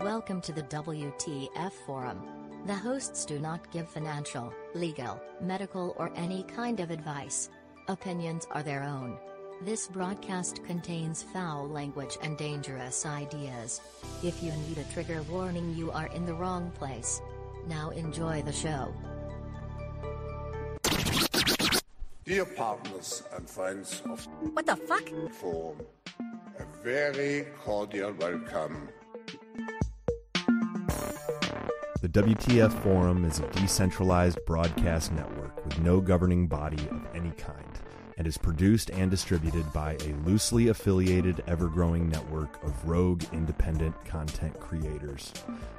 Welcome to the WTF Forum. The hosts do not give financial, legal, medical, or any kind of advice. Opinions are their own. This broadcast contains foul language and dangerous ideas. If you need a trigger warning, you are in the wrong place. Now enjoy the show. Dear partners and friends of What the fuck? Forum, a very cordial welcome. The WTF Forum is a decentralized broadcast network with no governing body of any kind and is produced and distributed by a loosely affiliated, ever growing network of rogue independent content creators.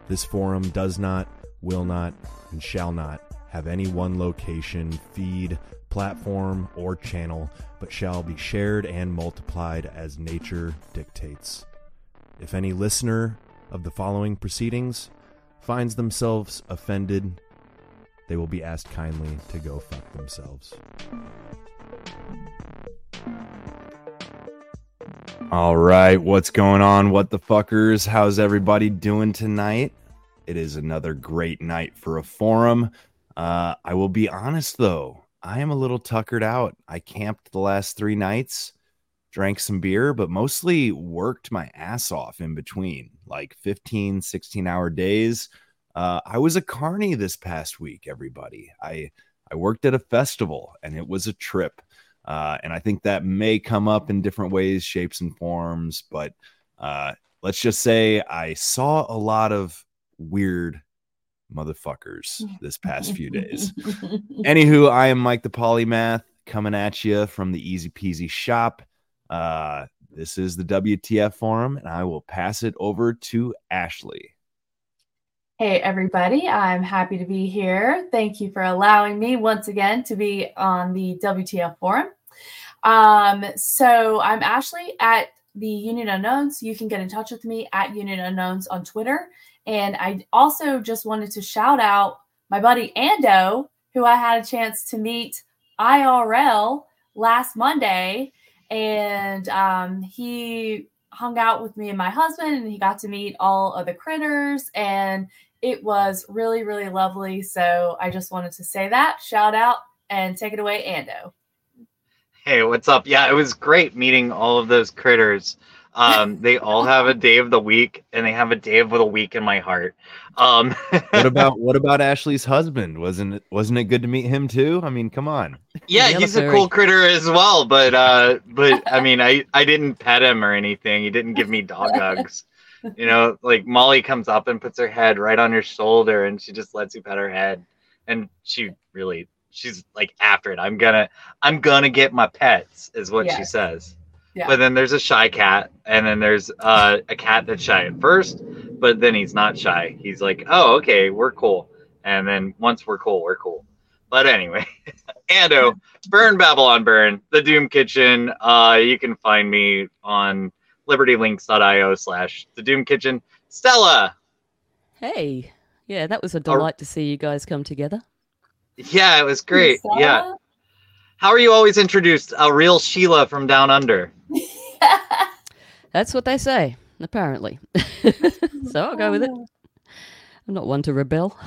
This forum does not, will not, and shall not have any one location, feed, platform, or channel, but shall be shared and multiplied as nature dictates. If any listener of the following proceedings finds themselves offended, they will be asked kindly to go fuck themselves. All right, what's going on? What the fuckers? How's everybody doing tonight? It is another great night for a forum. Uh, I will be honest though, I am a little tuckered out. I camped the last three nights, drank some beer, but mostly worked my ass off in between, like 15, 16 hour days. Uh, I was a carny this past week, everybody. I I worked at a festival and it was a trip. Uh, and I think that may come up in different ways, shapes, and forms. But uh, let's just say I saw a lot of weird motherfuckers this past few days. Anywho, I am Mike the Polymath coming at you from the Easy Peasy shop. Uh, this is the WTF forum, and I will pass it over to Ashley. Hey, everybody. I'm happy to be here. Thank you for allowing me once again to be on the WTF forum. Um, so I'm Ashley at the Union Unknowns. You can get in touch with me at Union Unknowns on Twitter. And I also just wanted to shout out my buddy Ando, who I had a chance to meet IRL last Monday. And um, he hung out with me and my husband, and he got to meet all of the critters. And it was really, really lovely. So I just wanted to say that. Shout out and take it away, Ando. Hey, what's up? Yeah, it was great meeting all of those critters. Um, they all have a day of the week, and they have a day of the week in my heart. Um, What about what about Ashley's husband? Wasn't it wasn't it good to meet him too? I mean, come on. yeah, Yeah, he's a cool critter as well. But uh, but I mean, I I didn't pet him or anything. He didn't give me dog hugs. You know, like Molly comes up and puts her head right on your shoulder, and she just lets you pet her head, and she really she's like after it. I'm gonna I'm gonna get my pets, is what she says. Yeah. But then there's a shy cat, and then there's uh, a cat that's shy at first, but then he's not shy. He's like, oh, okay, we're cool. And then once we're cool, we're cool. But anyway, Ando, Burn Babylon Burn, the Doom Kitchen. Uh, you can find me on libertylinks.io slash the Doom Kitchen. Stella, Hey, yeah, that was a delight to see you guys come together. yeah, it was great. Stella? Yeah. How are you always introduced? A real Sheila from down under. That's what they say, apparently. so I'll go with it. I'm not one to rebel.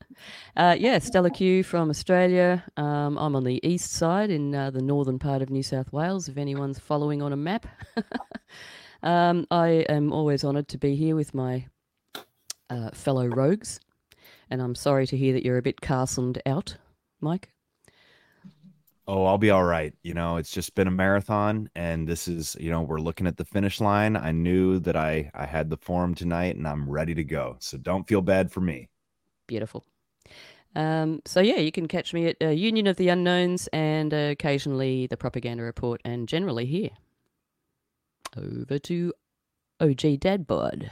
uh, yeah, Stella Q from Australia. Um, I'm on the east side in uh, the northern part of New South Wales, if anyone's following on a map. um, I am always honoured to be here with my uh, fellow rogues. And I'm sorry to hear that you're a bit castled out, Mike. Oh, I'll be all right. You know, it's just been a marathon and this is, you know, we're looking at the finish line. I knew that I I had the form tonight and I'm ready to go. So don't feel bad for me. Beautiful. Um, so yeah, you can catch me at uh, Union of the Unknowns and uh, occasionally the Propaganda Report, and generally here. Over to OG Dad Bod.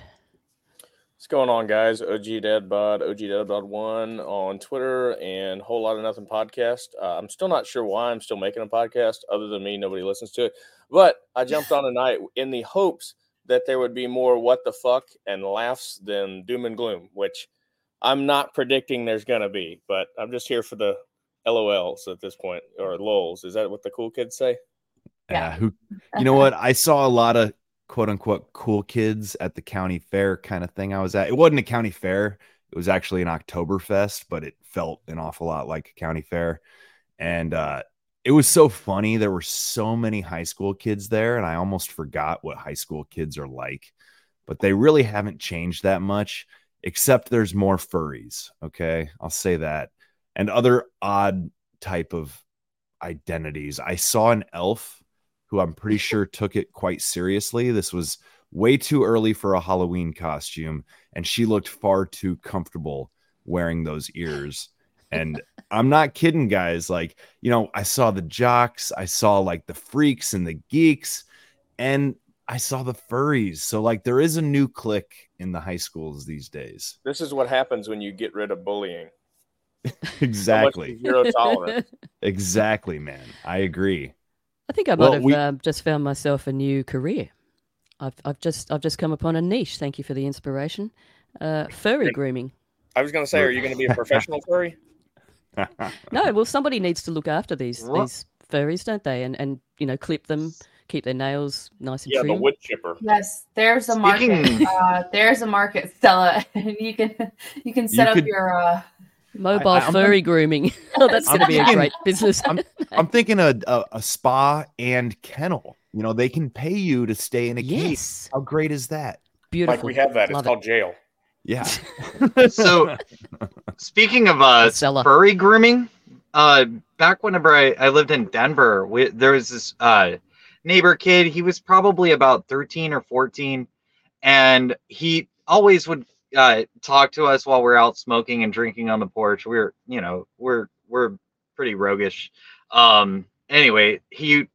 What's going on, guys? OG Dad Bod, OG Dad Bod One on Twitter, and Whole Lot of Nothing podcast. Uh, I'm still not sure why I'm still making a podcast. Other than me, nobody listens to it. But I jumped on tonight in the hopes that there would be more what the fuck and laughs than doom and gloom, which I'm not predicting there's gonna be. But I'm just here for the LOLs at this point, or LOLs. Is that what the cool kids say? Yeah. Yeah. who you know what? I saw a lot of quote unquote cool kids at the county fair kind of thing I was at. It wasn't a county fair, it was actually an Oktoberfest, but it felt an awful lot like a county fair. And uh, it was so funny. There were so many high school kids there, and I almost forgot what high school kids are like, but they really haven't changed that much, except there's more furries. Okay. I'll say that. And other odd type of identities. I saw an elf who I'm pretty sure took it quite seriously. This was way too early for a Halloween costume, and she looked far too comfortable wearing those ears. And I'm not kidding, guys. Like, you know, I saw the jocks, I saw like the freaks and the geeks, and I saw the furries. So, like, there is a new clique in the high schools these days. This is what happens when you get rid of bullying. exactly. Zero tolerance. exactly, man. I agree. I think I might Well, have we- uh, just found myself a new career. I've, I've just I've just come upon a niche. Thank you for the inspiration. Uh, furry Good. grooming. I was going to say, are you going to be a professional furry? No, well, somebody needs to look after these What? these furries, don't they? And and you know, clip them, keep their nails nice and Yeah, the trim. wood chipper. Yes, there's a market. Uh, there's a market, Stella, and you can you can set You up could- your. Mobile I- I'm furry grooming. oh, that's going to be a great business. I'm, I'm thinking a, a, a spa and kennel. You know, they can pay you to stay in a cage. How great is that? beautiful. Like we have that. It's it. called jail. Yeah. So, speaking of uh, furry grooming, uh, back whenever I, I lived in Denver, we, there was this uh, neighbor kid. He was probably about 13 or 14, and he always would uh, talk to us while we're out smoking and drinking on the porch. We're, you know, we're we're pretty roguish. Um, anyway, he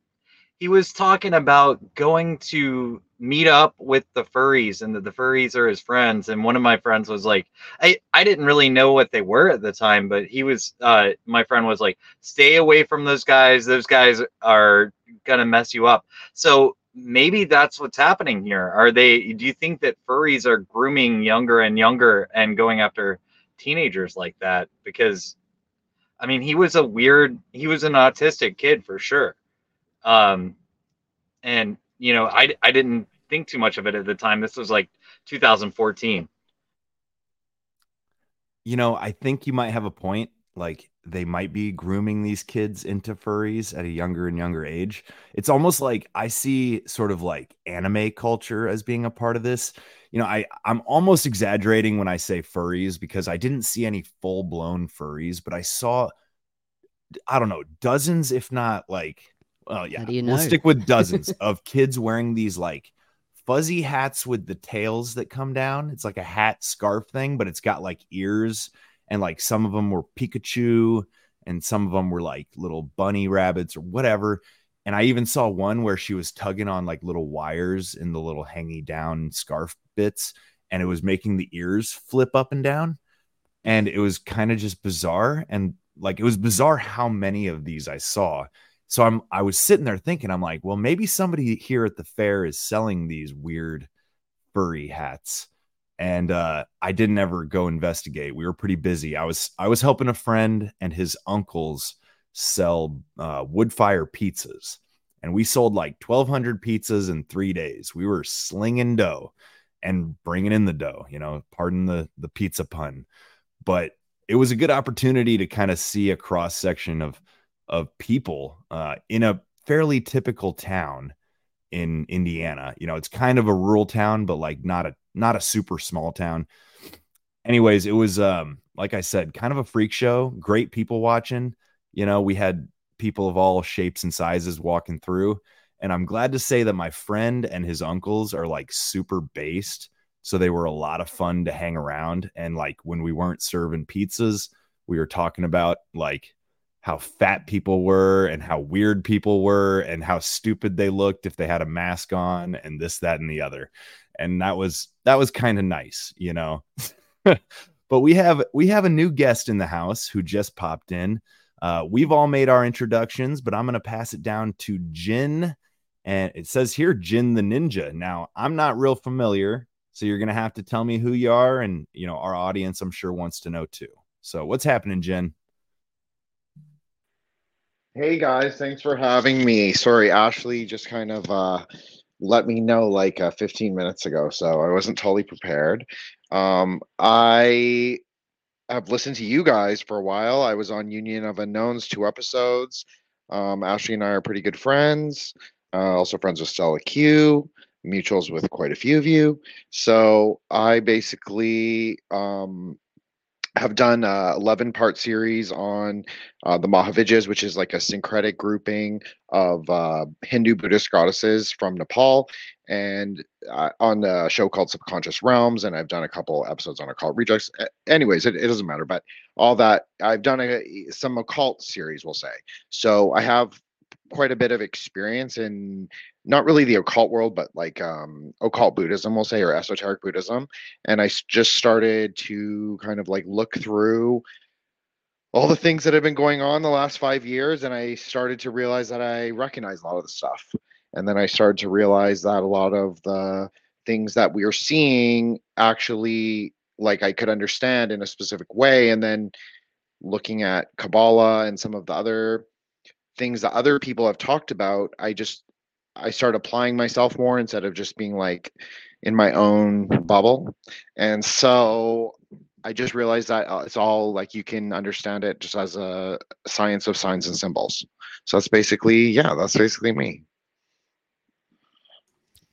he was talking about going to meet up with the furries and that the furries are his friends and one of my friends was like I, I didn't really know what they were at the time, but he was uh my friend was like, stay away from those guys. Those guys are gonna mess you up. So maybe that's what's happening here. Are they do you think that furries are grooming younger and younger and going after teenagers like that? Because I mean he was a weird he was an autistic kid for sure. Um and you know, I I didn't think too much of it at the time. This was like 2014. you know, I think you might have a point. Like they might be grooming these kids into furries at a younger and younger age. It's almost like I see sort of like anime culture as being a part of this. You know, I I'm almost exaggerating when I say furries because I didn't see any full blown furries, but I saw I don't know, dozens if not like well, yeah. you We'll know? stick with dozens of kids wearing these like fuzzy hats with the tails that come down. It's like a hat scarf thing, but it's got like ears and like some of them were Pikachu and some of them were like little bunny rabbits or whatever. And I even saw one where she was tugging on like little wires in the little hanging down scarf bits and it was making the ears flip up and down. And it was kind of just bizarre. And like it was bizarre how many of these I saw. So I'm I was sitting there thinking, I'm like, well, maybe somebody here at the fair is selling these weird furry hats. And uh, I didn't ever go investigate. We were pretty busy. I was I was helping a friend and his uncles sell uh, wood fire pizzas, and we sold like 1,200 pizzas in three days. We were slinging dough and bringing in the dough. You know, pardon the the pizza pun, but it was a good opportunity to kind of see a cross section of of people uh, in a fairly typical town in Indiana. You know, it's kind of a rural town, but like not a not a super small town. Anyways, it was um like I said, kind of a freak show. Great people watching. You know, we had people of all shapes and sizes walking through, and I'm glad to say that my friend and his uncles are like super based, so they were a lot of fun to hang around. And like when we weren't serving pizzas, we were talking about like how fat people were and how weird people were and how stupid they looked if they had a mask on and this that and the other. And that was that was kind of nice you know? But we have we have a new guest in the house who just popped in. Uh, we've all made our introductions but i'm going to pass it down to jin. And it says here jin the ninja. Now i'm not real familiar so you're going to have to tell me who you are and you know our audience i'm sure wants to know too. So what's happening jin Hey guys, thanks for having me. Sorry, Ashley just kind of uh let me know like uh, 15 minutes ago, so I wasn't totally prepared. Um, I have listened to you guys for a while. I was on Union of Unknowns two episodes. Um, Ashley and I are pretty good friends. Uh, also friends with Stella Q, mutuals with quite a few of you. So I basically um, have done a 11 part series on uh, the Mahavidyas, which is like a syncretic grouping of uh, Hindu Buddhist goddesses from Nepal, and uh, on a show called Subconscious Realms. And I've done a couple episodes on occult rejects. Anyways, it, it doesn't matter, but all that I've done a, some occult series, we'll say. So I have quite a bit of experience in not really the occult world, but like um, occult Buddhism, we'll say, or esoteric Buddhism. And I just started to kind of like look through all the things that have been going on the last five years. And I started to realize that I recognize a lot of the stuff. And then I started to realize that a lot of the things that we are seeing actually like I could understand in a specific way. And then looking at Kabbalah and some of the other things that other people have talked about, I just I start applying myself more instead of just being like in my own bubble. And so I just realized that uh, it's all like you can understand it just as a science of signs and symbols. So that's basically, yeah, that's basically me.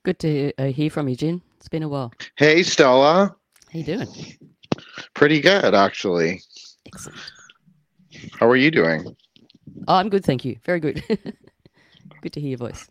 Good to uh, hear from you, Jin. It's been a while. Hey, Stella. How you doing? Pretty good, actually. Excellent. How are you doing? Oh, I'm good, thank you. Very good. good to hear your voice.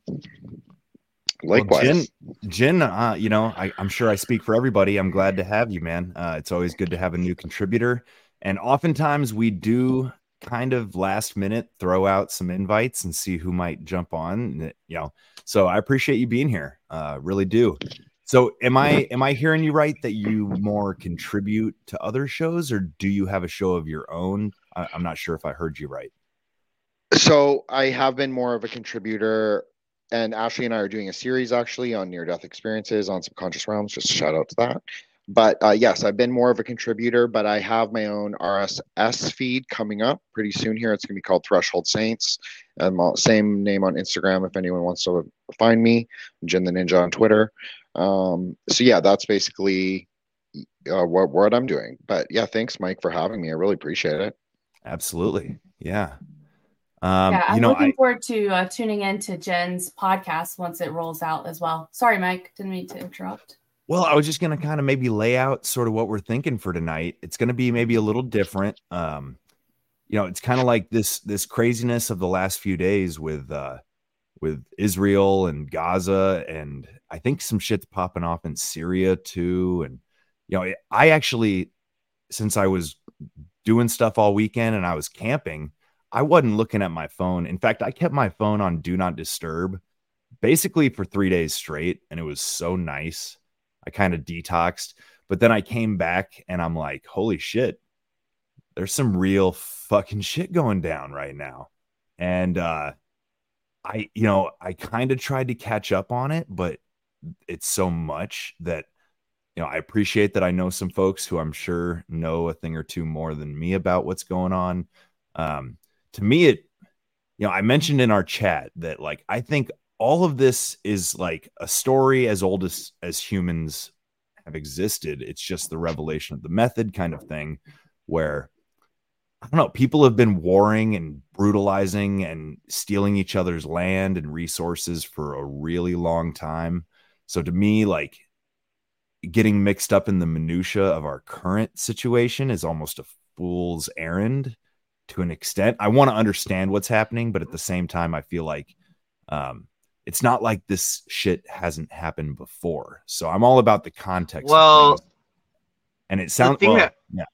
Likewise. Well, Jin, Jin uh, you know, I, I'm sure I speak for everybody. I'm glad to have you, man. Uh, it's always good to have a new contributor. And oftentimes we do kind of last minute throw out some invites and see who might jump on. You know, so I appreciate you being here. Uh, really do. So am I am I hearing you right that you more contribute to other shows or do you have a show of your own? I, I'm not sure if I heard you right. So I have been more of a contributor, and Ashley and I are doing a series actually on near death experiences on subconscious realms. Just shout out to that. But uh, yes, I've been more of a contributor, but I have my own RSS feed coming up pretty soon here. It's going to be called Threshold Saints. and same name on Instagram if anyone wants to find me, Jin the Ninja on Twitter. Um, so yeah, that's basically uh, what, what I'm doing. But yeah, thanks, Mike, for having me. I really appreciate it. Absolutely. Yeah. Um, yeah, I'm you know, looking I, forward to uh, tuning into Jin's podcast once it rolls out as well. Sorry, Mike, didn't mean to interrupt. Well, I was just going to kind of maybe lay out sort of what we're thinking for tonight. It's going to be maybe a little different. Um, you know, it's kind of like this this craziness of the last few days with uh with Israel and Gaza and I think some shit's popping off in Syria too and you know, I actually since I was doing stuff all weekend and I was camping, I wasn't looking at my phone. In fact, I kept my phone on do not disturb basically for 3 days straight and it was so nice. I kind of detoxed, but then I came back and I'm like, holy shit, there's some real fucking shit going down right now. And uh I you know, I kind of tried to catch up on it, but it's so much that you know, I appreciate that I know some folks who I'm sure know a thing or two more than me about what's going on. Um to me it you know, I mentioned in our chat that like I think all of this is like a story as old as as humans have existed. It's just the revelation of the method kind of thing where I don't know, people have been warring and brutalizing and stealing each other's land and resources for a really long time. So to me, like getting mixed up in the minutia of our current situation is almost a fool's errand to an extent. I want to understand what's happening, but at the same time, I feel like um, it's not like this shit hasn't happened before. So I'm all about the context. Well, and it sounds thing well, that- yeah.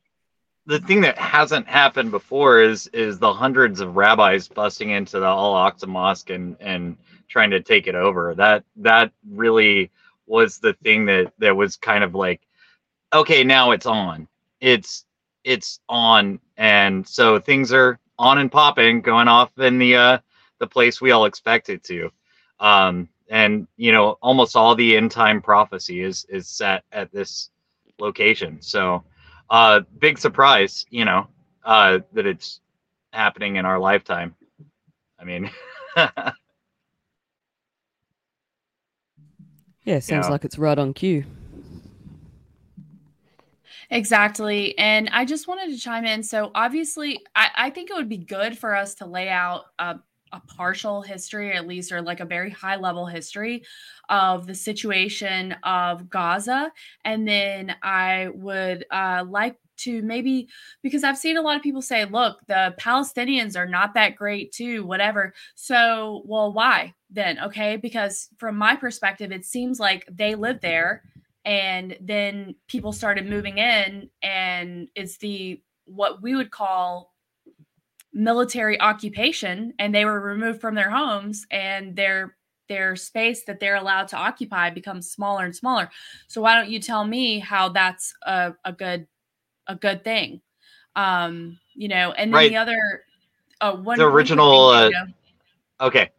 the thing that hasn't happened before is is the hundreds of rabbis busting into the Al Aqsa Mosque and and trying to take it over. That that really was the thing that that was kind of like, okay, now it's on. It's it's on, and so things are on and popping, going off in the uh the place we all expect it to. Um, and you know, almost all the end time prophecy is is set at this location. So uh big surprise you know uh that it's happening in our lifetime i mean Yeah, sounds Yeah. like it's right on cue. Exactly. And I just wanted to chime in. So, obviously, I, I think it would be good for us to lay out a, a partial history, at least, or like a very high level history of the situation of Gaza. And then I would uh, like to maybe, because I've seen a lot of people say, look, the Palestinians are not that great, too, whatever. So, well, why then? Okay. Because from my perspective, it seems like they live there and then people started moving in and it's the what we would call military occupation and they were removed from their homes and their their space that they're allowed to occupy becomes smaller and smaller so why don't you tell me how that's a, a good a good thing um you know and then Right. the other uh, one The original, thing, uh, Dana Okay.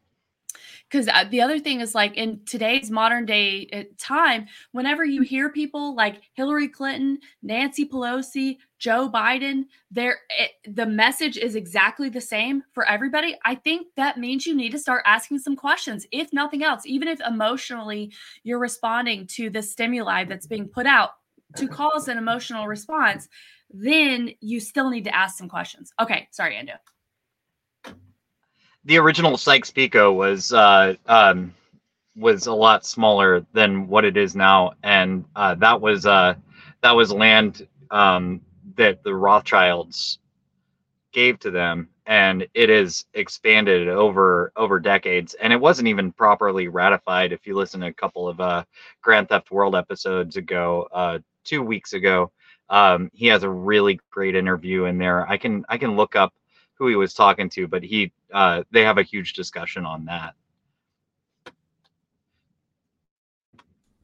Because uh, the other thing is like in today's modern day uh, time whenever you mm. hear people like hillary clinton nancy pelosi joe biden there eh, the message is exactly the same for everybody i think that means you need to start asking some questions if nothing else even if emotionally you're responding to the stimuli that's being put out to cause an emotional response then you still need to ask some questions. Okay sorry ando the original Sykes-Picot was uh, um, was a lot smaller than what it is now, and uh, that was uh, that was land um, that the Rothschilds gave to them, and it is expanded over over decades, and it wasn't even properly ratified. If you listen to a couple of uh, Grand Theft World episodes ago, uh, two weeks ago, um, he has a really great interview in there. I can I can look up who he was talking to, but he uh, they have a huge discussion on that.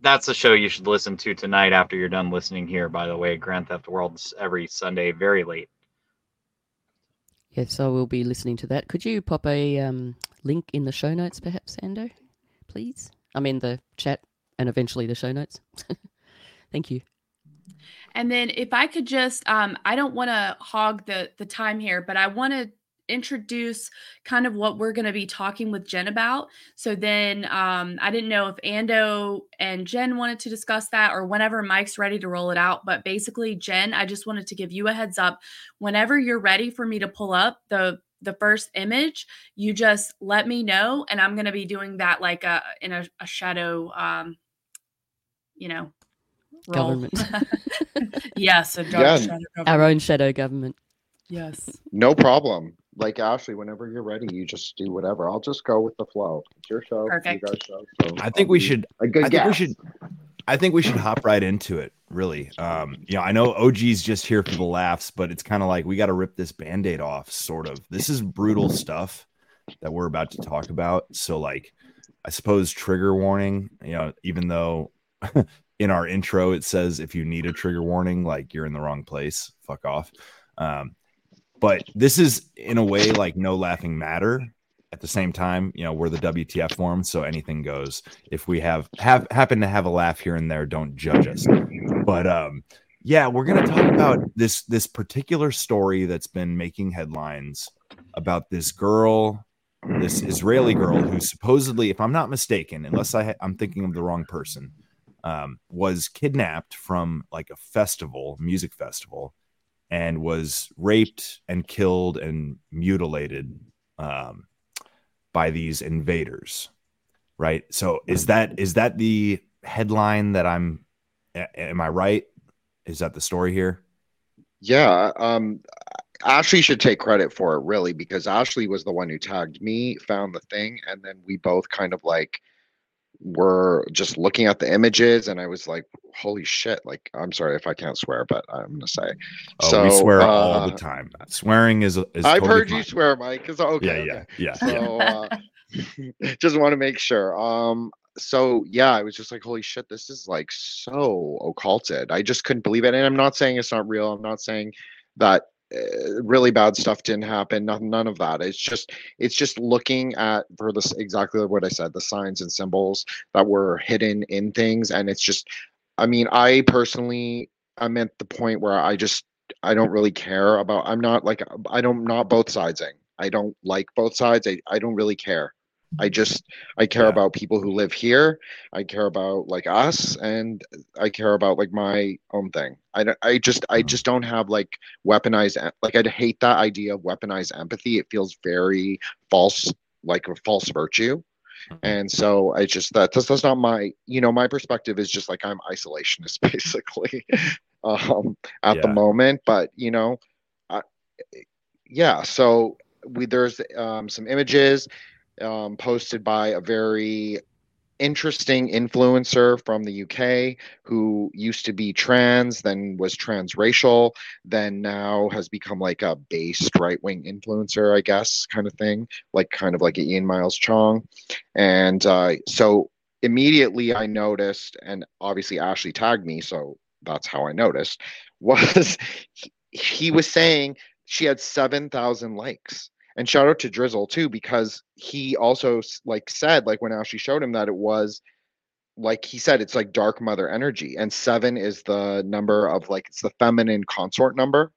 That's a show you should listen to tonight after you're done listening here. By the way, Grand Theft World's every Sunday, very late. Yes, I will be listening to that. Could you pop a um, link in the show notes, perhaps, Ando, please? I mean, the chat and eventually the show notes. Thank you. And then if I could just um I don't want to hog the the time here, but I want to introduce kind of what we're going to be talking with Jin about. So then um I didn't know if Ando and Jin wanted to discuss that or whenever Mike's ready to roll it out, but basically Jin, I just wanted to give you a heads up whenever you're ready for me to pull up the the first image, you just let me know and I'm going to be doing that like a in a, a shadow um you know. Government. yes, a dark Yeah. shadow Our own shadow government. Yes. No problem. Like Ashley, whenever you're ready, you just do whatever. I'll just go with the flow. It's your show. Perfect. You guys show. So I think I'll we should. A good I think we should. I think we should hop right into it. Really, um, you know, I know OG's just here for the laughs, but it's kind of like we got to rip this band-aid off. Sort of. This is brutal stuff that we're about to talk about. So, like, I suppose trigger warning. You know, even though in our intro it says if you need a trigger warning, like you're in the wrong place. Fuck off. Um, but this is in a way like no laughing matter. At the same time, you know, we're the WTF forum, so anything goes. If we have have happen to have a laugh here and there, don't judge us. But um, yeah, we're gonna talk about this this particular story that's been making headlines about this girl, this Israeli girl who supposedly, if I'm not mistaken, unless I ha- I'm thinking of the wrong person, um, was kidnapped from like a festival, music festival, and was raped and killed and mutilated um, by these invaders. Right. So is that is that the headline that I'm? Am I right? Is that the story here? Yeah, um, Ashley should take credit for it, really, because Ashley was the one who tagged me, found the thing, and then we both kind of like were just looking at the images, and I was like, "Holy shit!" Like, I'm sorry if I can't swear, but I'm gonna say. Oh, we swear all uh, the time. Swearing is. is I've totally heard you swear, Mike. Okay, yeah, okay. yeah, yeah, yeah. So uh, just want to make sure. Um, so yeah, I was just like, holy shit, this is like so occulted. I just couldn't believe it. And I'm not saying it's not real. I'm not saying that uh, really bad stuff didn't happen. None, none of that. It's just it's just looking at for this exactly what I said, the signs and symbols that were hidden in things, and it's just. I mean, I personally, I'm at the point where I just I don't really care about. I'm not like I don't not both sidesing. I don't like both sides. I, I don't really care. I just I care Yeah. about people who live here. I care about like us, and I care about like my own thing. I don't- I just I just don't have like weaponized like I'd hate that idea of weaponized empathy. It feels very false, like a false virtue. And so I just that that's, that's not my you know my perspective is just like I'm isolationist basically um at the moment but you know I, yeah so we there's um some images um posted by a very interesting influencer from the UK who used to be trans then was transracial then now has become like a based right-wing influencer I guess kind of thing like kind of like Ian Miles Cheong and uh, so immediately I noticed, and obviously Ashley tagged me, so that's how I noticed, was he, he was saying she had 7,000 likes. And shout out to Drizzle too, because he also like said, like when Ashley showed him that it was like he said, it's like dark mother energy. And seven is the number of like, it's the feminine consort number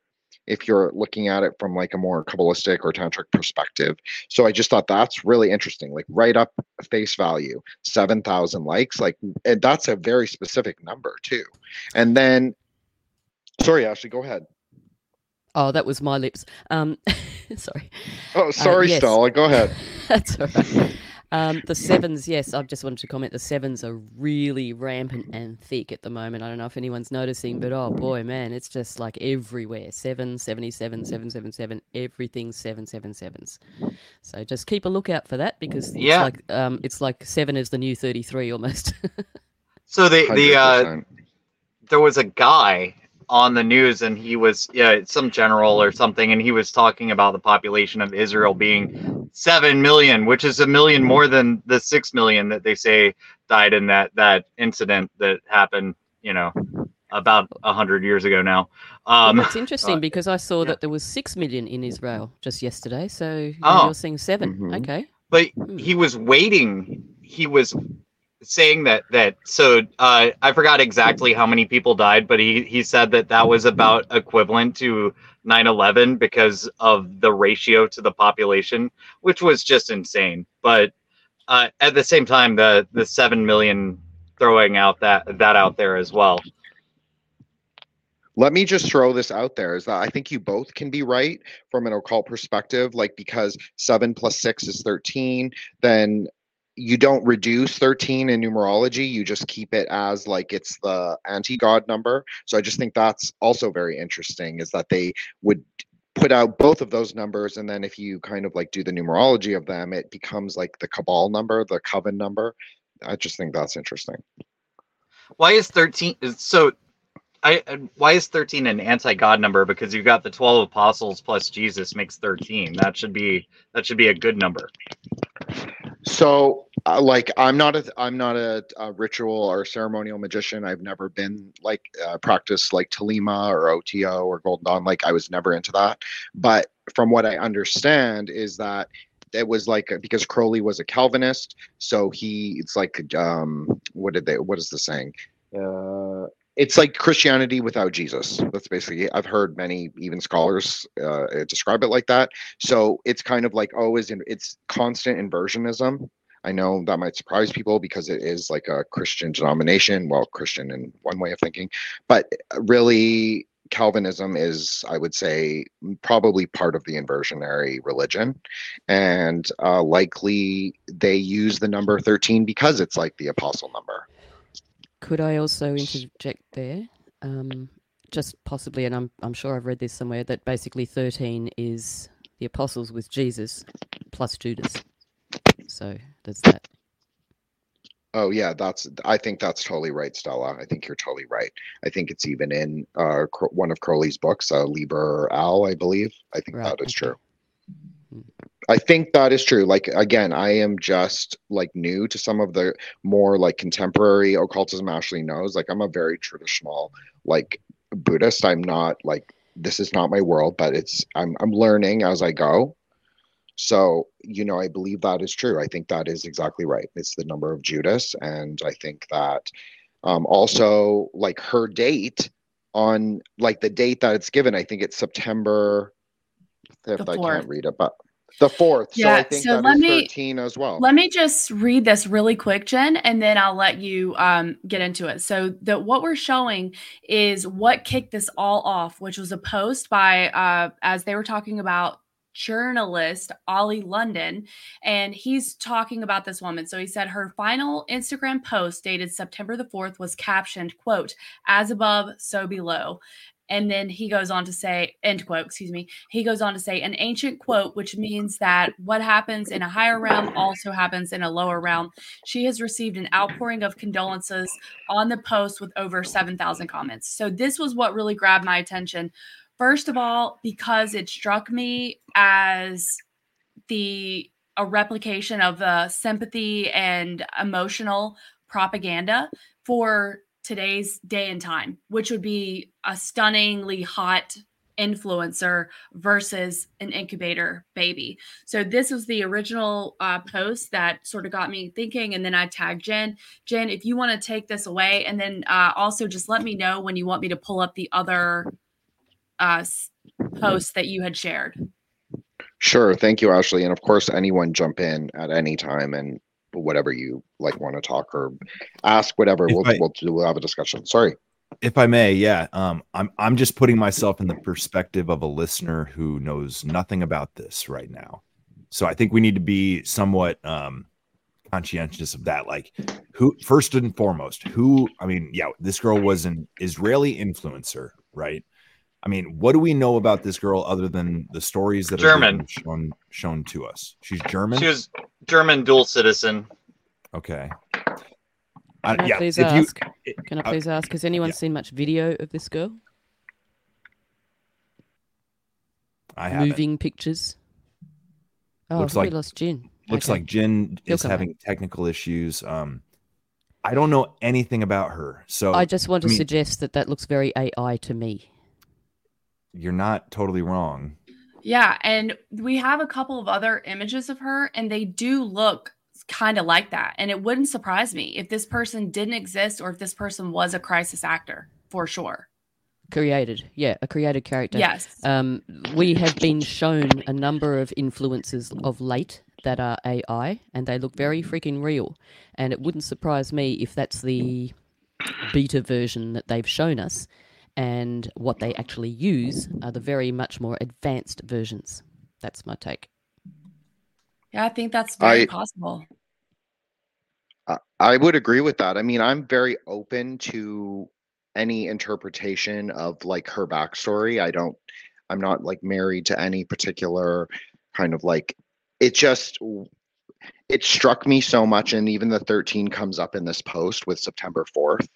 if you're looking at it from like a more kabbalistic or tantric perspective. So I just thought that's really interesting. Like right up face value, 7,000 likes. Like that's a very specific number too. And then, sorry, Ashley, go ahead. Oh, that was my lips. Um, sorry. Oh, sorry, yes. Stella, go ahead. That's all right. Um, the sevens, yes, I've just wanted to comment. The sevens are really rampant and thick at the moment. I don't know if anyone's noticing, but oh boy, man, it's just like everywhere. Seven, 77, 777, everything's seven, seven, sevens. So just keep a lookout for that because it's Yeah. like um, it's like seven is the new 33 almost. So the the uh, there was a guy on the news and he was yeah some general or something and he was talking about the population of Israel being 7 million which is a million more than the 6 million that they say died in that that incident that happened you know about a 100 years ago now Well, um that's interesting uh, because I saw yeah. that there was six million in Israel just yesterday. So you Oh. you're seeing 7 Mhm. Okay. but Hmm. he was waiting he was saying that that so uh i forgot exactly how many people died but he he said that that was about equivalent to 9-11 because of the ratio to the population which was just insane. But uh at the same time the the 7 million throwing out that that out there as well. Let me just throw this out there is that I think you both can be right from an occult perspective, like because seven plus six is 13, then you don't reduce 13 in numerology, you just keep it as like it's the anti god number. So I just think that's also very interesting is that they would put out both of those numbers and then if you kind of like do the numerology of them it becomes like the cabal number the coven number i just think that's interesting why is 13 so I, why is 13 an anti-god number because you've got the 12 apostles plus jesus makes 13 that should be that should be a good number So, uh, like, I'm not a I'm not a, a ritual or ceremonial magician. I've never been like uh, practiced like Thelema or OTO or Golden Dawn. Like, I was never into that. But from what I understand, is that it was like because Crowley was a Calvinist, so he it's like um what did they what is the saying? Uh, it's like Christianity without Jesus. That's basically I've heard many even scholars uh, describe it like that. So it's kind of like oh, is it's constant inversionism. I know that might surprise people because it is like a Christian denomination. Well, Christian in one way of thinking, but really Calvinism is, I would say, probably part of the inversionary religion, and uh, likely they use the number thirteen because it's like the apostle number. Could I also interject there? Um, just possibly, and I'm I'm sure I've read this somewhere that basically 13 is the apostles with Jesus plus Judas. So there's that. Oh yeah, that's. I think that's totally right, Stella. I think you're totally right. I think it's even in uh, one of Crowley's books, uh, Liber Al, I believe. I think Right, that is okay. true. I think that is true. Like again, I am just like new to some of the more like contemporary occultism. Ashley knows. Like I'm a very traditional like Buddhist. I'm not like this is not my world, but it's I'm I'm learning as I go. So, you know, I believe that is true. I think that is exactly right. It's the number of Judas. And I think that um, also, like her date on like the date that it's given, I think it's September 5th. I can't read it, but The fourth. so I Yeah, think so that let me- 13 as well. Let me just read this really quick, Jin, and then I'll let you um, get into it. So, the what we're showing is what kicked this all off, which was a post by, uh, as they were talking about journalist Ollie London, and he's talking about this woman. So he said her final Instagram post dated September the 4th was captioned, quote, as above, so below. And then he goes on to say, end quote, excuse me. He goes on to say, an ancient quote, which means that what happens in a higher realm also happens in a lower realm. She has received an outpouring of condolences on the post with over 7,000 comments. So this was what really grabbed my attention. First of all, because it struck me as the a replication of the sympathy and emotional propaganda for today's day and time, which would be a stunningly hot influencer versus an incubator baby. So this was the original uh, post that sort of got me thinking, and then I tagged Jin. Jin, if you want to take this away, and then uh, also just let me know when you want me to pull up the other uh, posts that you had shared. Sure. Thank you, Ashley. And of course, anyone jump in at any time and whatever you like want to talk or ask, whatever. If We'll, I- we'll, we'll have a discussion. Sorry. if I may, yeah, um, I'm I'm just putting myself in the perspective of a listener who knows nothing about this right now. So I think we need to be somewhat um, conscientious of that. Like, who first and foremost, who? I mean, yeah, this girl was an Israeli influencer, right? I mean, what do we know about this girl other than the stories that are German. being shown shown to us? She's German. She was German dual citizen. okay. I, Can I yeah, please if you, ask? Can I uh, please ask? Has anyone yeah. seen much video of this girl? I haven't. Moving pictures. Oh, Looks we like- lost Jin. looks Okay. like Jin is come having technical issues. Um, I don't know anything about her, so I just want to I mean- suggest that that looks very AI to me. You're not totally wrong. Yeah, and we have a couple of other images of her, and they do look kind of like that. And it wouldn't surprise me if this person didn't exist or if this person was a crisis actor for sure. Created, yeah, a created character. Yes. Um, we have been shown a number of influences of late that are AI, and they look very freaking real. And it wouldn't surprise me if that's the beta version that they've shown us, and what they actually use are the very much more advanced versions. That's my take. yeah, I think that's very I- possible. I- I would agree with that. I mean, I'm very open to any interpretation of like her backstory. I don't, I'm not like married to any particular kind of like, it just, it struck me so much. And even the 13 comes up in this post with September 4th.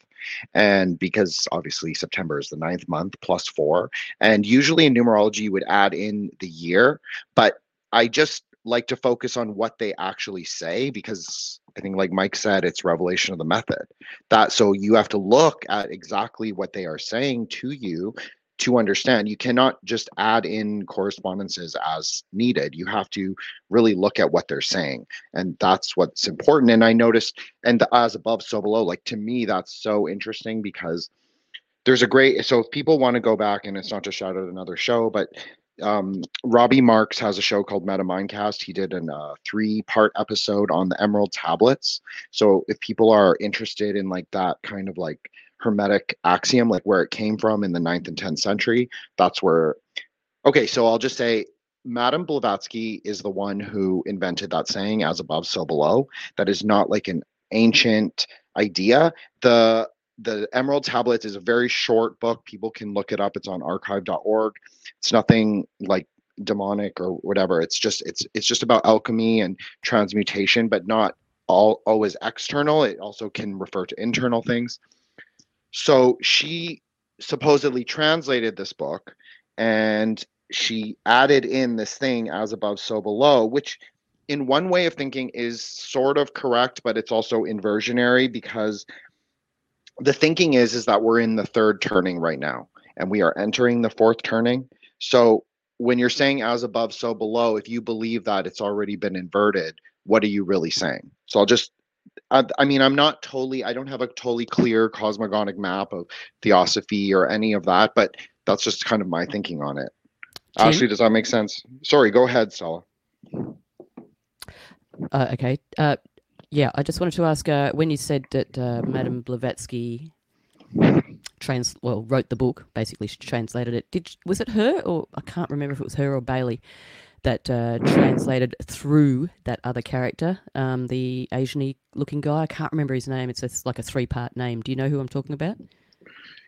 And because obviously September is the ninth month plus four. And usually in numerology, you would add in the year. But I just like to focus on what they actually say because I think, like Mike said, it's revelation of the method. That so you have to look at exactly what they are saying to you to understand. You cannot just add in correspondences as needed. You have to really look at what they're saying, and that's what's important. And I noticed, and the as above, so below. Like to me, that's so interesting because there's a great. So if people want to go back, and it's not to shout out another show, but um, Robbie Marks has a show called Meta Mindcast. He did a uh, three part episode on the Emerald tablets. So if people are interested in like that kind of like hermetic axiom, like where it came from in the ninth and 10th century, that's where. Okay, so I'll just say Madame Blavatsky is the one who invented that saying, as above, so below. That is not like an ancient idea. The the Emerald Tablets is a very short book. People can look it up. It's on archive.org. It's nothing like demonic or whatever. It's just it's it's just about alchemy and transmutation, but not all always external. It also can refer to internal things. So she supposedly translated this book and she added in this thing as above so below, which in one way of thinking is sort of correct, but it's also inversionary because the thinking is is that we're in the third turning right now and we are entering the fourth turning. So when you're saying as above so below if you believe that it's already been inverted what are you really saying? So i'll just I, I mean i'm not totally i don't have a totally clear cosmogonic map of theosophy or any of that but that's just kind of my thinking on it Jim? ashley does that make sense sorry go ahead Stella. Uh, okay. Uh, yeah, I just wanted to ask uh, when you said that uh, Madame Blavatsky trans well wrote the book, basically she translated it. Did was it her or I can't remember if it was her or Bailey that uh, translated through that other character, um, the Asian looking guy. I can't remember his name. It's, it's like a three part name. Do you know who I'm talking about?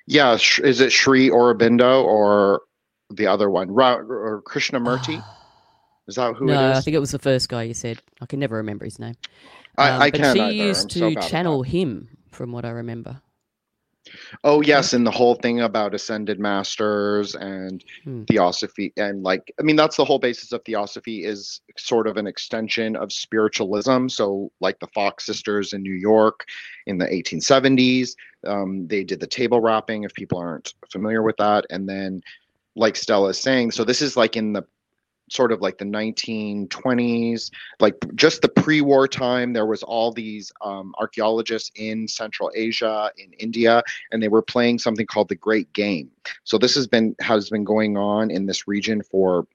Yeah, sh- is it Sri Aurobindo or the other one, Ra- or Krishnamurti? Is that who no, it is? I think it was the first guy you said. I can never remember his name. I, Um, I but can't she either. used I'm to so channel him, from what I remember. Oh yes, and the whole thing about ascended masters and Hmm. theosophy and like I mean that's the whole basis of theosophy is sort of an extension of spiritualism. So like the Fox sisters in New York in the 1870s, um, they did the table rapping If people aren't familiar with that, and then like Stella is saying, so this is like in the sort of like the 1920s like just the pre-war time there was all these um, archaeologists in central asia in india and they were playing something called the great game. So this has been has been going on in this region for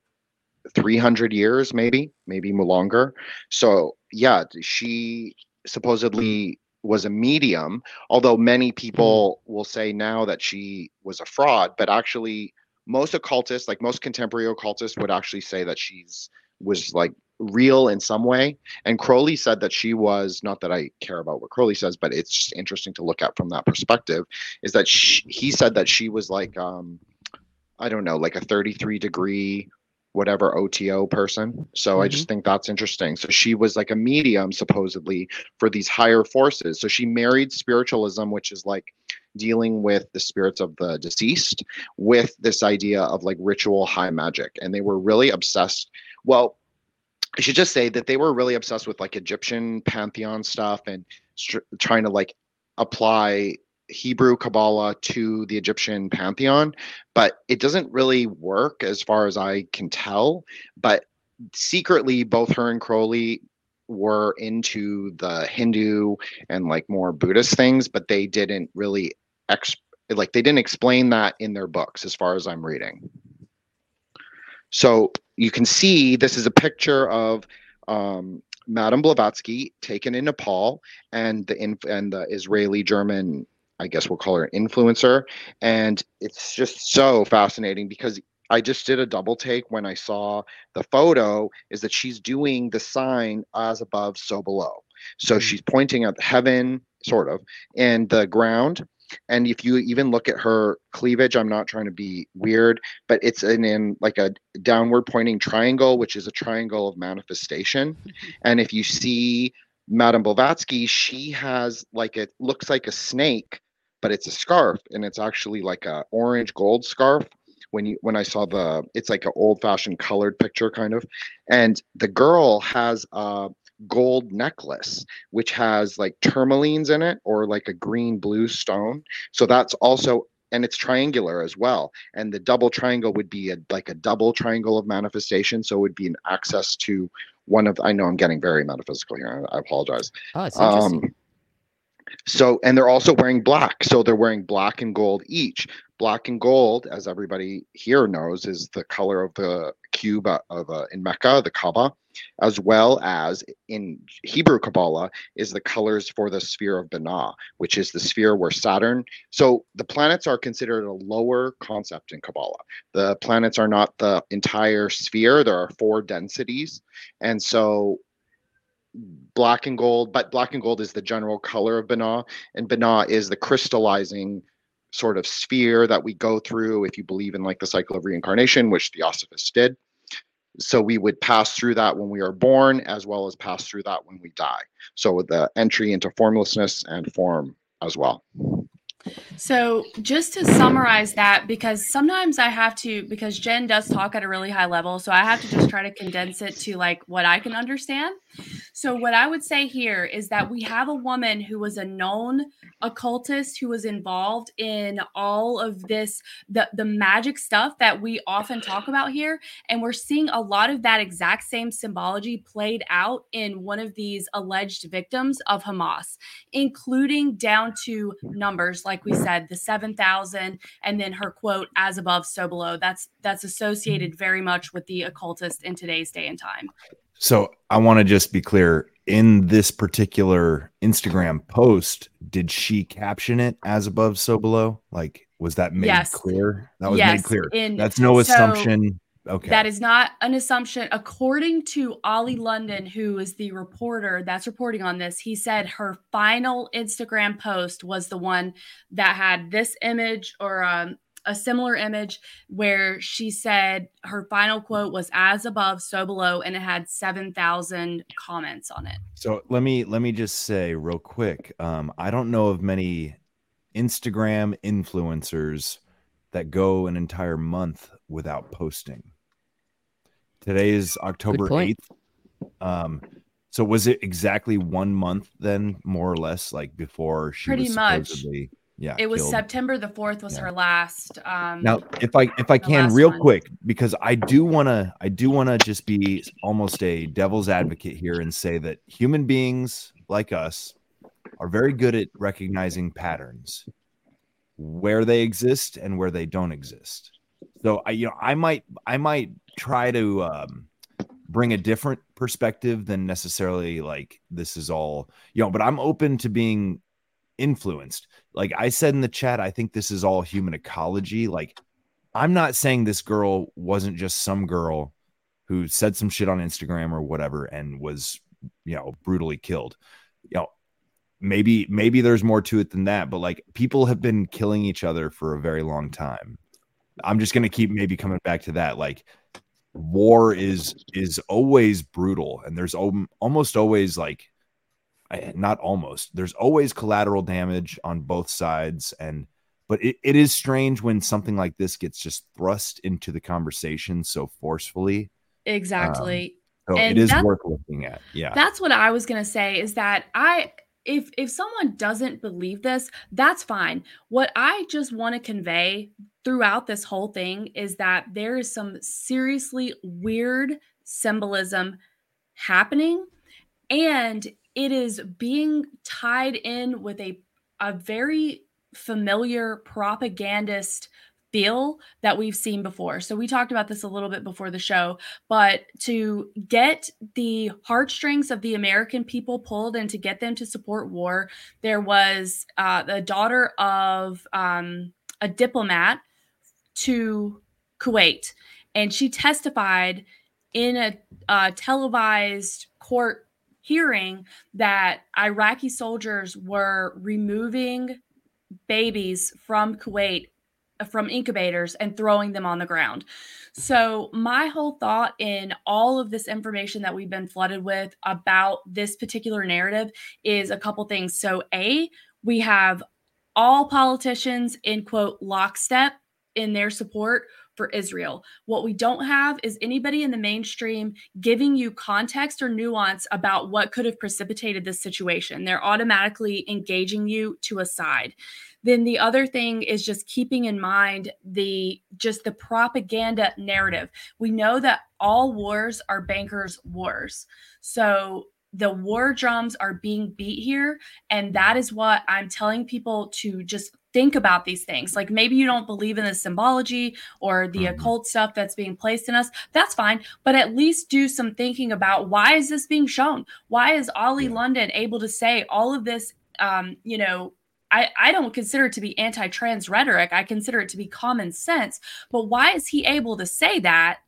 300 years maybe maybe longer. So yeah she supposedly was a medium although many people will say now that she was a fraud but actually most occultists like most contemporary occultists would actually say that she's was like real in some way. And crowley said that she was not that i care about what crowley says but it's just interesting to look at from that perspective is that she, he said that she was like um i don't know like a 33 degree whatever oto person. So i just think that's interesting. So she was like a medium supposedly for these higher forces. So she married spiritualism which is like dealing with the spirits of the deceased with this idea of like ritual high magic. And they were really obsessed. Well i should just say that they were really obsessed with like egyptian pantheon stuff and trying to like apply hebrew kabbalah to the egyptian pantheon. But it doesn't really work as far as i can tell. But secretly both her and crowley were into the hindu and like more buddhist things but they didn't really ex- like they didn't explain that in their books as far as i'm reading. So you can see this is a picture of um, Madame Blavatsky taken in Nepal and the inf- and the Israeli German, I guess we'll call her an influencer, and it's just so fascinating because I just did a double take when I saw the photo. Is that she's doing the sign as above, so below. So mm-hmm. she's pointing at heaven, sort of, and the ground. And if you even look at her cleavage, I'm not trying to be weird, but it's in, in like a downward pointing triangle, which is a triangle of manifestation. Mm-hmm. And if you see Madame Blavatsky, she has like it looks like a snake, but it's a scarf, and it's actually like a orange gold scarf. When you when I saw the, it's like an old fashioned colored picture kind of, and the girl has a gold necklace which has like tourmalines in it or like a green blue stone. So that's also and it's triangular as well. And the double triangle would be a like a double triangle of manifestation. So it would be an access to one of I know I'm getting very metaphysical here. I apologize. Oh, it's interesting. Um, so and they're also wearing black. So they're wearing black and gold each. Black and gold, as everybody here knows, is the color of the cube uh, of uh, in Mecca, the Kaaba, as well as in Hebrew Kabbalah is the colors for the sphere of Binah, which is the sphere where Saturn. So the planets are considered a lower concept in Kabbalah. The planets are not the entire sphere. There are four densities, and so black and gold, but black and gold is the general color of Binah, and Binah is the crystallizing sort of sphere that we go through if you believe in like the cycle of reincarnation, which Theosophists did. So we would pass through that when we are born, as well as pass through that when we die. So the entry into formlessness and form as well. So, just to summarize that, because sometimes I have to, because Jin does talk at a really high level, so I have to just try to condense it to like what I can understand. So, what I would say here is that we have a woman who was a known occultist who was involved in all of this, the, the magic stuff that we often talk about here. And we're seeing a lot of that exact same symbology played out in one of these alleged victims of Hamas, including down to numbers, like we said, the 7,000, and then her quote, as above, so below. That's that's associated very much with the occultist in today's day and time. So I want to just be clear in this particular Instagram post, did she caption it as above, so below? Like, was that made Yes. clear? That was Yes, made clear. in- That's no so assumption. Okay. That is not an assumption. According to Ollie London, who is the reporter that's reporting on this, he said her final Instagram post was the one that had this image or um, a similar image where she said her final quote was as above, so below, and it had 7,000 comments on it. So let me let me just say real quick. Um, I don't know of many Instagram influencers that go an entire month without posting. Today is October eighth. Um, so was it exactly one month then, more or less, like before she Pretty was much. supposedly yeah. It was killed? September the 4th was Yeah. her last. Um, Now, if I if I can, real one. quick, because I do want to, I do want to just be almost a devil's advocate here and say that human beings like us are very good at recognizing patterns, where they exist and where they don't exist. So I, you know, I might, I might try to um, bring a different perspective than necessarily like this is all, you know, but I'm open to being influenced. Like I said in the chat, I think this is all human ecology. Like I'm not saying this girl wasn't just some girl who said some shit on Instagram or whatever and was, you know, brutally killed. You know, maybe maybe there's more to it than that, but like people have been killing each other for a very long time. I'm just going to keep maybe coming back to that like war is is always brutal and there's al- almost always like not almost there's always collateral damage on both sides and but it, it is strange when something like this gets just thrust into the conversation so forcefully exactly. Um, so And it is worth looking at yeah That's what I was going to say is that I if if someone doesn't believe this, that's fine. What I just want to convey throughout this whole thing is that there is some seriously weird symbolism happening and it is being tied in with a a very familiar propagandist feel that we've seen before. So we talked about this a little bit before the show, but to get the heartstrings of the American people pulled and to get them to support war, there was uh, the daughter of um, a diplomat to Kuwait, and she testified in a televised court hearing that Iraqi soldiers were removing babies from Kuwait from incubators and throwing them on the ground. So, my whole thought in all of this information that we've been flooded with about this particular narrative is a couple things. So, A, we have all politicians in quote lockstep in their support for Israel. What we don't have is anybody in the mainstream giving you context or nuance about what could have precipitated this situation. They're automatically engaging you to a side. Then the other thing is just keeping in mind the just the propaganda narrative. We know that all wars are bankers' wars. So the war drums are being beat here and that is what I'm telling people to just think about these things. Like maybe you don't believe in the symbology or the Mhm. occult stuff that's being placed in us. That's fine, but at least do some thinking about why is this being shown? Why is Ollie Yeah. London able to say all of this um, you know, I, I don't consider it to be anti-trans rhetoric. I consider it to be common sense. But why is he able to say that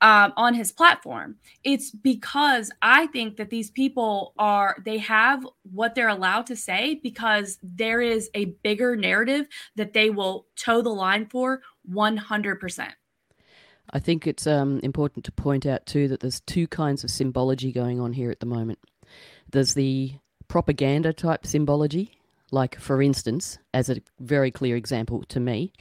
um, on his platform? It's because I think that these people are they have what they're allowed to say because there is a bigger narrative that they will toe the line for 100%. I think it's um, important to point out too that there's two kinds of symbology going on here at the moment. There's the propaganda type symbology, like for instance, as a very clear example to me,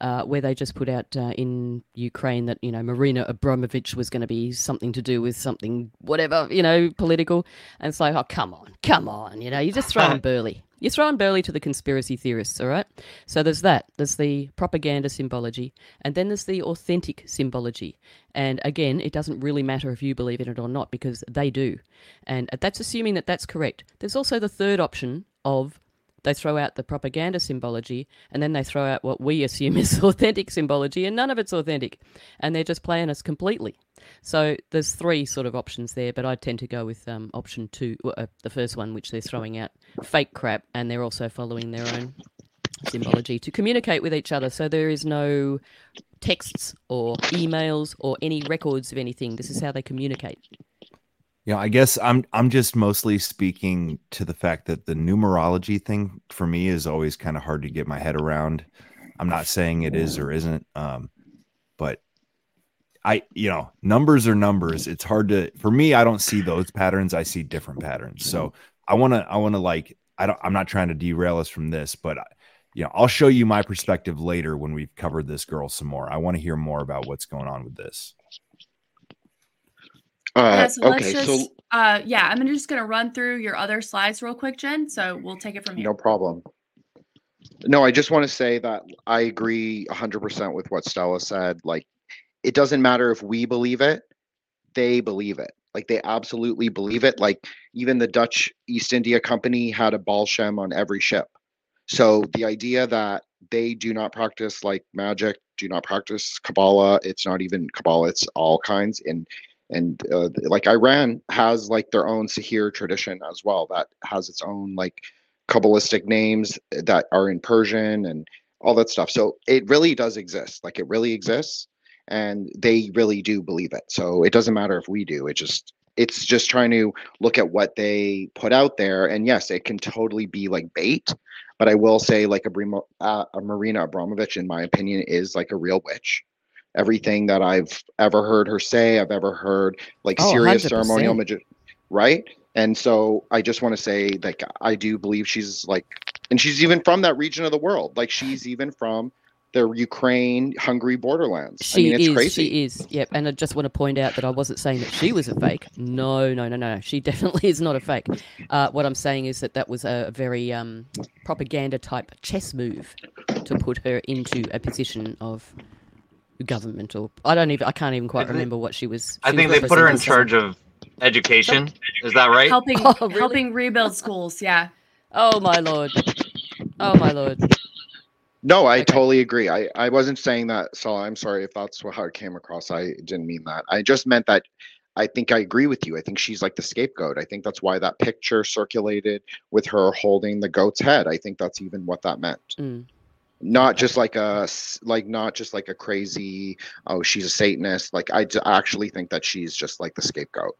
uh, where they just put out uh, in Ukraine that you know Marina Abramovich was going to be something to do with something whatever you know political, and it's like oh come on, come on, you know you're just throwing Burley. You're throwing Burley to the conspiracy theorists, all right? So there's that. There's the propaganda symbology, and then there's the authentic symbology. And again, it doesn't really matter if you believe in it or not because they do. And that's assuming that that's correct. There's also the third option of they throw out the propaganda symbology, and then they throw out what we assume is authentic symbology, and none of it's authentic, and they're just playing us completely. So there's three sort of options there, but I tend to go with um, option two, uh, the first one, which they're throwing out fake crap, and they're also following their own symbology to communicate with each other. So there is no texts or emails or any records of anything. This is how they communicate. Yeah, I guess I'm I'm just mostly speaking to the fact that the numerology thing for me is always kind of hard to get my head around. I'm not saying it is or isn't, um, but I you know numbers are numbers. It's hard to for me. I don't see those patterns. I see different patterns. So I want to I want to like I don't I'm not trying to derail us from this, but you know I'll show you my perspective later when we've covered this girl some more. I want to hear more about what's going on with this. Uh, yeah, so let's okay, just, so uh, yeah, I'm just gonna run through your other slides real quick, Jin. So we'll take it from here. no problem. No, I just want to say that I agree 100% with what Stella said. Like, it doesn't matter if we believe it, they believe it. Like, they absolutely believe it. Like, even the Dutch East India Company had a Baal Shem on every ship. So, the idea that they do not practice like magic, do not practice Kabbalah, it's not even Kabbalah, it's all kinds. And and uh, like Iran has like their own Sahir tradition as well that has its own like Kabbalistic names that are in Persian and all that stuff. So it really does exist. Like it really exists and they really do believe it. So it doesn't matter if we do. It just it's just trying to look at what they put out there and yes, it can totally be like bait, but I will say like a, uh, a Marina Abramovich in my opinion is like a real witch everything that I've ever heard her say, I've ever heard like Oh, serious 100%. ceremonial magic, right? And so I just want to say, like, I do believe she's like, and she's even from that region of the world. Like, she's even from the Ukraine, Hungary borderlands. She I mean, it's is. crazy. She is. Yep. And I just want to point out that I wasn't saying that she was a fake. No, no, no, no. She definitely is not a fake. Uh, what I'm saying is that that was a very um, propaganda type chess move to put her into a position of government or I don't even I can't even quite remember what she was. I think was they put her in charge of education. Is that right? Helping Oh, really? helping rebuild schools. Yeah. Oh my lord. Oh my lord. No, I Okay. totally agree. I, I wasn't saying that, so I'm sorry if that's wh- how it came across. I didn't mean that. I just meant that I think I agree with you. I think she's like the scapegoat. I think that's why that picture circulated with her holding the goat's head. I think that's even what that meant. Mm. Not just like a like not just like a crazy oh she's a Satanist. Like I d- actually think that she's just like the scapegoat.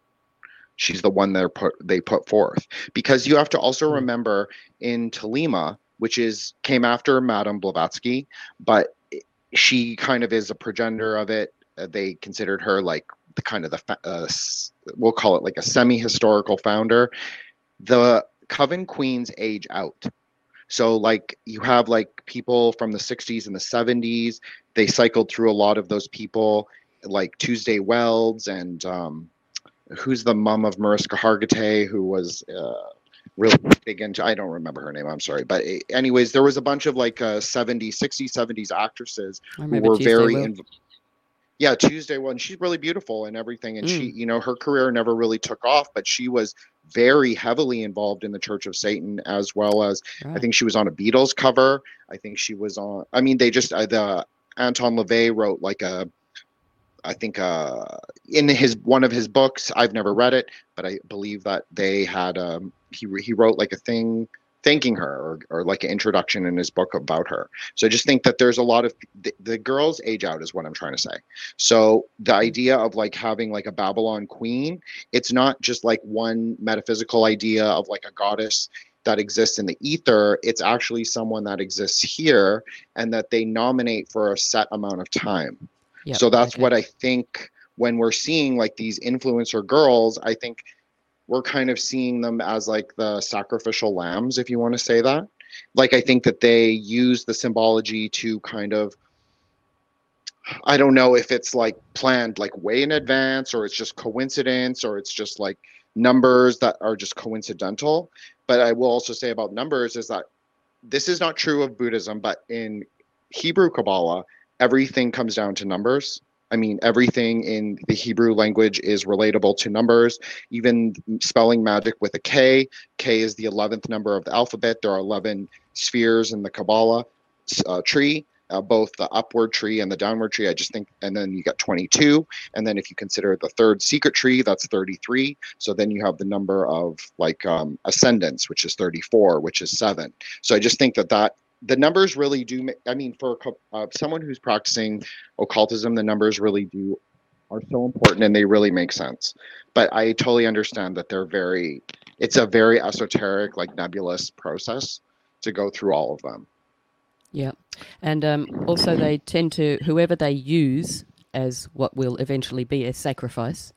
She's the one they're put they put forth because you have to also Mm. remember in Thelema, which is came after Madame Blavatsky, but she kind of is a progenitor of it. Uh, they considered her like the kind of the uh, we'll call it like a semi-historical founder. The Coven Queens age out. So like you have like people from the 60s and the 70s. They cycled through a lot of those people, like Tuesday Welds and um, who's the mom of Mariska Hargitay, who was uh, really big into. I don't remember her name. I'm sorry, but eh, anyways, there was a bunch of like uh, 70s, 60s, 70s actresses who were Tuesday very. Yeah Tuesday one she's really beautiful and everything and she you know her career never really took off but she was very heavily involved in the Church of Satan as well as I think she was on a Beatles cover. I think she was on I mean they just uh, the Anton LaVey wrote like a I think uh in his one of his books. I've never read it but I believe that they had um he he wrote like a thing thanking her or, or like an introduction in his book about her so I just think that there's a lot of the, the girls age out is what I'm trying to say. So the mm-hmm. idea of like having like a Babylon queen, it's not just like one metaphysical idea of like a goddess that exists in the ether. It's actually someone that exists here and that they nominate for a set amount of time. Yep, so that's okay. what I think when we're seeing like these influencer girls, I think we're kind of seeing them as like the sacrificial lambs, if you want to say that. Like I think that they use the symbology to kind of I don't know if it's like planned like way in advance or it's just coincidence or it's just like numbers that are just coincidental. But I will also say about numbers is that this is not true of Buddhism, but in Hebrew Kabbalah, everything comes down to numbers. I mean, everything in the Hebrew language is relatable to numbers, even spelling magic with a K. K is the 11th number of the alphabet. There are 11 spheres in the Kabbalah uh, tree, uh, both the upward tree and the downward tree. I just think, and then you got 22. And then if you consider the third secret tree, that's 33. So then you have the number of like um, ascendants, which is 34, which is seven. So I just think that that the numbers really do. I mean, for uh, someone who's practicing occultism, the numbers really do are so important and they really make sense. But I totally understand that they're very. It's a very esoteric, like nebulous process to go through all of them. Yeah, and um, also they tend to whoever they use as what will eventually be a sacrifice.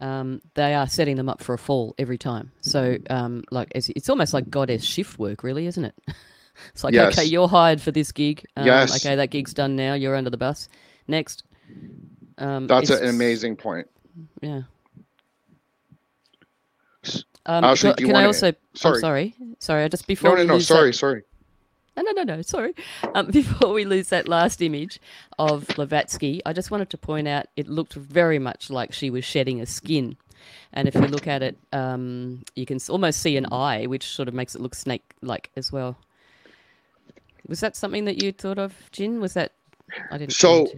Um, they are setting them up for a fall every time. So, um, like, it's, it's almost like goddess shift work, really, isn't it? It's like, yes. okay, you're hired for this gig. Um, yes. Okay, that gig's done now. You're under the bus. Next. Um, That's an amazing point. Yeah. Um, Ashley, can, can I also? Sorry. sorry, sorry. I Just before. No, no, no. Sorry, that... sorry. No, no, no, no. Sorry. Um, before we lose that last image of Blavatsky, I just wanted to point out it looked very much like she was shedding a skin. And if you look at it, um, you can almost see an eye, which sort of makes it look snake-like as well. Was that something that you thought of, Jin? Was that I didn't. So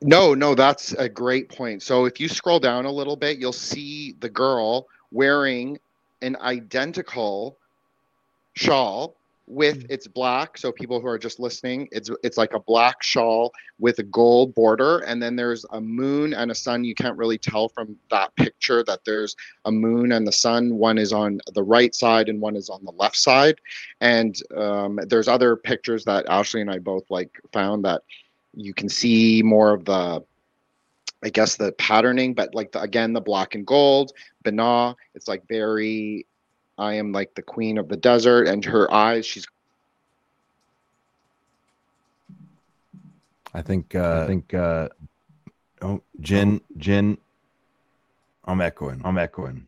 no, no, that's a great point. So if you scroll down a little bit, you'll see the girl wearing an identical shawl with mm-hmm. it's black so people who are just listening it's it's like a black shawl with a gold border and then there's a moon and a sun. You can't really tell from that picture that there's a moon and the sun. One is on the right side and one is on the left side. And um, there's other pictures that ashley and i both like found that you can see more of the I guess the patterning, but like the, again the black and gold, Binah, it's like very I am like the queen of the desert, and her eyes, she's. I think. Uh, I think. Uh, oh, Jin, Jin. I'm echoing. I'm echoing.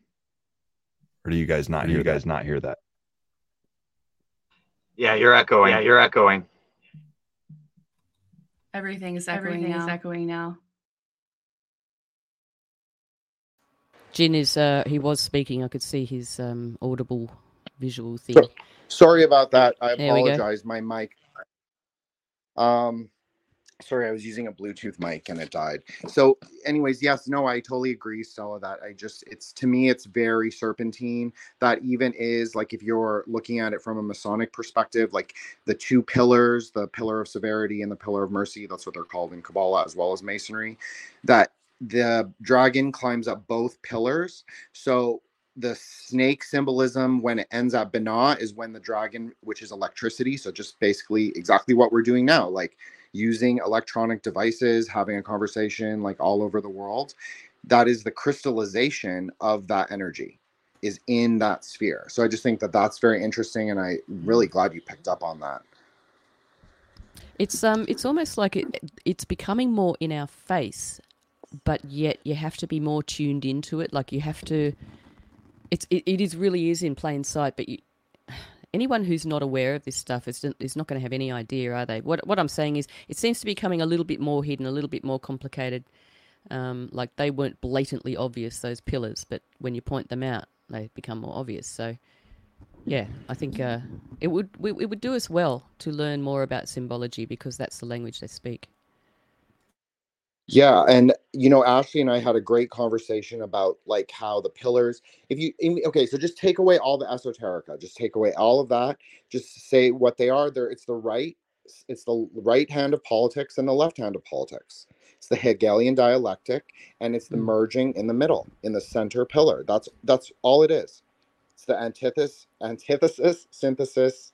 Or do you guys not? Do you guys not hear that? Yeah, you're echoing. Yeah, you're echoing. Everything is echoing Everything now. is echoing now. Jin is uh, he was speaking. I could see his um, audible visual thing. So, sorry about that. I there apologize. My mic. Um, sorry, I was using a Bluetooth mic and it died. So, anyways, yes, no, I totally agree, Stella. That I just it's to me, it's very serpentine. That even is like if you're looking at it from a Masonic perspective, like the two pillars, the pillar of severity and the pillar of mercy. That's what they're called in Kabbalah as well as Masonry. That the dragon climbs up both pillars. So the snake symbolism when it ends at Binah is when the dragon, which is electricity. So just basically exactly what we're doing now, like using electronic devices, having a conversation like all over the world. That is the crystallization of that energy is in that sphere. So I just think that that's very interesting, and I really glad you picked up on that. It's um, it's almost like it, it's becoming more in our face but yet you have to be more tuned into it. Like you have to. It's it, it is really is in plain sight, but you, anyone who's not aware of this stuff is is not going to have any idea, are they? What what I'm saying is, it seems to be becoming a little bit more hidden, a little bit more complicated. Um, like they weren't blatantly obvious those pillars, but when you point them out, they become more obvious. So, yeah, I think uh, it would we, it would do us well to learn more about symbology because that's the language they speak. Yeah, and you know, Ashley and I had a great conversation about like how the pillars. If you okay, so just take away all the esoterica, just take away all of that. Just say what they are. There, it's the right, it's the right hand of politics and the left hand of politics. It's the Hegelian dialectic, and it's the mm. merging in the middle, in the center pillar. That's that's all it is. It's the antithesis, antithesis, synthesis,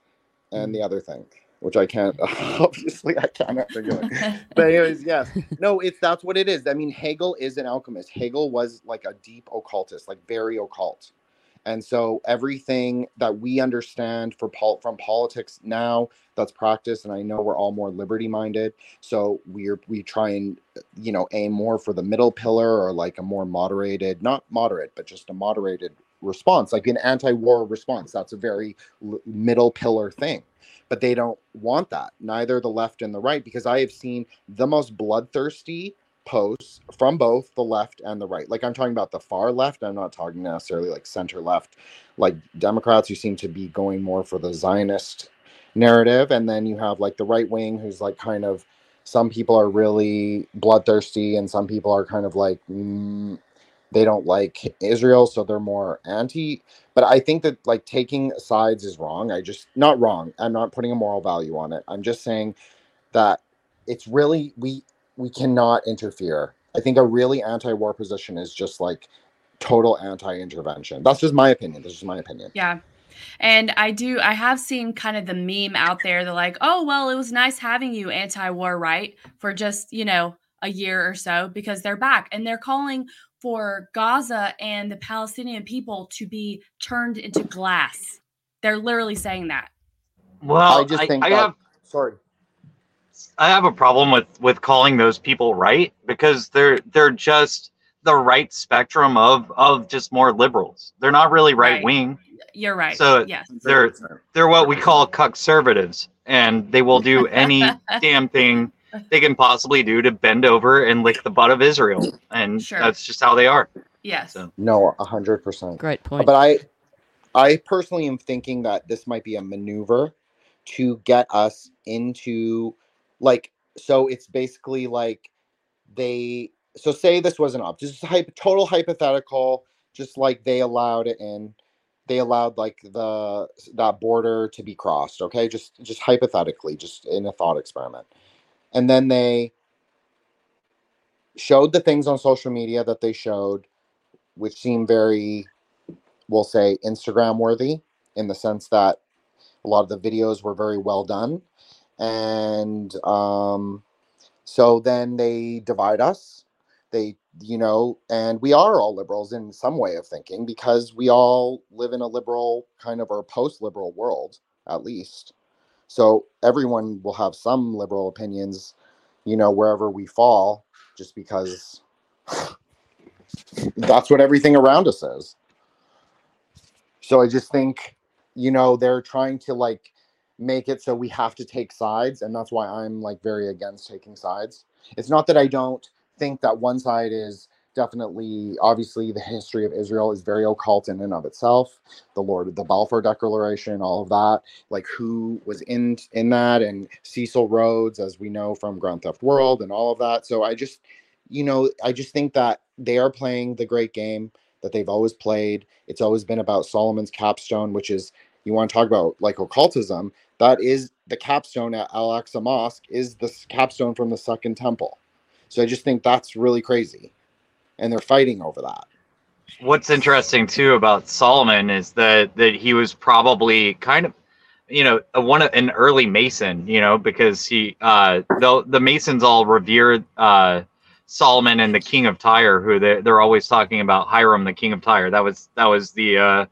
and mm. the other thing which I can't obviously I can't articulate. but anyways, yes. No, it's that's what it is. I mean, Hegel is an alchemist. Hegel was like a deep occultist, like very occult. And so everything that we understand for pol- from politics now that's practiced, and I know we're all more liberty minded. So we're we try and you know aim more for the middle pillar or like a more moderated, not moderate, but just a moderated response, like an anti-war response. That's a very l- middle pillar thing but they don't want that neither the left and the right because i have seen the most bloodthirsty posts from both the left and the right. Like I'm talking about the far left. I'm not talking necessarily like center left, like Democrats who seem to be going more for the Zionist narrative. And then you have like the right wing who's like kind of some people are really bloodthirsty and some people are kind of like mm, they don't like Israel, so they're more anti. But I think that like taking sides is wrong. I just not wrong. I'm not putting a moral value on it. I'm just saying that it's really we we cannot interfere. I think a really anti-war position is just like total anti-intervention. That's just my opinion. This is my opinion. Yeah. And I do, I have seen kind of the meme out there. They're like, oh, well, it was nice having you anti war, right? For just, you know, a year or so because they're back and they're calling for Gaza and the Palestinian people to be turned into glass. They're literally saying that. Well, I just I, think I that- have sorry. I have a problem with with calling those people right because they're they're just the right spectrum of of just more liberals. They're not really right Right. wing. You're right. So yes. they're they're what we call conservatives, and they will do any damn thing they can possibly do to bend over and lick the butt of Israel, and Sure. that's just how they are. Yes. So No, a hundred percent. Great point. But I, I personally am thinking that this might be a maneuver to get us into, like, so it's basically like they. So say this was an op, just a hype, total hypothetical, just like they allowed it in. They allowed like the that border to be crossed. Okay, just just hypothetically, just in a thought experiment, and then they showed the things on social media that they showed which seem very, we'll say, Instagram worthy in the sense that a lot of the videos were very well done. And um, so then they divide us. They, you know, and we are all liberals in some way of thinking because we all live in a liberal kind of or post liberal world, at least. So everyone will have some liberal opinions, you know, wherever we fall, just because that's what everything around us is. So I just think, you know, they're trying to like make it so we have to take sides, and that's why I'm like very against taking sides. It's not that I don't think that one side is definitely obviously the history of Israel is very occult in and of itself. The Lord, the Balfour Declaration, all of that, like who was in in that, and Cecil Rhodes, as we know from Grand Theft World, and all of that. So I just, you know, I just think that they are playing the great game that they've always played. It's always been about Solomon's capstone, which is you want to talk about like occultism. That is the capstone at Al Aqsa Mosque is the capstone from the Second Temple. So I just think that's really crazy, and they're fighting over that. what's interesting too about Solomon is that that he was probably kind of you know a, one of- an early mason you know because he uh the the masons all revered uh Solomon and the king of Tyre who they they're always talking about Hiram the king of Tyre. That was that was the uh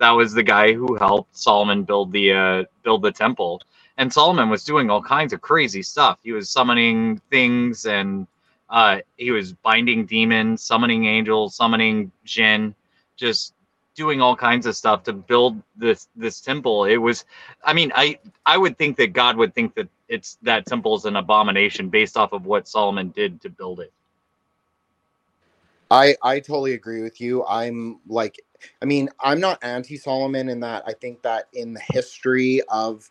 that was the guy who helped Solomon build the uh build the temple. And Solomon was doing all kinds of crazy stuff. He was summoning things and uh, he was binding demons, summoning angels, summoning jinn, just doing all kinds of stuff to build this this temple. It was, I mean, I I would think that God would think that it's that temple is an abomination based off of what Solomon did to build it. I I totally agree with you. I'm like, I mean, I'm not anti Solomon in that I think that in the history of,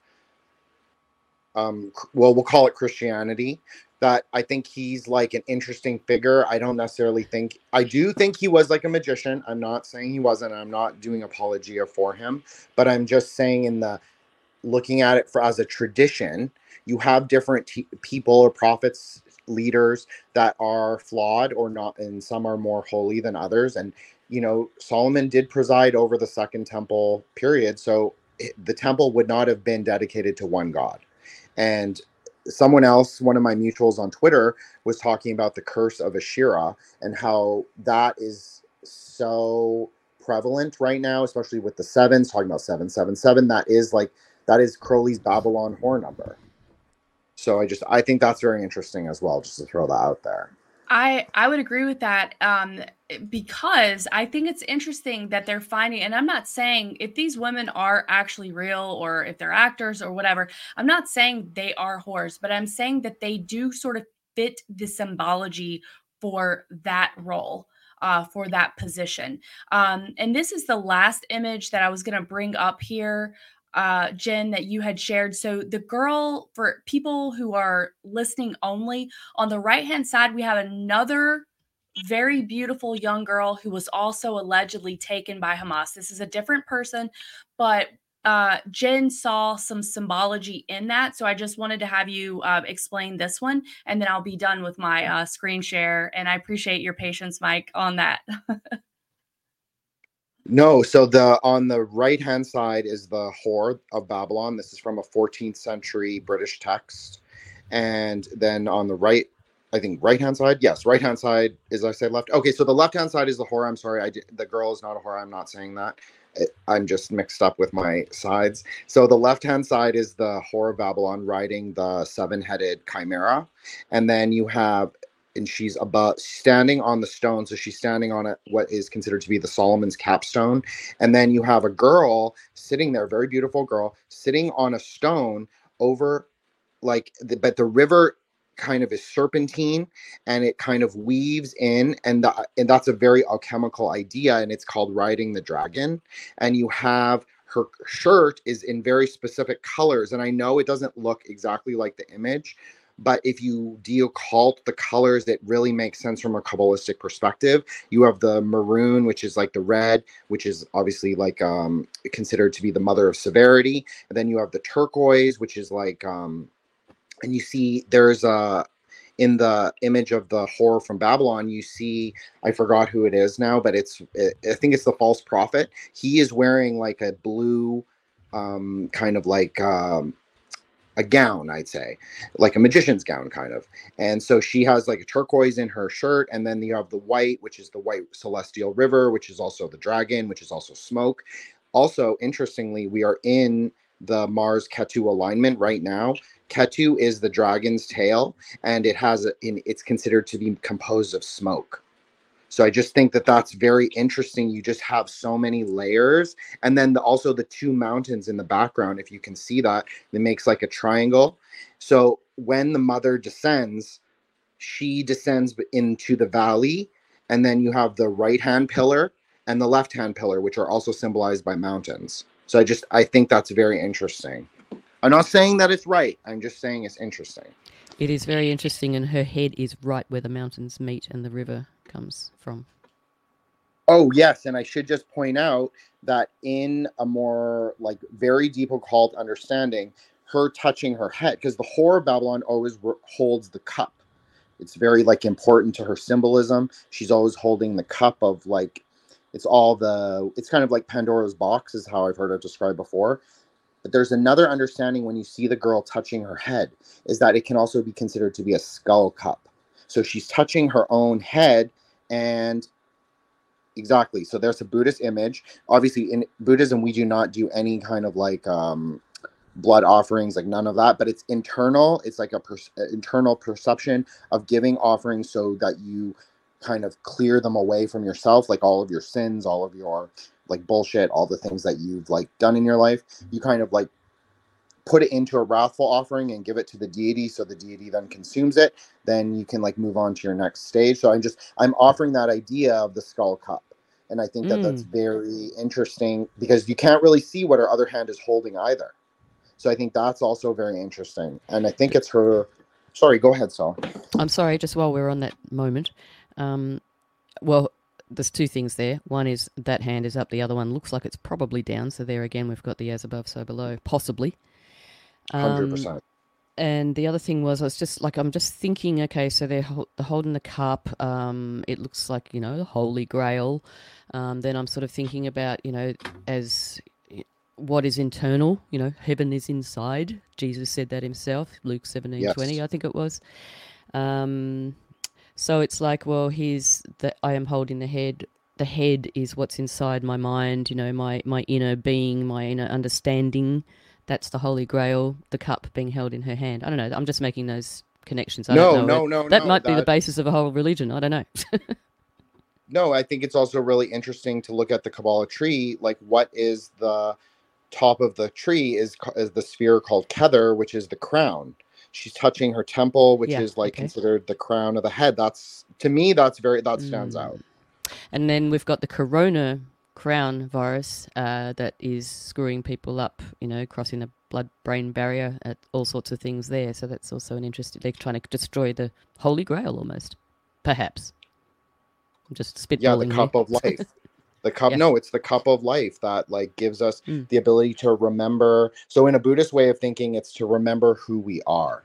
um, well, we'll call it Christianity, that I think he's like an interesting figure. I don't necessarily think I do think he was like a magician. I'm not saying he wasn't. I'm not doing apologia for him, but I'm just saying in the looking at it for as a tradition, you have different t- people or prophets, leaders that are flawed or not, and some are more holy than others. And you know, Solomon did preside over the Second Temple period, so the temple would not have been dedicated to one God. And someone else, one of my mutuals on Twitter, was talking about the curse of Asherah and how that is so prevalent right now, especially with the sevens, talking about 777. That is like, that is Crowley's Babylon whore number. So I just, I think that's very interesting as well, just to throw that out there. I I would agree with that um, because I think it's interesting that they're finding, and I'm not saying if these women are actually real or if they're actors or whatever. I'm not saying they are whores, but I'm saying that they do sort of fit the symbology for that role. Uh, for that position. Um, and this is the last image that I was going to bring up here uh, Jin, that you had shared. So, the girl, for people who are listening only, on the right hand side, we have another very beautiful young girl who was also allegedly taken by Hamas. This is a different person, but uh, Jin saw some symbology in that. So I just wanted to have you uh, explain this one, and then I'll be done with my uh, screen share. And I appreciate your patience, Mike, on that. No, so the on the right hand side is the Whore of Babylon. This is from a 14th century British text, and then on the right, I think right hand side. Yes, right hand side is I say left. Okay, so the left hand side is the whore. I'm sorry, I the girl is not a whore. I'm not saying that. I'm just mixed up with my sides. So the left hand side is the Whore of Babylon riding the seven headed chimera, and then you have and she's about standing on the stone. So she's standing on what is considered to be the Solomon's capstone. And then you have a girl sitting there, very beautiful girl, sitting on a stone over like, the, but the river kind of is serpentine and it kind of weaves in and the, and that's a very alchemical idea and it's called riding the dragon and you have her shirt is in very specific colors and i know it doesn't look exactly like the image but if you deoccult the colors that really make sense from a Kabbalistic perspective, you have the maroon, which is like the red, which is obviously like um, considered to be the mother of severity. And then you have the turquoise, which is like, um, and you see there's a, in the image of the whore from Babylon, you see, I forgot who it is now, but it's, I think it's the false prophet. He is wearing like a blue, um, kind of like, um, a gown, I'd say, like a magician's gown, kind of. And so she has like a turquoise in her shirt, and then you have the white, which is the white celestial river, which is also the dragon, which is also smoke. Also, interestingly, we are in the Mars Ketu alignment right now. Ketu is the dragon's tail, and it has a, in, it's considered to be composed of smoke. So I just think that that's very interesting. You just have so many layers, and then the, also the two mountains in the background. If you can see that, it makes like a triangle. So when the mother descends, she descends into the valley, and then you have the right hand pillar and the left hand pillar, which are also symbolized by mountains. So I just I think that's very interesting. I'm not saying that it's right. I'm just saying it's interesting. It is very interesting, and her head is right where the mountains meet and the river comes from. Oh yes, and I should just point out that in a more like very deep occult understanding, her touching her head because the whore of Babylon always re- holds the cup. It's very like important to her symbolism. She's always holding the cup of like it's all the it's kind of like Pandora's box is how I've heard it described before. But there's another understanding when you see the girl touching her head is that it can also be considered to be a skull cup. So she's touching her own head and exactly. So there's a Buddhist image. Obviously in Buddhism we do not do any kind of like um blood offerings like none of that but it's internal it's like a per- internal perception of giving offerings so that you kind of clear them away from yourself like all of your sins all of your like bullshit, all the things that you've like done in your life, you kind of like put it into a wrathful offering and give it to the deity so the deity then consumes it then you can like move on to your next stage so i'm just i'm offering that idea of the skull cup and i think that mm. that's very interesting because you can't really see what her other hand is holding either so i think that's also very interesting and i think it's her sorry go ahead saul i'm sorry just while we're on that moment um well there's two things there. One is that hand is up, the other one looks like it's probably down. So there again, we've got the as above, so below, possibly. Hundred um, percent. And the other thing was, I was just like, I'm just thinking, okay, so they're, they're holding the cup. Um, it looks like, you know, the Holy Grail. Um, then I'm sort of thinking about, you know, as what is internal, you know, heaven is inside. Jesus said that himself, Luke 17 yes. 20, I think it was. Um, so it's like, well, here's that I am holding the head. The head is what's inside my mind, you know, my, my inner being, my inner understanding. That's the Holy Grail, the cup being held in her hand. I don't know. I'm just making those connections. I no, no, no, That no, might be the basis of a whole religion. I don't know. no, I think it's also really interesting to look at the Kabbalah tree. Like, what is the top of the tree is, is the sphere called Kether, which is the crown. she's touching her temple, which Yeah, is like okay. considered the crown of the head. That's to me, that's very that stands Mm. out. And then we've got the corona crown virus uh, that is screwing people up, you know, crossing the blood brain barrier, at all sorts of things there. So that's also an interesting. They're trying to destroy the holy grail almost, perhaps. I'm just spitballing. Yeah, the here. cup of life. The cup, Yeah. no, it's the cup of life that like gives us Mm. the ability to remember. So, in a Buddhist way of thinking, it's to remember who we are,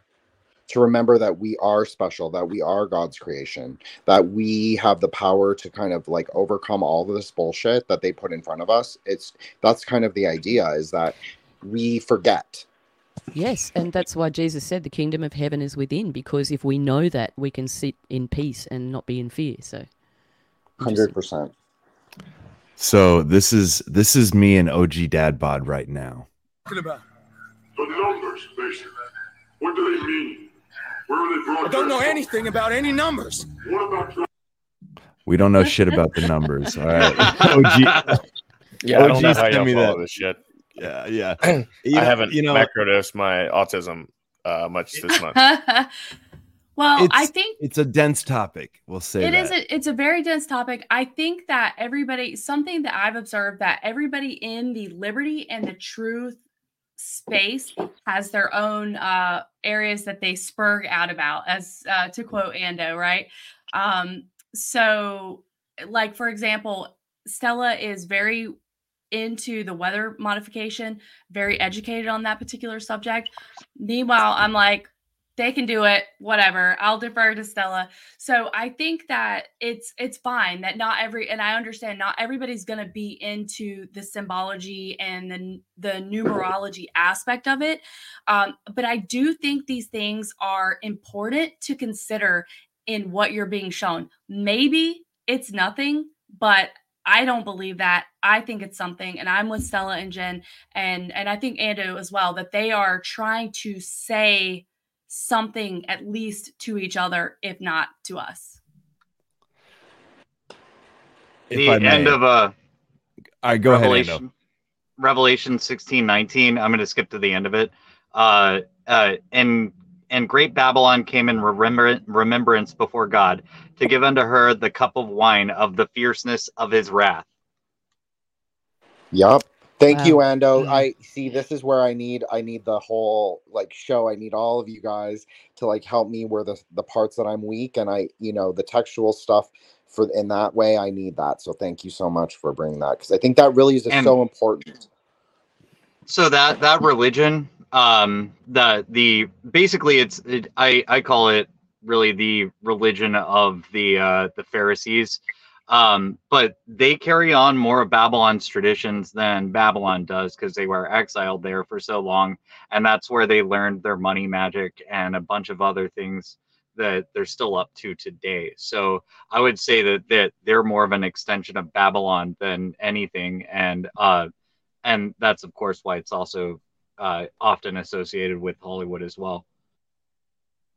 to remember that we are special, that we are God's creation, that we have the power to kind of like overcome all of this bullshit that they put in front of us. It's that's kind of the idea is that we forget. Yes, and that's why Jesus said the kingdom of heaven is within, because if we know that, we can sit in peace and not be in fear. So, 100%. So this is this is me and OG Dad Bod right now. Talking about? The numbers, basically. What do they mean? Where are they I don't know anything about any numbers. We don't know shit about the numbers. All right. OG, Yeah, I don't know how y'all me follow that. this shit. yeah, yeah. I You know- haven't you know, macrodosed my autism uh, much this month. well, I think it's a dense topic. We'll say It that. is a, it's a very dense topic. I think that everybody something that I've observed that everybody in the liberty and the truth space has their own uh areas that they spurg out about as uh, to quote Ando, right? Um so like for example, Stella is very into the weather modification, very educated on that particular subject. Meanwhile, I'm like they can do it whatever i'll defer to stella so i think that it's it's fine that not every and i understand not everybody's going to be into the symbology and the the numerology aspect of it um, but i do think these things are important to consider in what you're being shown maybe it's nothing but I don't believe that. I think it's something, and I'm with Stella and Jin, and and I think Ando as well that they are trying to say something at least to each other, if not to us. If the I may. end of uh, All right, go ahead, Revelation, Ando. Revelation sixteen nineteen. I'm going to skip to the end of it. Uh, uh, and and great Babylon came in remember, remembrance before God to give unto her the cup of wine of the fierceness of his wrath. Yep. Thank you, Ando. Mm. I see this is where I need I need the whole like show. I need all of you guys to like help me where the the parts that I'm weak and I, you know, the textual stuff for in that way I need that. So thank you so much for bringing that because I think that really is And- so important. so that that religion um the the basically it's it, i i call it really the religion of the uh the pharisees um but they carry on more of babylon's traditions than babylon does because they were exiled there for so long and that's where they learned their money magic and a bunch of other things that they're still up to today so i would say that that they're more of an extension of babylon than anything and uh and that's of course why it's also uh, often associated with Hollywood as well.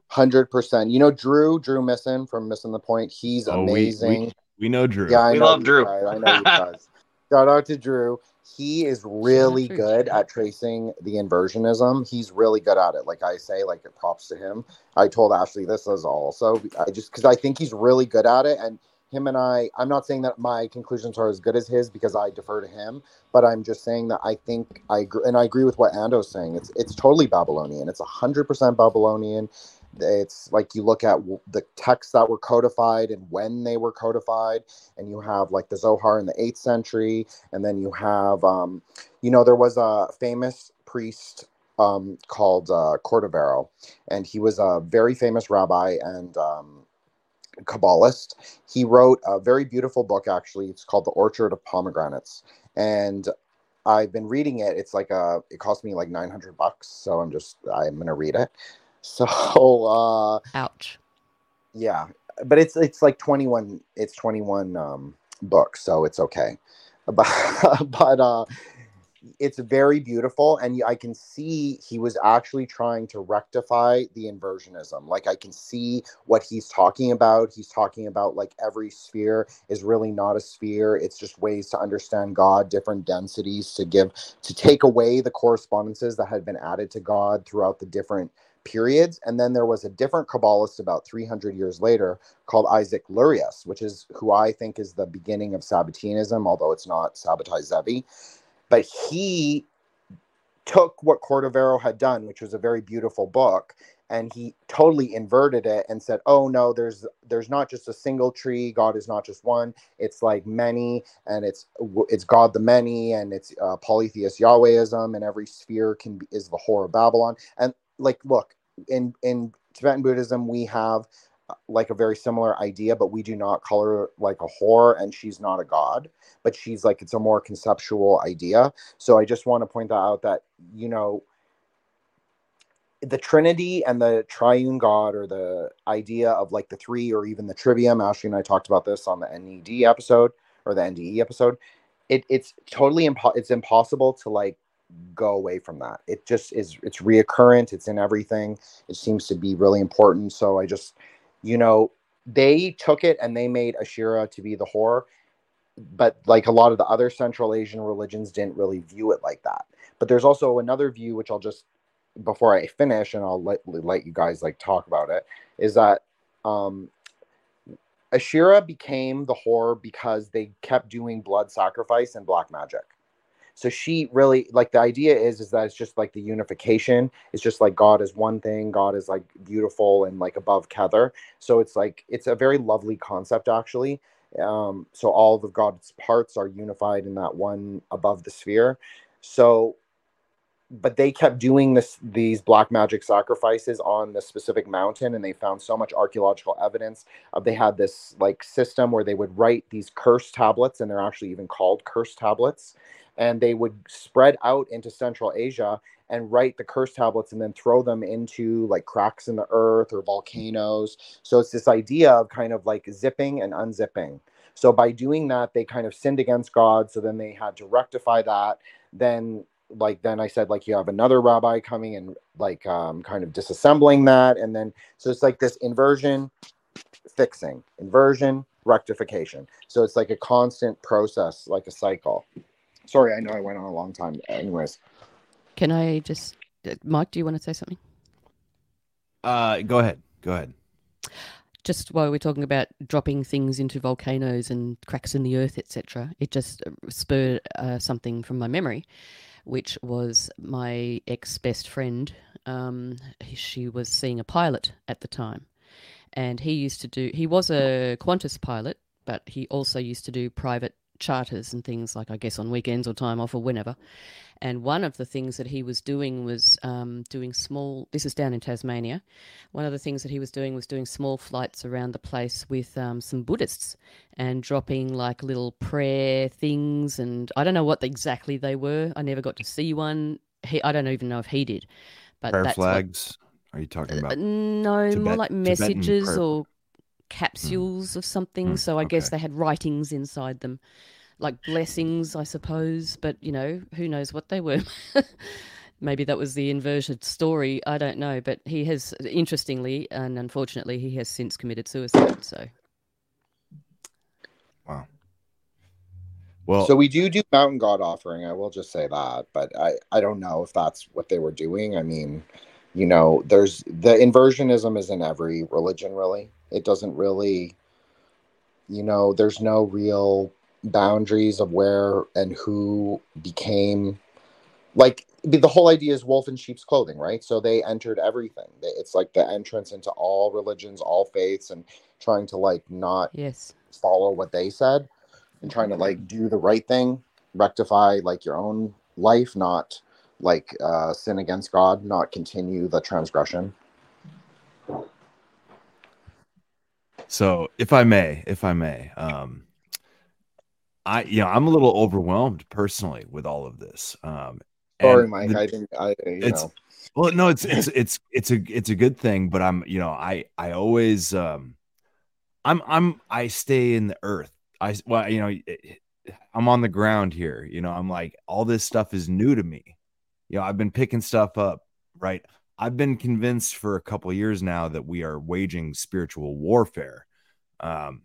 Hundred percent. You know, Drew, Drew Misson from Missing the Point. He's Oh, we- we- amazing. We know Drew. Yeah, I We know love Drew. guys. I know you guys. Shout out to Drew. He is really good at tracing the inversionism. He's really good at it. Like I say, like it props to him. I told Ashley this as also. I just because I think he's really good at it, and him and I. I'm not saying that my conclusions are as good as his because I defer to him, but I'm just saying that I think I agree, and I agree with what Ando's saying. It's it's totally Babylonian. It's hundred percent Babylonian. It's like you look at the texts that were codified and when they were codified, and you have like the Zohar in the eighth century, and then you have, um, you know, there was a famous priest um, called uh, Cordovero, and he was a very famous rabbi and um, Kabbalist. He wrote a very beautiful book, actually. It's called The Orchard of Pomegranates, and I've been reading it. It's like a, it cost me like nine hundred bucks, so I'm just, I'm gonna read it. So, uh, Ouch. yeah, but it's it's like 21 it's 21 um books, so it's okay. But but uh it's very beautiful and i can see he was actually trying to rectify the inversionism like i can see what he's talking about he's talking about like every sphere is really not a sphere it's just ways to understand god different densities to give to take away the correspondences that had been added to god throughout the different periods and then there was a different kabbalist about 300 years later called isaac lurius which is who i think is the beginning of sabbateanism although it's not sabbatai zevi but he took what Cordovero had done, which was a very beautiful book, and he totally inverted it and said, "Oh no, there's there's not just a single tree. God is not just one. It's like many, and it's it's God the many, and it's uh, polytheist Yahwehism, and every sphere can be is the whore of Babylon. And like, look in in Tibetan Buddhism, we have uh, like a very similar idea, but we do not call her like a whore, and she's not a god, but she's like it's a more conceptual idea. So I just want to point that out that you know the Trinity and the triune God, or the idea of like the three, or even the trivium. Ashley and I talked about this on the NED episode or the NDE episode. It, it's totally impo- it's impossible to like go away from that. It just is. It's reoccurrent. It's in everything. It seems to be really important. So I just you know, they took it and they made Asherah to be the whore, but like a lot of the other Central Asian religions didn't really view it like that. But there's also another view, which I'll just before I finish and I'll let let you guys like talk about it, is that um Asherah became the whore because they kept doing blood sacrifice and black magic so she really like the idea is is that it's just like the unification. It's just like god is one thing god is like beautiful and like above kether. So it's like it's a very lovely concept actually. Um so all of god's parts are unified in that one above the sphere. So but they kept doing this these black magic sacrifices on the specific mountain and they found so much archaeological evidence uh, they had this like system where they would write these curse tablets and they're actually even called curse tablets and they would spread out into Central Asia and write the curse tablets and then throw them into like cracks in the earth or volcanoes. So it's this idea of kind of like zipping and unzipping. So by doing that, they kind of sinned against God. So then they had to rectify that. Then like then I said like you have another rabbi coming and like um, kind of disassembling that, and then so it's like this inversion, fixing, inversion, rectification. So it's like a constant process, like a cycle. Sorry, I know I went on a long time. Anyways, Can I just, Mike? Do you want to say something? Uh, go ahead. Go ahead. Just while we're talking about dropping things into volcanoes and cracks in the earth, etc., it just uh, spurred uh, something from my memory, which was my ex best friend. Um, she was seeing a pilot at the time, and he used to do. He was a Qantas pilot, but he also used to do private charters and things like I guess on weekends or time off or whenever. And one of the things that he was doing was um, doing small. This is down in Tasmania. One of the things that he was doing was doing small flights around the place with um, some Buddhists and dropping like little prayer things. And I don't know what exactly they were. I never got to see one. He, I don't even know if he did. But Prayer that's what- flags. Are you talking about? uh, no, more Tibet- like Tibetan messages or capsules of something. Mm, so I guess they had writings inside them, like blessings, I suppose. But you know, who knows what they were? Maybe that was the inverted story. I don't know. But he has, interestingly and unfortunately, he has since committed suicide. So Wow. Well, so we do do mountain god offering. I will just say that, but I I don't know if that's what they were doing. I mean, you know, there's the inversionism is in every religion, really. It doesn't really, you know, there's no real boundaries of where and who became like the whole idea is wolf in sheep's clothing, right? So they entered everything. It's like the entrance into all religions, all faiths, and trying to like not yes, follow what they said and trying to like do the right thing, rectify like your own life, not like uh, sin against God, not continue the transgression. So, if I may, if I may, um, I you know I'm a little overwhelmed personally with all of this. Um, Sorry, Mike. the- I didn't. I you it's know. well, no, it's it's it's it's a it's a good thing, but I'm you know I I always um I'm I'm I stay in the earth. I well you know it- I'm on the ground here. You know, I'm like, all this stuff is new to me. You know, I've been picking stuff up, right? I've been convinced for a couple years now that we are waging spiritual warfare. Um,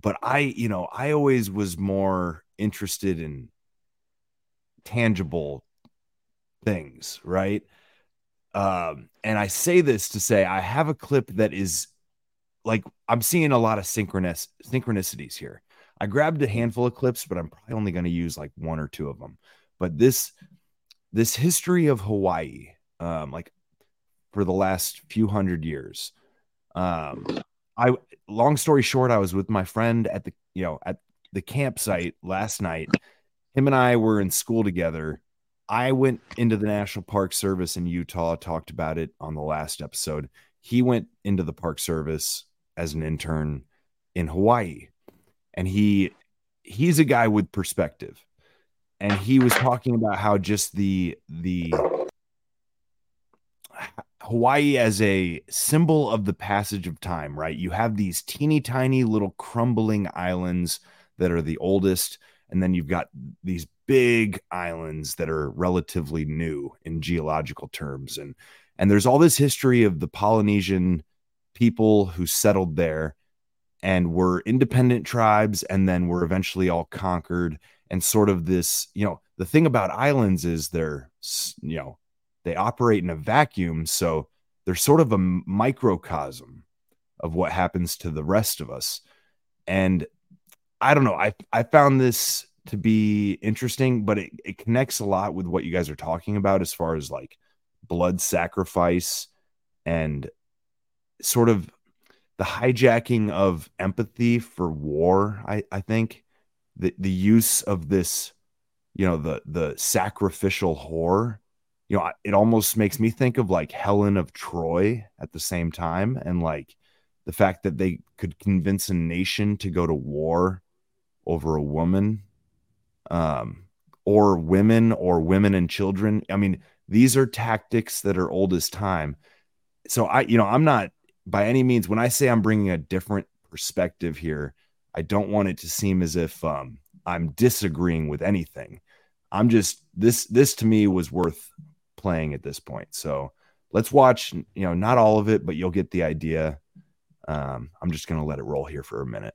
but I, you know, I always was more interested in tangible things, right? Um, and I say this to say I have a clip that is like I'm seeing a lot of synchronous synchronicities here. I grabbed a handful of clips, but I'm probably only going to use like one or two of them. But this this history of Hawaii, um, like for the last few hundred years, um, I long story short, I was with my friend at the you know at the campsite last night. Him and I were in school together. I went into the National Park Service in Utah, talked about it on the last episode. He went into the Park Service as an intern in Hawaii. And he he's a guy with perspective. And he was talking about how just the the Hawaii as a symbol of the passage of time, right? You have these teeny tiny little crumbling islands that are the oldest, and then you've got these big islands that are relatively new in geological terms. And and there's all this history of the Polynesian people who settled there and were independent tribes and then were eventually all conquered and sort of this, you know, the thing about islands is they're, you know, they operate in a vacuum. So they're sort of a microcosm of what happens to the rest of us. And I don't know, I, I found this to be interesting, but it, it connects a lot with what you guys are talking about as far as like blood sacrifice and sort of the hijacking of empathy for war i i think the the use of this you know the the sacrificial whore you know it almost makes me think of like helen of troy at the same time and like the fact that they could convince a nation to go to war over a woman um or women or women and children. I mean these are tactics that are old as time. So i you know i'm not by any means when i say i'm bringing a different perspective here i don't want it to seem as if um, i'm disagreeing with anything. I'm just this this to me was worth playing at this point. So let's watch you know not all of it but you'll get the idea. Um, i'm just going to let it roll here for a minute.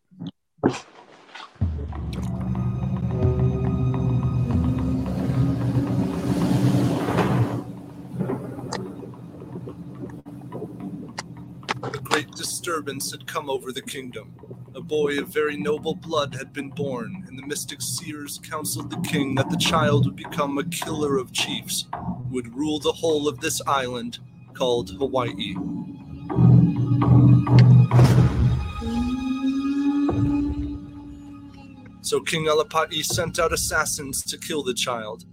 Great disturbance had come over the kingdom. A boy of very noble blood had been born, and the mystic seers counseled the king that the child would become a killer of chiefs, would rule the whole of this island called Hawaii. So King Alapa'i sent out assassins to kill the child.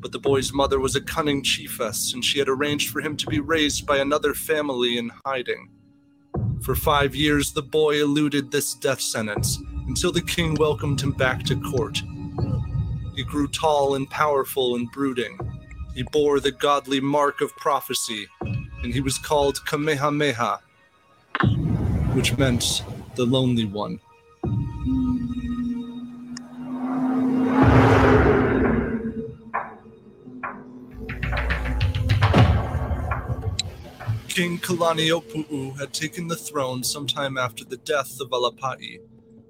But the boy's mother was a cunning chiefess, and she had arranged for him to be raised by another family in hiding. For five years, the boy eluded this death sentence until the king welcomed him back to court. He grew tall and powerful and brooding. He bore the godly mark of prophecy, and he was called Kamehameha, which meant the lonely one. King Kalaniopuu had taken the throne sometime after the death of Alapa'i,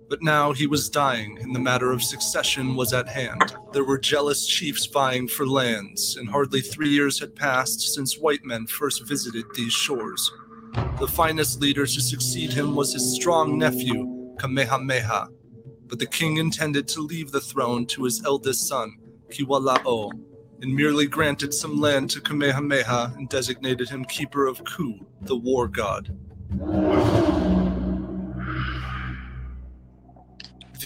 but now he was dying and the matter of succession was at hand. There were jealous chiefs vying for lands, and hardly three years had passed since white men first visited these shores. The finest leader to succeed him was his strong nephew, Kamehameha, but the king intended to leave the throne to his eldest son, Kiwala'o, and merely granted some land to Kamehameha and designated him keeper of Ku, the war god.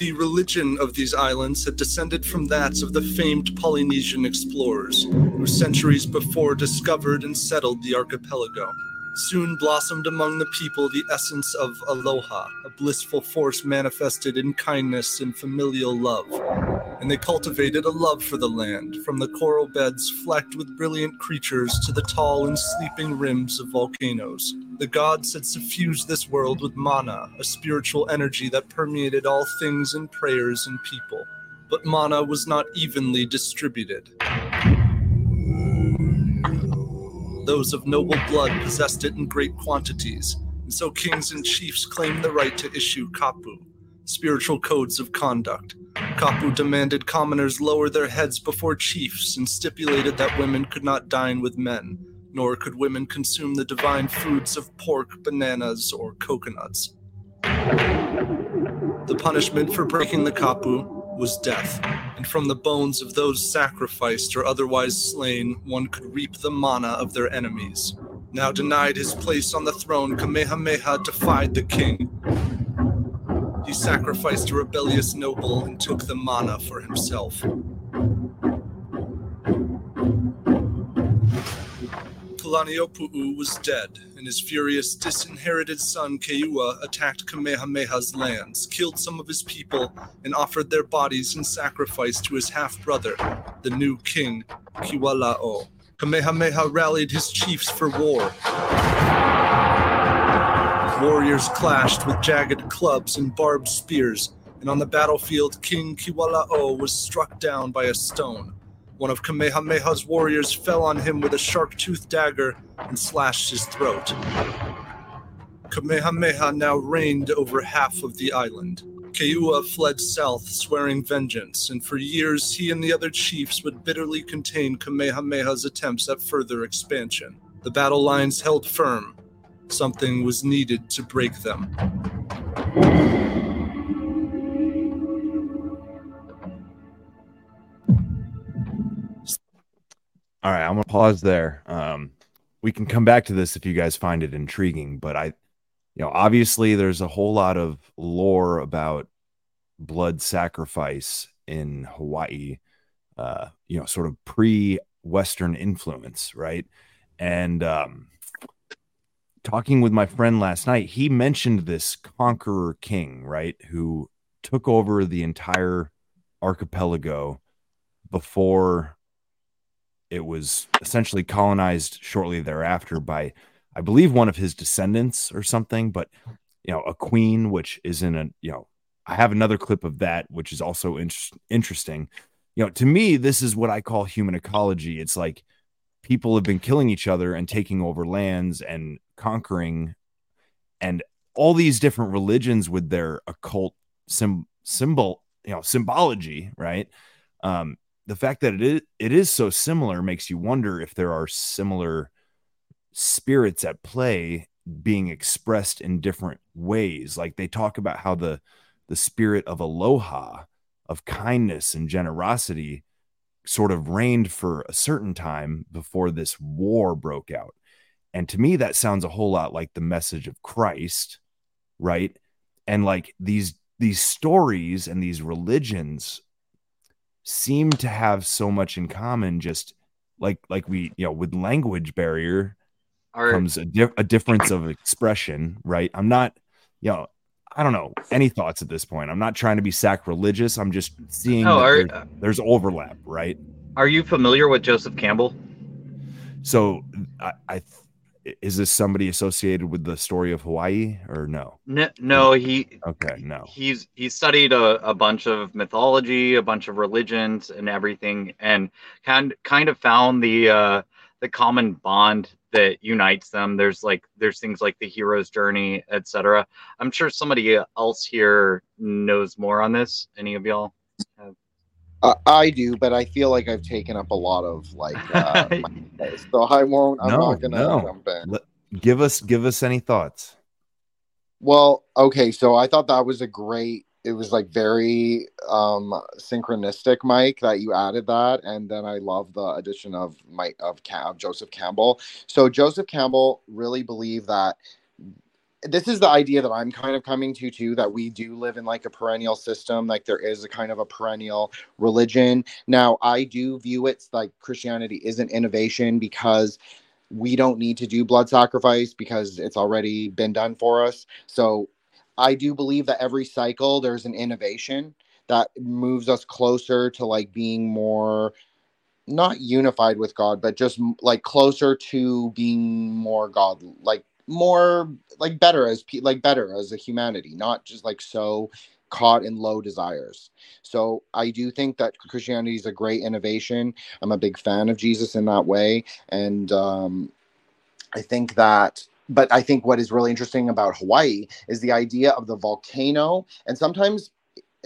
The religion of these islands had descended from that of the famed Polynesian explorers, who centuries before discovered and settled the archipelago. Soon blossomed among the people the essence of aloha, a blissful force manifested in kindness and familial love and they cultivated a love for the land, from the coral beds flecked with brilliant creatures to the tall and sleeping rims of volcanoes. The gods had suffused this world with mana, a spiritual energy that permeated all things and prayers and people. but mana was not evenly distributed. Those of noble blood possessed it in great quantities, and so kings and chiefs claimed the right to issue kapu, spiritual codes of conduct. Kapu demanded commoners lower their heads before chiefs and stipulated that women could not dine with men, nor could women consume the divine foods of pork, bananas, or coconuts. The punishment for breaking the kapu was death, and from the bones of those sacrificed or otherwise slain, one could reap the mana of their enemies. Now denied his place on the throne, Kamehameha defied the king. He sacrificed a rebellious noble and took the mana for himself. Kalaniopuu was dead, and his furious, disinherited son Keoua attacked Kamehameha's lands, killed some of his people, and offered their bodies in sacrifice to his half brother, the new king, Kiwalao. Kamehameha rallied his chiefs for war. Warriors clashed with jagged clubs and barbed spears, and on the battlefield, King Kiwalao was struck down by a stone. One of Kamehameha's warriors fell on him with a sharp toothed dagger and slashed his throat. Kamehameha now reigned over half of the island. Keoua fled south, swearing vengeance, and for years he and the other chiefs would bitterly contain Kamehameha's attempts at further expansion. The battle lines held firm. Something was needed to break them. All right, I'm gonna pause there. Um, we can come back to this if you guys find it intriguing, but I, you know, obviously there's a whole lot of lore about blood sacrifice in Hawaii, uh, you know, sort of pre-Western influence, right? And um, talking with my friend last night, he mentioned this conqueror king, right, who took over the entire archipelago before it was essentially colonized shortly thereafter by i believe one of his descendants or something but you know a queen which is in a you know i have another clip of that which is also in- interesting. You know to me this is what i call human ecology. It's like people have been killing each other and taking over lands and conquering and all these different religions with their occult sim- symbol you know symbology right? Um the fact that it is it is so similar makes you wonder if there are similar spirits at play being expressed in different ways. Like they talk about how the the spirit of aloha of kindness and generosity sort of reigned for a certain time before this war broke out. And to me that sounds a whole lot like the message of Christ right? And like these these stories and these religions seem to have so much in common just like like we you know with language barrier comes a, di- a difference of expression right? I'm not you know i don't know any thoughts at this point. I'm not trying to be sacrilegious. I'm just seeing are- there- there's overlap right? Are you familiar with Joseph Campbell? so i i is this somebody associated with the story of hawaii or no No, no he okay no he's he studied a, a bunch of mythology, a bunch of religions, and everything, and kind kind of found the uh, the common bond that unites them. There's like there's things like the hero's journey, etc. I'm sure somebody else here knows more on this. Any of y'all? Uh, I do, but I feel like I've taken up a lot of like, uh, my so I won't. I'm no not gonna no jump in. Let- give us give us any thoughts Well, okay, so I thought that was a great. It was like very um synchronistic, Mike, that you added that, and then I love the addition of Mike of, Cam- of Joseph Campbell. So Joseph Campbell really believed that this is the idea that I'm kind of coming to too that we do live in like a perennial system like there is a kind of a perennial religion. Now I do view it like Christianity is an innovation because we don't need to do blood sacrifice because it's already been done for us. So I do believe that every cycle there's an innovation that moves us closer to like being more not unified with God, but just like closer to being more God, like more like better as like better as a humanity, not just like so caught in low desires. So I do think that Christianity is a great innovation. I'm a big fan of Jesus in that way, and um, I think that. But I think what is really interesting about Hawaii is the idea of the volcano, and sometimes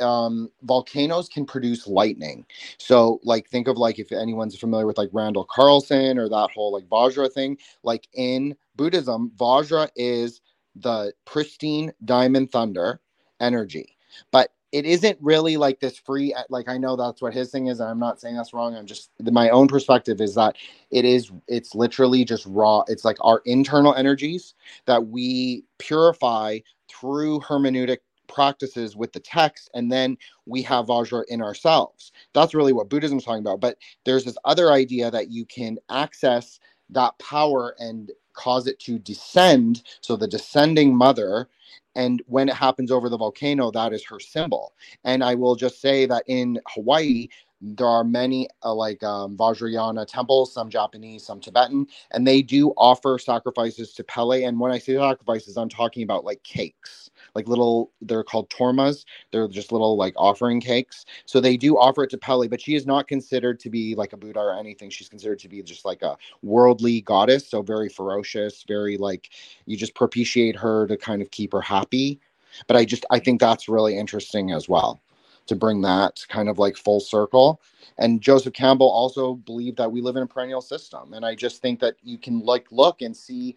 um, volcanoes can produce lightning. So, like, think of like if anyone's familiar with like Randall Carlson or that whole like Vajra thing. Like in Buddhism, Vajra is the pristine diamond thunder energy, but it isn't really like this free. Like I know that's what his thing is, and I'm not saying that's wrong. I'm just my own perspective is that it is. It's literally just raw. It's like our internal energies that we purify through hermeneutic practices with the text and then we have vajra in ourselves that's really what buddhism is talking about but there's this other idea that you can access that power and cause it to descend. So the descending mother and when it happens over the volcano that is her symbol. And i will just say that in hawaii there are many uh, like um, Vajrayana temples, some Japanese, some Tibetan, and they do offer sacrifices to Pele. And when I say sacrifices, I'm talking about like cakes, like little, they're called tormas. They're just little like offering cakes. So they do offer it to Pele, but she is not considered to be like a Buddha or anything. She's considered to be just like a worldly goddess. So very ferocious, very like you just propitiate her to kind of keep her happy. But I just, I think that's really interesting as well to bring that kind of like full circle. And Joseph Campbell also believed that we live in a perennial system. And I just think that you can like look and see.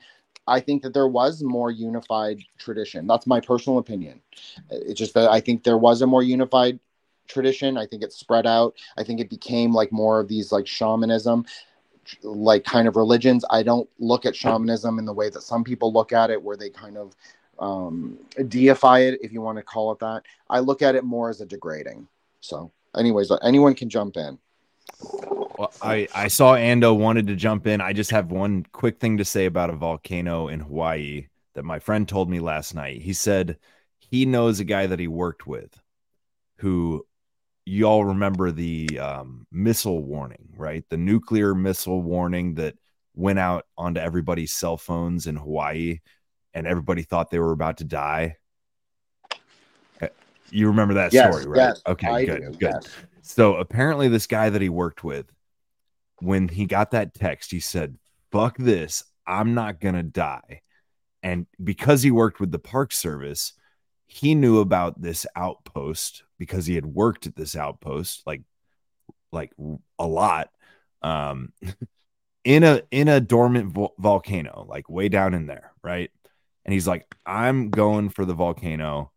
I think that there was more unified tradition. That's my personal opinion. It's just that I think there was a more unified tradition. I think it spread out. I think it became like more of these like shamanism like kind of religions. I don't look at shamanism in the way that some people look at it, where they kind of um, deify it, if you want to call it that. I look at it more as a degrading. So, anyways, anyone can jump in. Well, I, I saw Ando wanted to jump in. I just have one quick thing to say about a volcano in Hawaii that my friend told me last night. He said he knows a guy that he worked with who you all remember the um, missile warning, right? The nuclear missile warning that went out onto everybody's cell phones in Hawaii and everybody thought they were about to die. You remember that yes, story, right? Yes, okay, I good, do, good. yes. So apparently, this guy that he worked with, when he got that text, he said, "Fuck this! I'm not gonna die." And because he worked with the Park Service, he knew about this outpost because he had worked at this outpost like like a lot um in a in a dormant vo- volcano like way down in there right and he's like i'm going for the volcano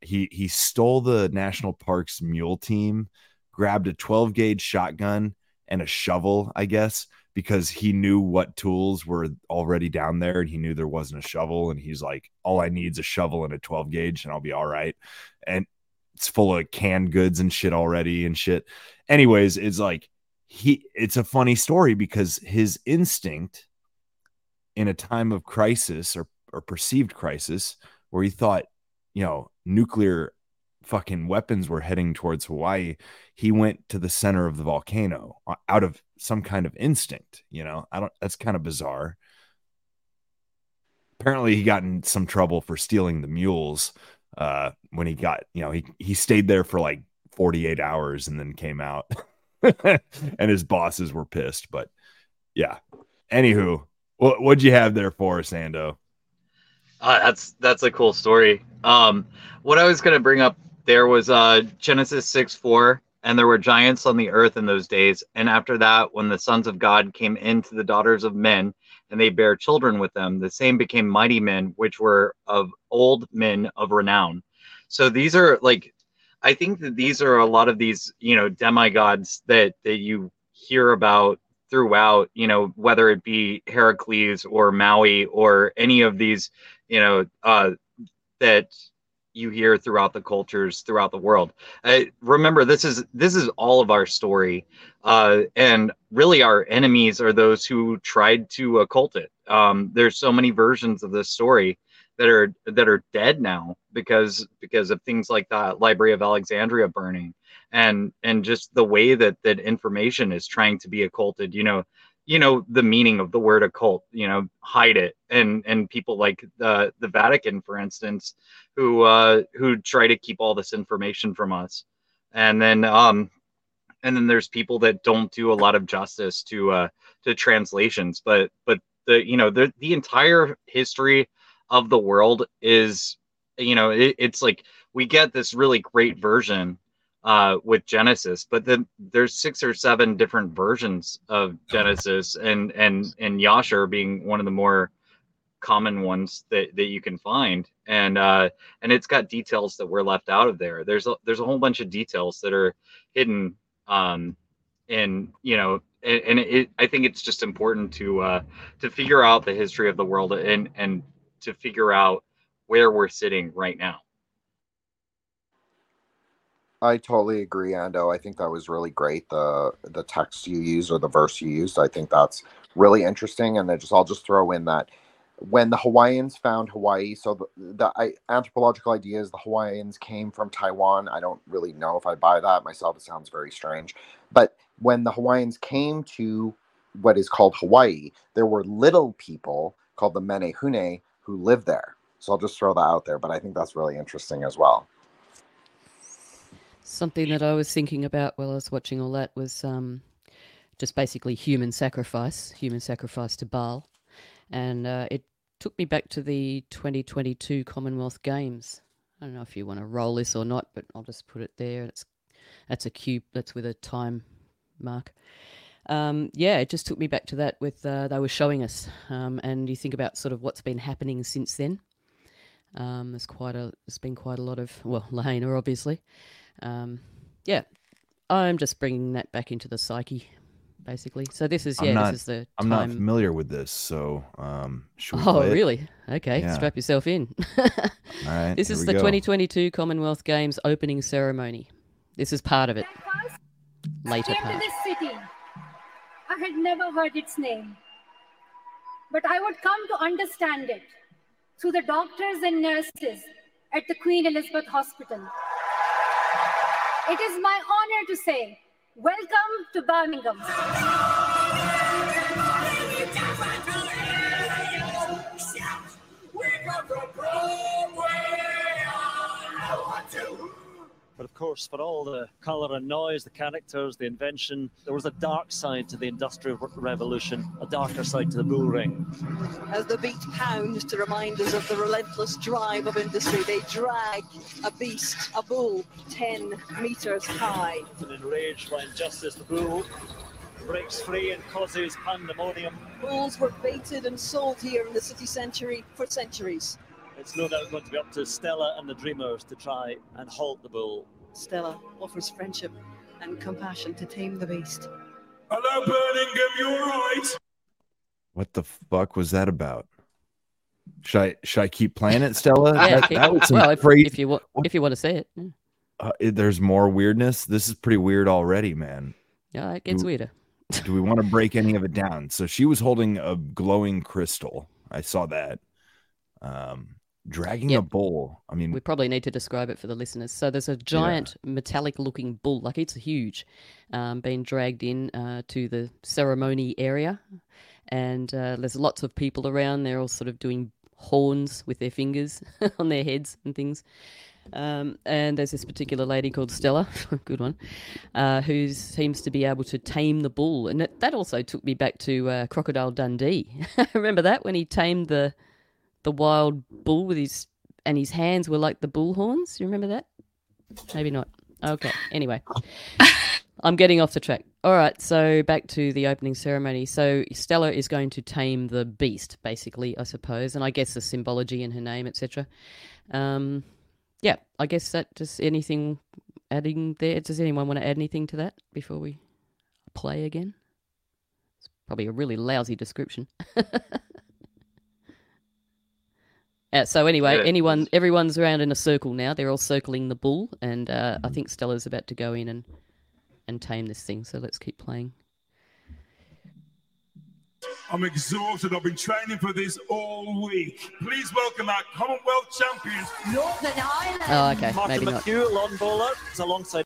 he he stole the national parks mule team grabbed a 12 gauge shotgun and a shovel i guess because he knew what tools were already down there and he knew there wasn't a shovel. And he's like all i need is a shovel and a 12 gauge and i'll be all right. And it's full of canned goods and shit already and shit. Anyways it's like he it's a funny story because his instinct in a time of crisis or or perceived crisis where he thought you know nuclear fucking weapons were heading towards Hawaii, he went to the center of the volcano uh, out of some kind of instinct. You know, I don't, that's kind of bizarre. Apparently, he got in some trouble for stealing the mules uh, when he got, you know, he, he stayed there for like 48 hours and then came out. and his bosses were pissed. But yeah. Anywho, what, what'd you have there for us, Ando? Uh, that's that's a cool story. Um, what I was gonna bring up there was uh, Genesis six four, and there were giants on the earth in those days. And after that, when the sons of God came into the daughters of men, and they bare children with them, the same became mighty men, which were of old men of renown. So these are like, I think that these are a lot of these, you know, demigods that that you hear about throughout, you know, whether it be Heracles or Maui or any of these, you know, uh, that you hear throughout the cultures throughout the world. Remember, this is this is all of our story, uh, and really our enemies are those who tried to occult it. Um, there's so many versions of this story that are that are dead now because because of things like the Library of Alexandria burning and and just the way that that information is trying to be occulted. You know, you know the meaning of the word occult you know hide it. And and people like the the vatican for instance who uh who try to keep all this information from us. And then um and then there's people that don't do a lot of justice to uh to translations. But but the you know the the entire history of the world is you know it, it's like we get this really great version uh, with Genesis, but then there's six or seven different versions of Genesis, and and and Yasher being one of the more common ones that, that you can find, and uh, and it's got details that were left out of there. There's a there's a whole bunch of details that are hidden, um, and you know, and, and it, I think it's just important to uh, to figure out the history of the world and and to figure out where we're sitting right now. I totally agree, Ando. I think that was really great. The the text you used or the verse you used, I think that's really interesting. And I just I'll just throw in that when the Hawaiians found Hawaii, so the, the I, anthropological idea is the Hawaiians came from Taiwan. I don't really know if I buy that myself. It sounds very strange. But when the Hawaiians came to what is called Hawaii, there were little people called the Menehune who lived there. So I'll just throw that out there. But I think that's really interesting as well. Something that I was thinking about while I was watching all that was um, just basically human sacrifice, human sacrifice to Baal. And uh, it took me back to the 2022 Commonwealth Games. I don't know if you want to roll this or not, but I'll just put it there. It's that's a cube. That's with a time mark. Um, yeah, it just took me back to that. With uh, they were showing us, um, and you think about sort of what's been happening since then. Um, there's quite a. There's been quite a lot of well, Lahaina obviously, um, yeah, I'm just bringing that back into the psyche, basically. So this is yeah, not, this is the. I'm time... not familiar with this, so um, oh really? Okay, yeah. strap yourself in. All right, this is the go. 2022 Commonwealth Games opening ceremony. This is part of it. Later part. To this city. I had never heard its name, but I would come to understand it through the doctors and nurses at the Queen Elizabeth Hospital. It is my honor to say, welcome to Birmingham. But of course, for all the colour and noise, the characters, the invention, there was a dark side to the Industrial Revolution, a darker side to the bull ring. As the beat pounds to remind us of the relentless drive of industry, they drag a beast, a bull, 10 metres high. And enraged by injustice, the bull breaks free and causes pandemonium. Bulls were baited and sold here in the city century for centuries. It's no doubt going to be up to Stella and the Dreamers to try and halt the bull. Stella offers friendship and compassion to tame the beast. Hello, Birmingham, you alright? What the fuck was that about? Should I should I keep playing it, Stella? yeah, that, that was well, if, if, you want if you want to say it. Yeah. Uh, there's more weirdness. This is pretty weird already, man. Yeah, it gets do, weirder. do we want to break any of it down? So she was holding a glowing crystal. I saw that. Um, Dragging yep. a bull. I mean, we probably need to describe it for the listeners. So there's a giant yeah. metallic-looking bull, like it's huge, um, being dragged in uh, to the ceremony area, and uh, there's lots of people around. They're all sort of doing horns with their fingers on their heads and things. Um, and there's this particular lady called Stella, good one, uh, who seems to be able to tame the bull. And that, that also took me back to uh, Crocodile Dundee. Remember that when he tamed the the wild bull with his and his hands were like the bull horns. You remember that? Maybe not. Okay. Anyway, I'm getting off the track. All right. So back to the opening ceremony. So Stella is going to tame the beast, basically, I suppose, and I guess the symbology in her name, etc. Um, yeah. I guess that just anything adding there. Does anyone want to add anything to that before we play again? It's probably a really lousy description. Uh, so anyway, yeah. anyone, everyone's around in a circle now. They're all circling the bull, and uh, I think Stella's about to go in and and tame this thing. So let's keep playing. I'm exhausted. I've been training for this all week. Please welcome our Commonwealth champions, Northern Ireland. Oh, okay, Martin maybe McHugh, not. lawn bowler, is alongside.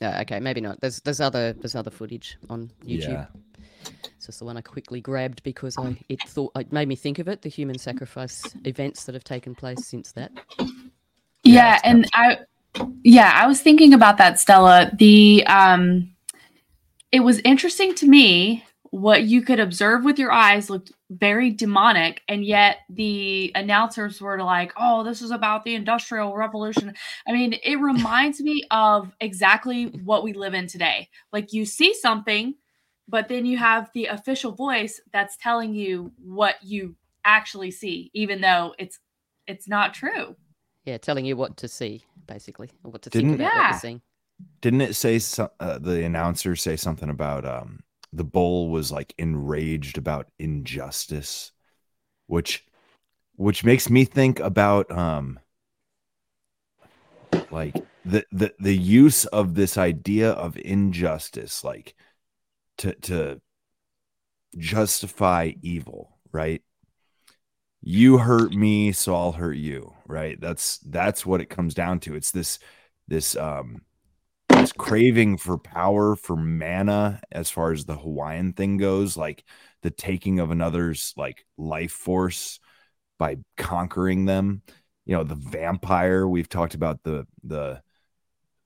Yeah, okay, maybe not. There's there's other there's other footage on YouTube. Yeah. It's just the one I quickly grabbed because I it thought it made me think of it. The human sacrifice events that have taken place since that. Yeah, and I yeah, I was thinking about that, Stella. The um it was interesting to me what you could observe with your eyes looked very demonic and yet the announcers were like oh this is about the industrial revolution i mean it reminds me of exactly what we live in today like you see something but then you have the official voice that's telling you what you actually see even though it's it's not true Yeah, telling you what to see, basically, or what to Didn't- think about what Yeah. you're seeing. Didn't it say so, uh, the announcer say something about um the bull was like enraged about injustice, which which makes me think about um like the the the use of this idea of injustice like to to justify evil, right? You hurt me, so I'll hurt you, right? That's that's what it comes down to. It's this this um this craving for power for mana as far as the Hawaiian thing goes, like the taking of another's like life force by conquering them. You know, the vampire, we've talked about the the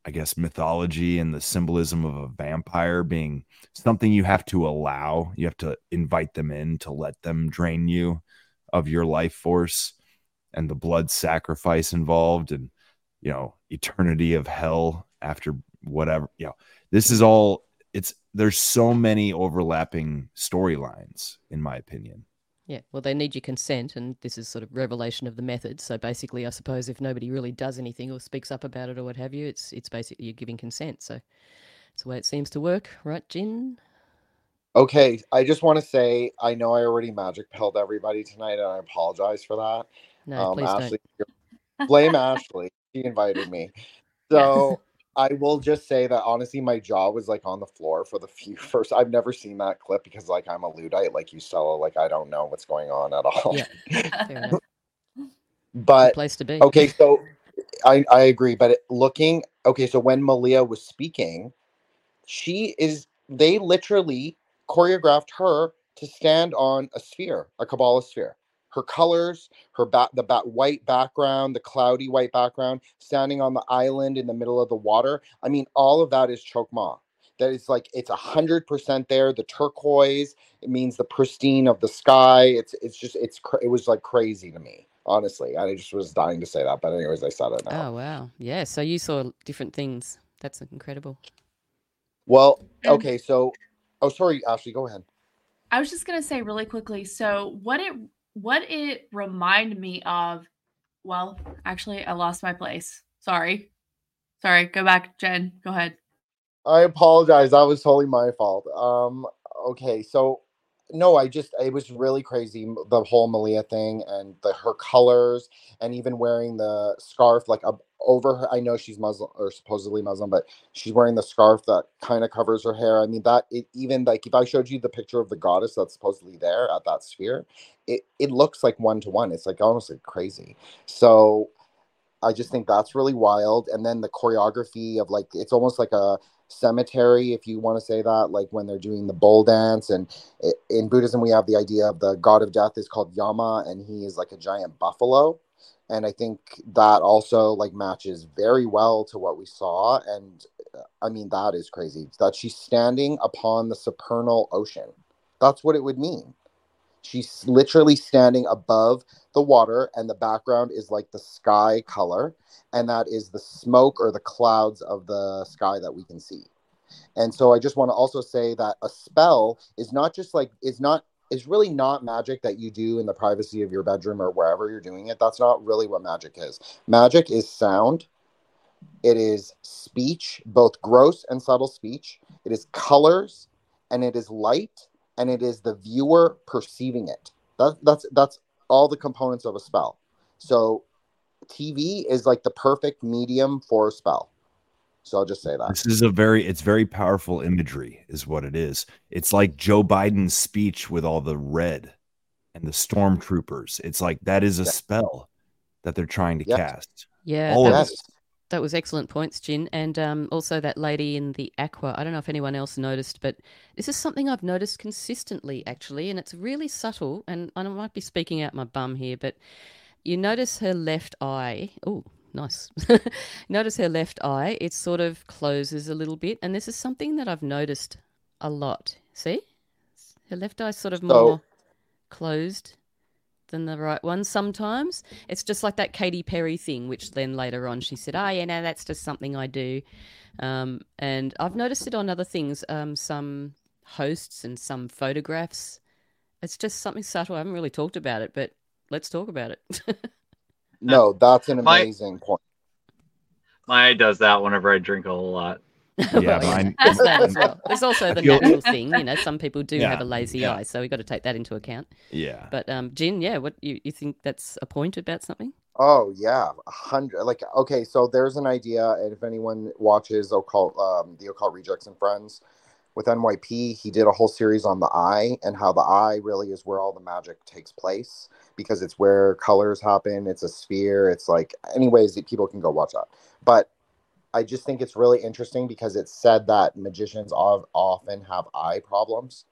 I guess mythology and the symbolism of a vampire being something you have to allow. You have to invite them in to let them drain you of your life force and the blood sacrifice involved and you know eternity of hell after whatever you know this is all it's there's so many overlapping storylines in my opinion Yeah, well, they need your consent, and this is sort of revelation of the method. So basically, I suppose if nobody really does anything or speaks up about it or what have you, it's it's basically you're giving consent. So it's the way it seems to work, right, Jin? Okay, I just want to say I know I already magic pilled everybody tonight, and I apologize for that. No, um, please don't. Ashley, blame Ashley. She invited me. So I will just say that honestly, my jaw was like on the floor for the few first. I've never seen that clip because like I'm a Luddite, like you, Stella. Like I don't know what's going on at all. Yeah, but place to be. okay so i i agree but it, looking okay so when malia was speaking she is they literally choreographed her to stand on a sphere a kabbalah sphere her colors her back the back white background the cloudy white background standing on the island in the middle of the water i mean all of that is chokmah that is like it's a hundred percent there the turquoise it means the pristine of the sky it's it's just it's it was like crazy to me honestly i just was dying to say that but anyways i said it now Oh wow, yeah. So you saw different things. That's incredible. well okay so oh sorry ashley go ahead I was just gonna say really quickly. So what it what it reminded me of. Well, actually, I lost my place. Sorry, sorry. Go back, Jen. Go ahead. I apologize. That was totally my fault. Um, okay, so no, I just it was really crazy the whole Malia thing and the her colors and even wearing the scarf like up over her. I know she's Muslim or supposedly Muslim, but she's wearing the scarf that kind of covers her hair. I mean that it even like if I showed you the picture of the goddess that's supposedly there at that sphere, it it looks like one to one. It's like almost like crazy. So I just think that's really wild. And then the choreography of like it's almost like a cemetery, if you want to say that, like when they're doing the bull dance. And in Buddhism, we have the idea of the god of death is called Yama, and he is like a giant buffalo. And I think that also like matches very well to what we saw. And uh, I mean, that is crazy that she's standing upon the supernal ocean. That's what it would mean. She's literally standing above the water, and the background is like the sky color, and that is the smoke or the clouds of the sky that we can see. And so I just want to also say that a spell is not just like is not is really not magic that you do in the privacy of your bedroom or wherever you're doing it. That's not really what magic is. Magic is sound. It is speech, both gross and subtle speech. It is colors and it is light and it is the viewer perceiving it. That, that's that's all the components of a spell. So TV is like the perfect medium for a spell. So I'll just say that. This is a very it's very powerful imagery is what it is. It's like Joe Biden's speech with all the red and the stormtroopers. It's like that is a spell that they're trying to Yes. cast. Yeah, All that of was, that was excellent points, Jin, and um, also that lady in the aqua. I don't know if anyone else noticed, but this is something I've noticed consistently, actually, and it's really subtle. And I might be speaking out my bum here, but you notice her left eye. Oh, nice. notice her left eye. It sort of closes a little bit, and this is something that I've noticed a lot. See, her left eye's sort of more closed than the right one sometimes. It's just like that Katy Perry thing, which then later on she said, Oh, yeah, no, that's just something I do. Um, and I've noticed it on other things, um, some hosts and some photographs. It's just something subtle. I haven't really talked about it, but let's talk about it. No, that's an My- amazing point. My eye does that whenever I drink a whole lot. Yeah, mine. There's that as well. There's also the feel- natural thing, you know, some people do have a lazy yeah. eye, so we've got to take that into account. Yeah. But um, Jin, yeah, what you, you think that's a point about something? Oh yeah, a hundred. Like okay, so there's an idea, and if anyone watches occult, um, the occult rejects and friends, with NYP, he did a whole series on the eye and how the eye really is where all the magic takes place because it's where colors happen. It's a sphere. It's like, anyways, people can go watch that. But I just think it's really interesting because it's said that magicians often have eye problems.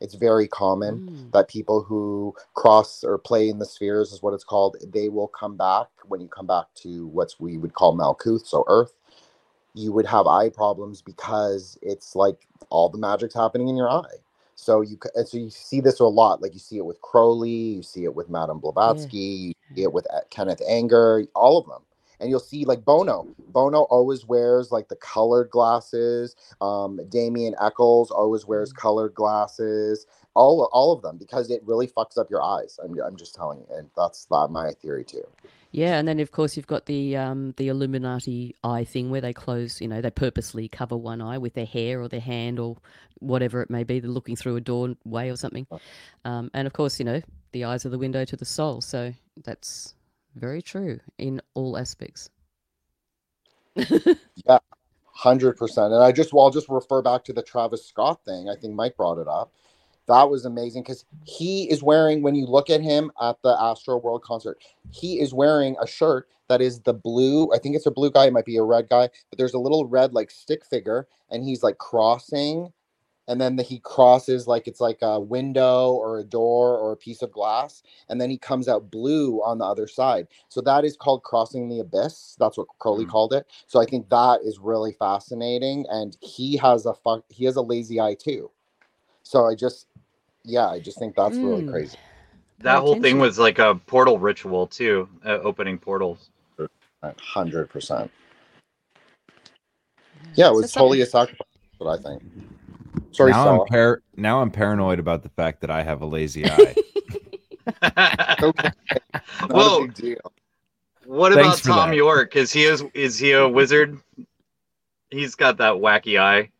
It's very common mm. that people who cross or play in the spheres is what it's called. They will come back when you come back to what we would call Malkuth, so Earth. You would have eye problems because it's like all the magic's happening in your eye. So you and so you see this a lot. Like you see it with Crowley, you see it with Madame Blavatsky, you see it with uh, Kenneth Anger, all of them. And you'll see like Bono. Bono always wears like the colored glasses. Um, Damien Echols always wears colored glasses. All all of them because it really fucks up your eyes. I'm, I'm just telling you, and that's my theory too. Yeah, and then of course you've got the um, the Illuminati eye thing where they close, you know, they purposely cover one eye with their hair or their hand or whatever it may be. They're looking through a doorway or something. Um, and of course, you know, the eyes are the window to the soul. So that's very true in all aspects. Yeah, hundred percent. And I just well, I'll just refer back to the Travis Scott thing. I think Mike brought it up. That was amazing because he is wearing. When you look at him at the Astro World concert, he is wearing a shirt that is the blue. I think it's a blue guy. It might be a red guy, but there's a little red like stick figure, and he's like crossing. And then the, he crosses like it's like a window or a door or a piece of glass, and then he comes out blue on the other side. So that is called crossing the abyss. That's what Crowley mm. called it. So I think that is really fascinating, and he has a fuck. He has a lazy eye too. So I just, yeah, I just think that's really Mm. crazy. That whole thing was like a portal ritual too, uh, opening portals. Hundred percent. Yeah, it was totally a sacrifice. That's what I think. Sorry, now Stella. I'm par- now I'm paranoid about the fact that I have a lazy eye. okay. Not Whoa. a big deal. What Thanks about Thom that. Yorke? Is he is is he a wizard? He's got that wacky eye.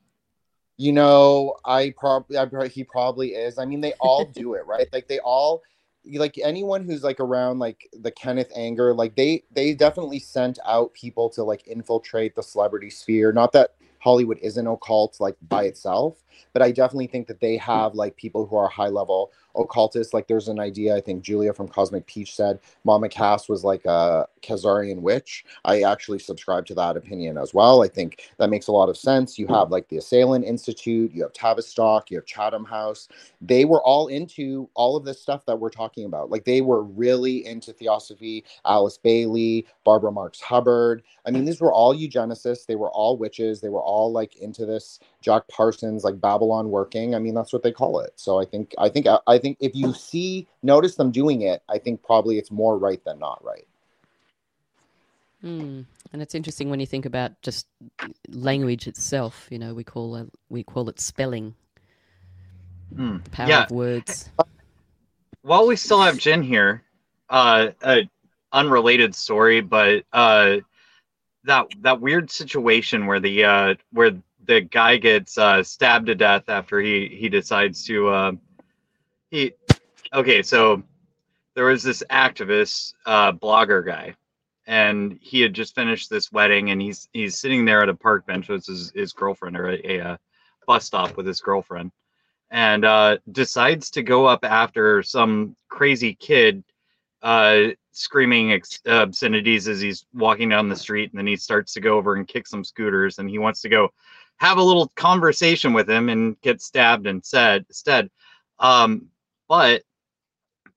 You know, I probably, I, he probably is. I mean, they all do it, right? Like they all, like anyone who's like around like the Kenneth Anger, like they they definitely sent out people to like infiltrate the celebrity sphere. Not that Hollywood isn't occult like by itself, but I definitely think that they have like people who are high level occultists. Like there's an idea, I think Julia from Cosmic Peach said Mama Cass was like a Khazarian witch. I actually subscribe to that opinion as well. I think that makes a lot of sense. You have like the Esalen Institute, you have Tavistock, you have Chatham House. They were all into all of this stuff that we're talking about. Like they were really into theosophy, Alice Bailey, Barbara Marx Hubbard. I mean, these were all eugenicists. They were all witches. They were all like into this Jack Parsons, like Babalon working. I mean, that's what they call it. So I think, I think, I think if you see, notice them doing it, I think probably it's more right than not right. Hmm. And it's interesting when you think about just language itself. You know, we call it, we call it spelling. Hmm. The power Yeah. of words. While we still have Jen here, uh, a unrelated story, but uh, that that weird situation where the uh, where the guy gets uh, stabbed to death after he he decides to uh, he okay so there was this activist uh, blogger guy and he had just finished this wedding and he's he's sitting there at a park bench with his, his girlfriend or a, a, uh bus stop with his girlfriend and uh, decides to go up after some crazy kid uh, screaming ex- obscenities as he's walking down the street, and then he starts to go over and kick some scooters, and he wants to go have a little conversation with him and get stabbed and said instead. Um, but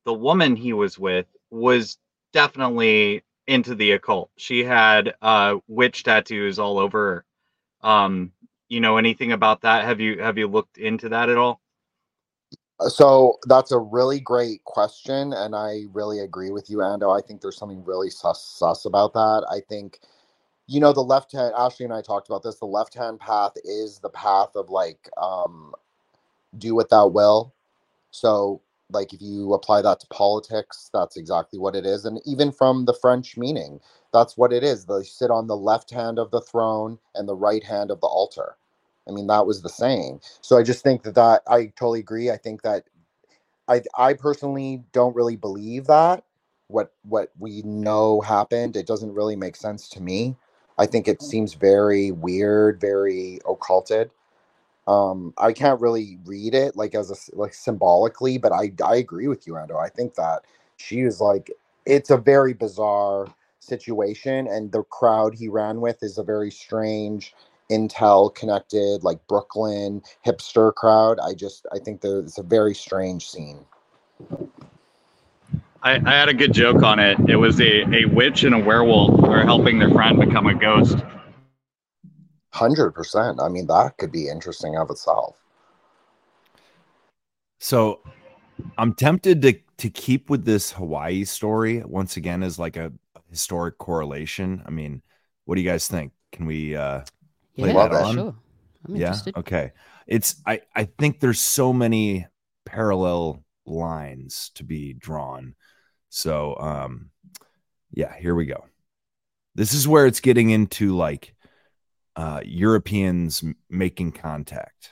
the woman he was with was definitely into the occult. She had uh, witch tattoos all over her. Um, you know anything about that? Have you have you looked into that at all? So that's a really great question, and I really agree with you, Ando. I think there's something really sus, sus about that. I think, you know, the left hand. Ashley and I talked about this. The left hand path is the path of like, um, do what thou will. So, like, if you apply that to politics, that's exactly what it is. And even from the French meaning, that's what it is. They sit on the left hand of the throne and the right hand of the altar. I mean, that was the saying. So I just think that that I totally agree. I think that I I personally don't really believe that what what we know happened. It doesn't really make sense to me. I think it seems very weird, very occulted. Um, I can't really read it like as a like symbolically, but I I agree with you, Ando. I think that she is like it's a very bizarre situation, and the crowd he ran with is a very strange intel connected like brooklyn hipster crowd i just i think there it's a very strange scene I, I had a good joke on it. It was a, a witch and a werewolf are helping their friend become a ghost. 100% i mean that could be interesting of itself So I'm tempted to to keep with this Hawaii story once again as like a historic correlation. I mean, what do you guys think? Can we uh play Yeah, that on? sure. I'm yeah. interested. Okay. It's I I think there's so many parallel lines to be drawn. So um yeah, here we go. This is where it's getting into like uh Europeans making contact.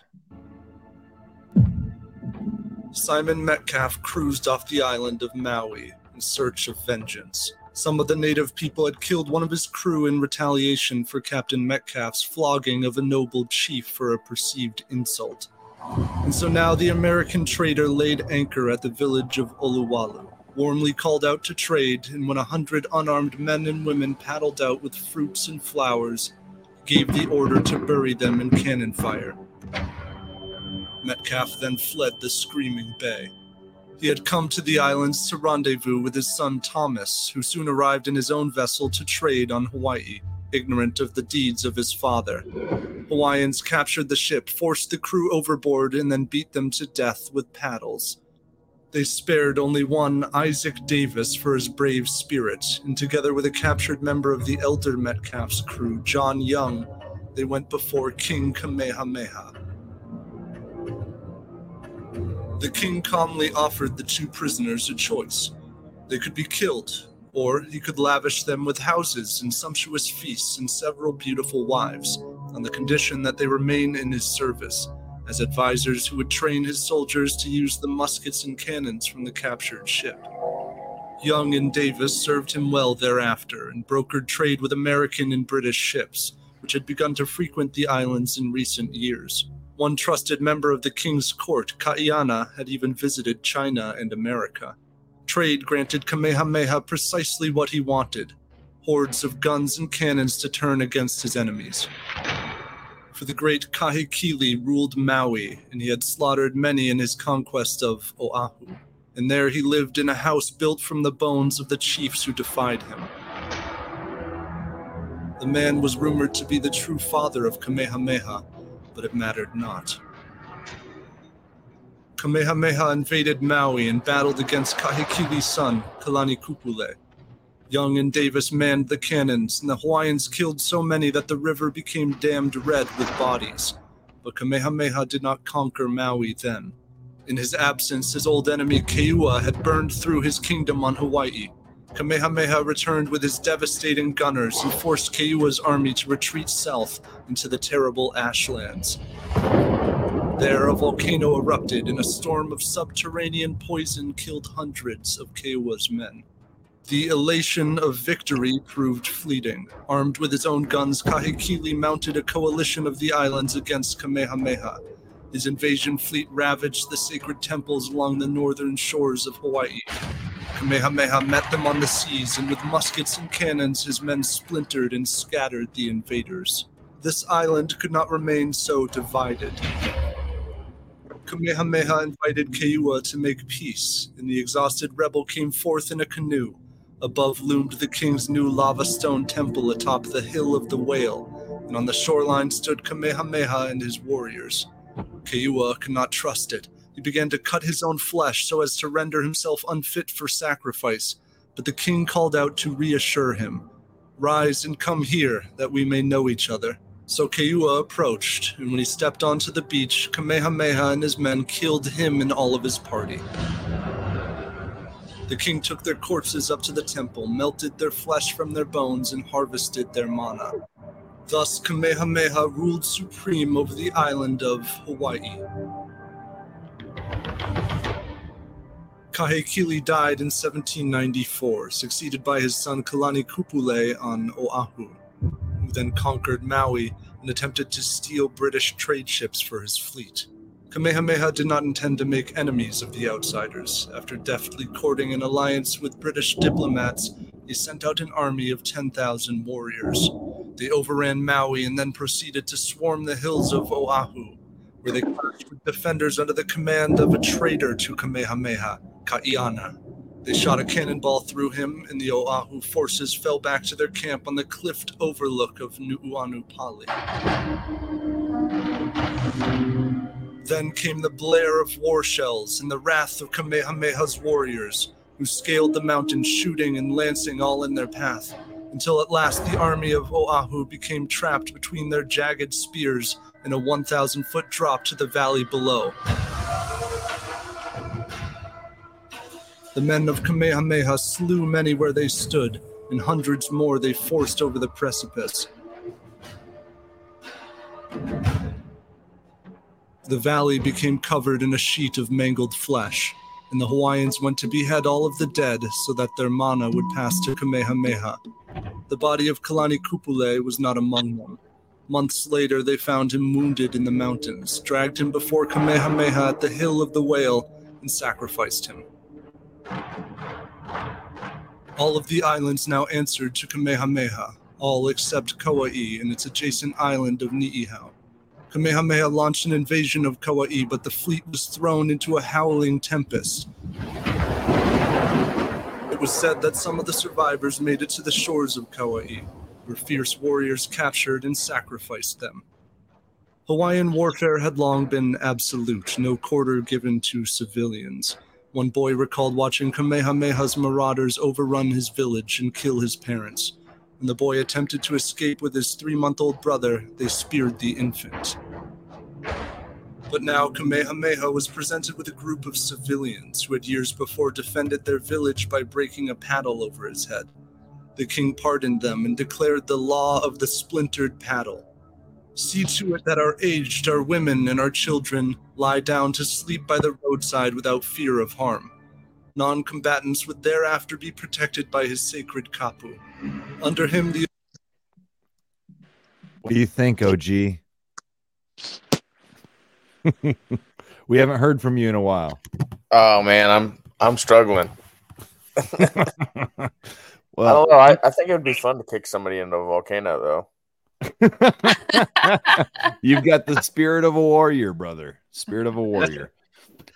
Simon Metcalf cruised off the island of Maui in search of vengeance. Some of the native people had killed one of his crew in retaliation for Captain Metcalf's flogging of a noble chief for a perceived insult. And so now the American trader laid anchor at the village of Olowalu, warmly called out to trade, and when a hundred unarmed men and women paddled out with fruits and flowers, gave the order to bury them in cannon fire. Metcalf then fled the screaming bay. He had come to the islands to rendezvous with his son Thomas, who soon arrived in his own vessel to trade on Hawaii, ignorant of the deeds of his father. Hawaiians captured the ship, forced the crew overboard, and then beat them to death with paddles. They spared only one Isaac Davis for his brave spirit, and together with a captured member of the elder Metcalf's crew, John Young, they went before King Kamehameha. The king calmly offered the two prisoners a choice. They could be killed, or he could lavish them with houses and sumptuous feasts and several beautiful wives, on the condition that they remain in his service, as advisors who would train his soldiers to use the muskets and cannons from the captured ship. Young and Davis served him well thereafter and brokered trade with American and British ships, which had begun to frequent the islands in recent years. One trusted member of the king's court, Kaiana, had even visited China and America. Trade granted Kamehameha precisely what he wanted hordes of guns and cannons to turn against his enemies. For the great Kahekili ruled Maui, and he had slaughtered many in his conquest of Oahu. And there he lived in a house built from the bones of the chiefs who defied him. The man was rumored to be the true father of Kamehameha, but it mattered not. Kamehameha invaded Maui and battled against Kahekili's son, Kalani Kupule. Young and Davis manned the cannons, and the Hawaiians killed so many that the river became dammed red with bodies. But Kamehameha did not conquer Maui then. In his absence, his old enemy Keoua had burned through his kingdom on Hawaii. Kamehameha returned with his devastating gunners and forced Keoua's army to retreat south into the terrible ashlands. There, a volcano erupted, and a storm of subterranean poison killed hundreds of Keoua's men. The elation of victory proved fleeting. Armed with his own guns, Kahekili mounted a coalition of the islands against Kamehameha. His invasion fleet ravaged the sacred temples along the northern shores of Hawaii. Kamehameha met them on the seas, and with muskets and cannons, his men splintered and scattered the invaders. This island could not remain so divided. Kamehameha invited Keoua to make peace, and the exhausted rebel came forth in a canoe. Above loomed the king's new lava stone temple atop the Hill of the Whale, and on the shoreline stood Kamehameha and his warriors. Keoua could not trust it. He began to cut his own flesh so as to render himself unfit for sacrifice, but the king called out to reassure him. Rise and come here, that we may know each other. So Keoua approached, and when he stepped onto the beach, Kamehameha and his men killed him and all of his party. The king took their corpses up to the temple, melted their flesh from their bones, and harvested their mana. Thus, Kamehameha ruled supreme over the island of Hawaii. Kahekili died in 1794, succeeded by his son Kalani Kupule on Oahu, who then conquered Maui and attempted to steal British trade ships for his fleet. Kamehameha did not intend to make enemies of the outsiders. After deftly courting an alliance with British diplomats, he sent out an army of 10,000 warriors. They overran Maui and then proceeded to swarm the hills of Oahu, where they clashed with defenders under the command of a traitor to Kamehameha, Kaiana. They shot a cannonball through him, and the Oahu forces fell back to their camp on the cliffed overlook of Nuuanu Pali. Then came the blare of war shells and the wrath of Kamehameha's warriors, who scaled the mountain, shooting and lancing all in their path, until at last the army of Oahu became trapped between their jagged spears in a 1,000 foot drop to the valley below. The men of Kamehameha slew many where they stood, and hundreds more they forced over the precipice. The valley became covered in a sheet of mangled flesh, and the Hawaiians went to behead all of the dead so that their mana would pass to Kamehameha. The body of Kalani Kupule was not among them. Months later, they found him wounded in the mountains, dragged him before Kamehameha at the Hill of the Whale, and sacrificed him. All of the islands now answered to Kamehameha, all except Kauai and its adjacent island of Niihau. Kamehameha launched an invasion of Kauai, but the fleet was thrown into a howling tempest. It was said that some of the survivors made it to the shores of Kauai, where fierce warriors captured and sacrificed them. Hawaiian warfare had long been absolute, no quarter given to civilians. One boy recalled watching Kamehameha's marauders overrun his village and kill his parents. When the boy attempted to escape with his three month old brother, they speared the infant. But now Kamehameha was presented with a group of civilians who had years before defended their village by breaking a paddle over his head. The king pardoned them and declared the law of the splintered paddle. See to it that our aged, our women, and our children lie down to sleep by the roadside without fear of harm. Non combatants would thereafter be protected by his sacred kapu. Under him, the What do you think, OG? we haven't heard from you in a while. Oh man, I'm I'm struggling. Well, I don't know. I, I think it would be fun to kick somebody into a volcano, though. You've got the spirit of a warrior, brother. Spirit of a warrior.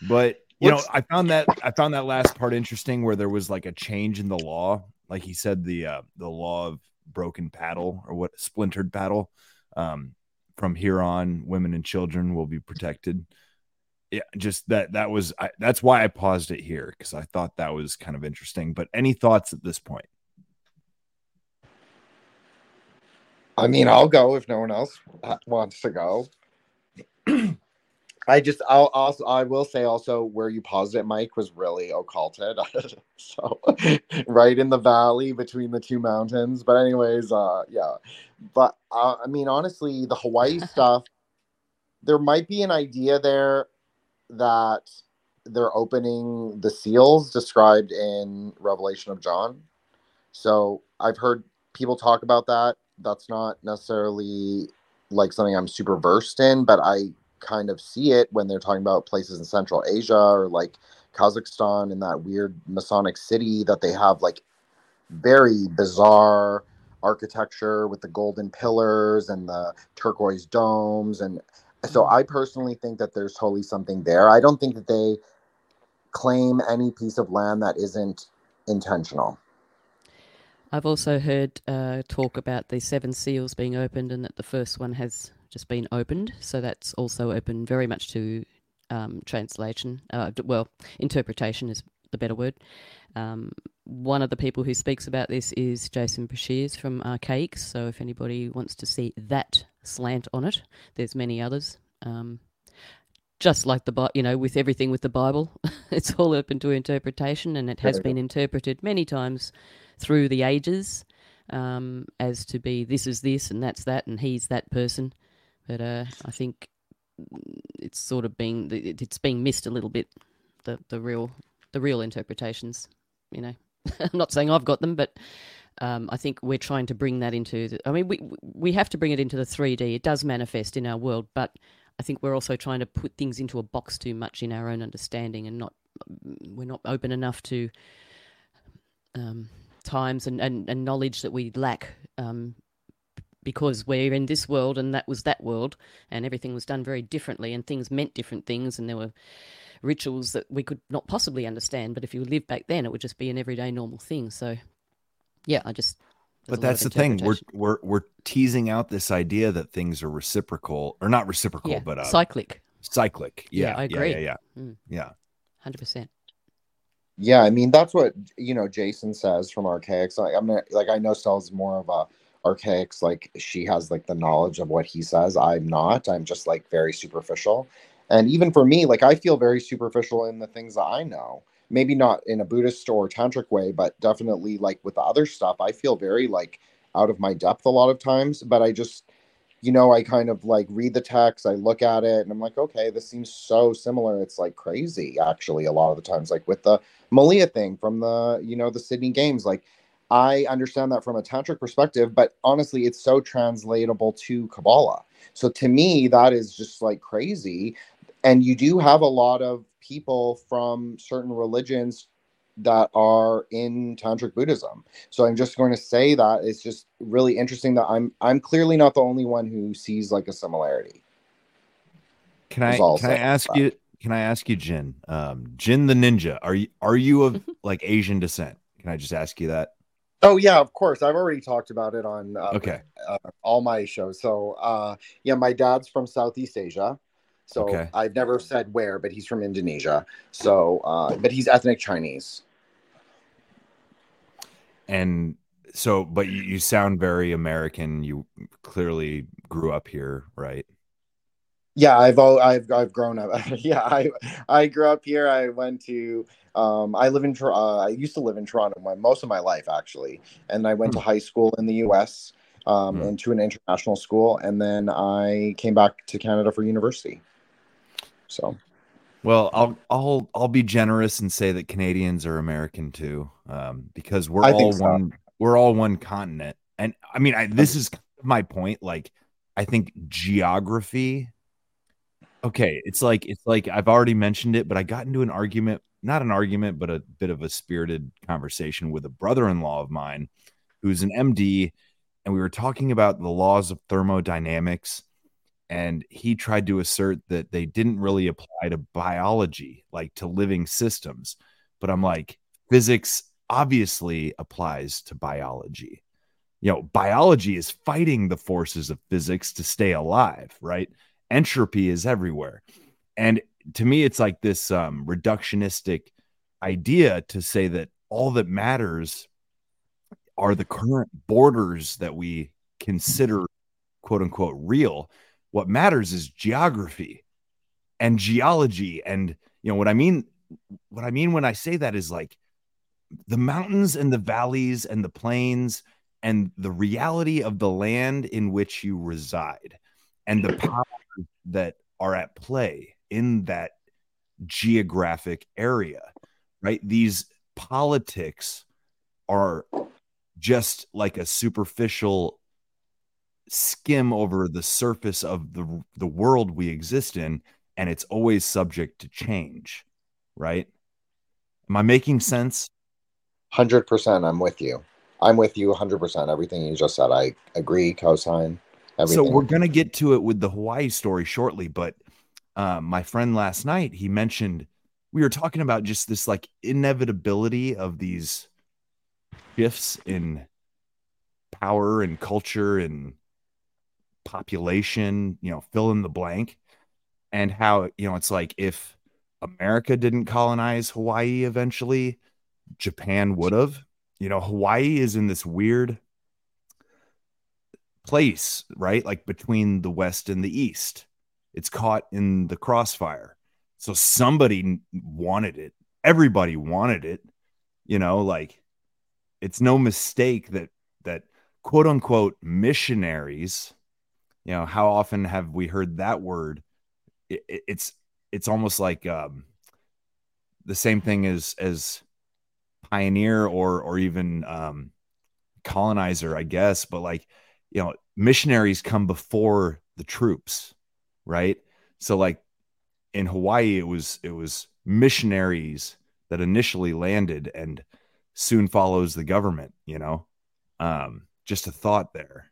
But you know, I found that I found that last part interesting where there was like a change in the law. Like he said, the uh the law of broken paddle or what splintered paddle. Um from here on, women and children will be protected. Yeah, just that that was I, that's why I paused it here because I thought that was kind of interesting. But any thoughts at this point? I mean, I'll go if no one else uh, wants to go. I just, I'll also, I will say also where you paused it, Mike, was really occulted. so, right in the valley between the two mountains. But, anyways, uh, yeah. But, uh, I mean, honestly, the Hawaii stuff, there might be an idea there that they're opening the seals described in Revelation of John. So, I've heard people talk about that. That's not necessarily like something I'm super versed in, but I kind of see it when they're talking about places in Central Asia or like Kazakhstan and that weird Masonic city that they have like very bizarre architecture with the golden pillars and the turquoise domes and so I personally think that there's totally something there. I don't think that they claim any piece of land that isn't intentional. I've also heard uh, talk about the seven seals being opened and that the first one has just been opened. So that's also open very much to um, translation. Uh, well, interpretation is the better word. Um, one of the people who speaks about this is Jason Breshears from Archaix. So if anybody wants to see that slant on it, there's many others. Um, just like the you know, with everything with the Bible, it's all open to interpretation, and it has been interpreted many times through the ages um, as to be this is this and that's that, and he's that person. But uh, I think it's sort of being it's being missed a little bit. The the real the real interpretations, you know. I'm not saying I've got them, but um, I think we're trying to bring that into. The, I mean, we we have to bring it into the 3D. It does manifest in our world, but I think we're also trying to put things into a box too much in our own understanding, and not we're not open enough to um, times and, and, and knowledge that we lack um, because we're in this world and that was that world, and everything was done very differently, and things meant different things, and there were rituals that we could not possibly understand. But if you lived back then, it would just be an everyday normal thing. So, yeah, I just. But that's the thing. We're we're we're teasing out this idea that things are reciprocal or not reciprocal, Yeah, but uh, cyclic. Cyclic. Yeah, Yeah, I agree. yeah, yeah. Mm. Yeah. Hundred percent. Yeah, I mean that's what you know Jason says from Archaix. Like I'm not, like I know Stella's more of a Archaix. Like she has like the knowledge of what he says. I'm not. I'm just like very superficial. And even for me, like I feel very superficial in the things that I know. Maybe not in a Buddhist or tantric way, but definitely like with the other stuff, I feel very like out of my depth a lot of times. But I just you know, I kind of like read the text, I look at it, and I'm like, okay, this seems so similar. It's like crazy, actually, a lot of the times, like with the Malia thing from the, you know, the Sydney Games. Like, I understand that from a tantric perspective, but honestly, it's so translatable to Kabbalah. So to me, that is just like crazy. And you do have a lot of people from certain religions that are in tantric buddhism so i'm just going to say that it's just really interesting that i'm i'm clearly not the only one who sees like a similarity Can I can I ask about you can I ask you, Jin? Um, Jin the ninja. Are you are you of like Asian descent? Can I just ask you that? Oh yeah of course i've already talked about it on uh, Okay. uh, all my shows so uh yeah my dad's from southeast asia so Okay. i've never said where but he's from indonesia so uh but he's ethnic chinese And so, but you, you sound very American. You clearly grew up here, right? Yeah, I've al- I've I've grown up. yeah, I I grew up here. I went to um I live in uh, I used to live in Toronto my, most of my life actually, and I went to high school in the U.S. um and to an international school, and then I came back to Canada for university. So Well, I'll I'll I'll be generous and say that Canadians are American too, um, because we're I all so. one. We're all one continent, and I mean, I, this is my point. Like, I think geography. Okay, it's like it's like I've already mentioned it, but I got into an argument, not an argument, but a bit of a spirited conversation with a brother-in-law of mine, who's an MD, and we were talking about the laws of thermodynamics and he tried to assert that they didn't really apply to biology like to living systems but i'm like physics obviously applies to biology. You know biology is fighting the forces of physics to stay alive right entropy is everywhere. And to me it's like this um, reductionistic idea to say that all that matters are the current borders that we consider quote unquote real. What matters is geography and geology. And you know what i mean what i mean when i say that is like the mountains and the valleys and the plains and the reality of the land in which you reside and the powers that are at play in that geographic area right these politics are just like a superficial skim over the surface of the the world we exist in and it's always subject to change right Am I making sense? Hundred percent. I'm with you. I'm with you. Hundred percent. Everything you just said, I agree. Cosign. Everything. So we're gonna get to it with the Hawaii story shortly, but uh, my friend last night he mentioned we were talking about just this like inevitability of these shifts in power and culture and population, you know, fill in the blank, and how you know it's like if America didn't colonize Hawaii eventually, Japan would have. You know, Hawaii is in this weird place, right? Like between the West and the East. It's caught in the crossfire. So somebody wanted it. Everybody wanted it. You know, like it's no mistake that that quote unquote missionaries, you know, how often have we heard that word? It, it, it's it's almost like um the same thing as as pioneer or or even um colonizer, I guess, but like you know, missionaries come before the troops, right? So like in Hawaii, it was it was missionaries that initially landed and soon follows the government, you know. Um, just a thought there.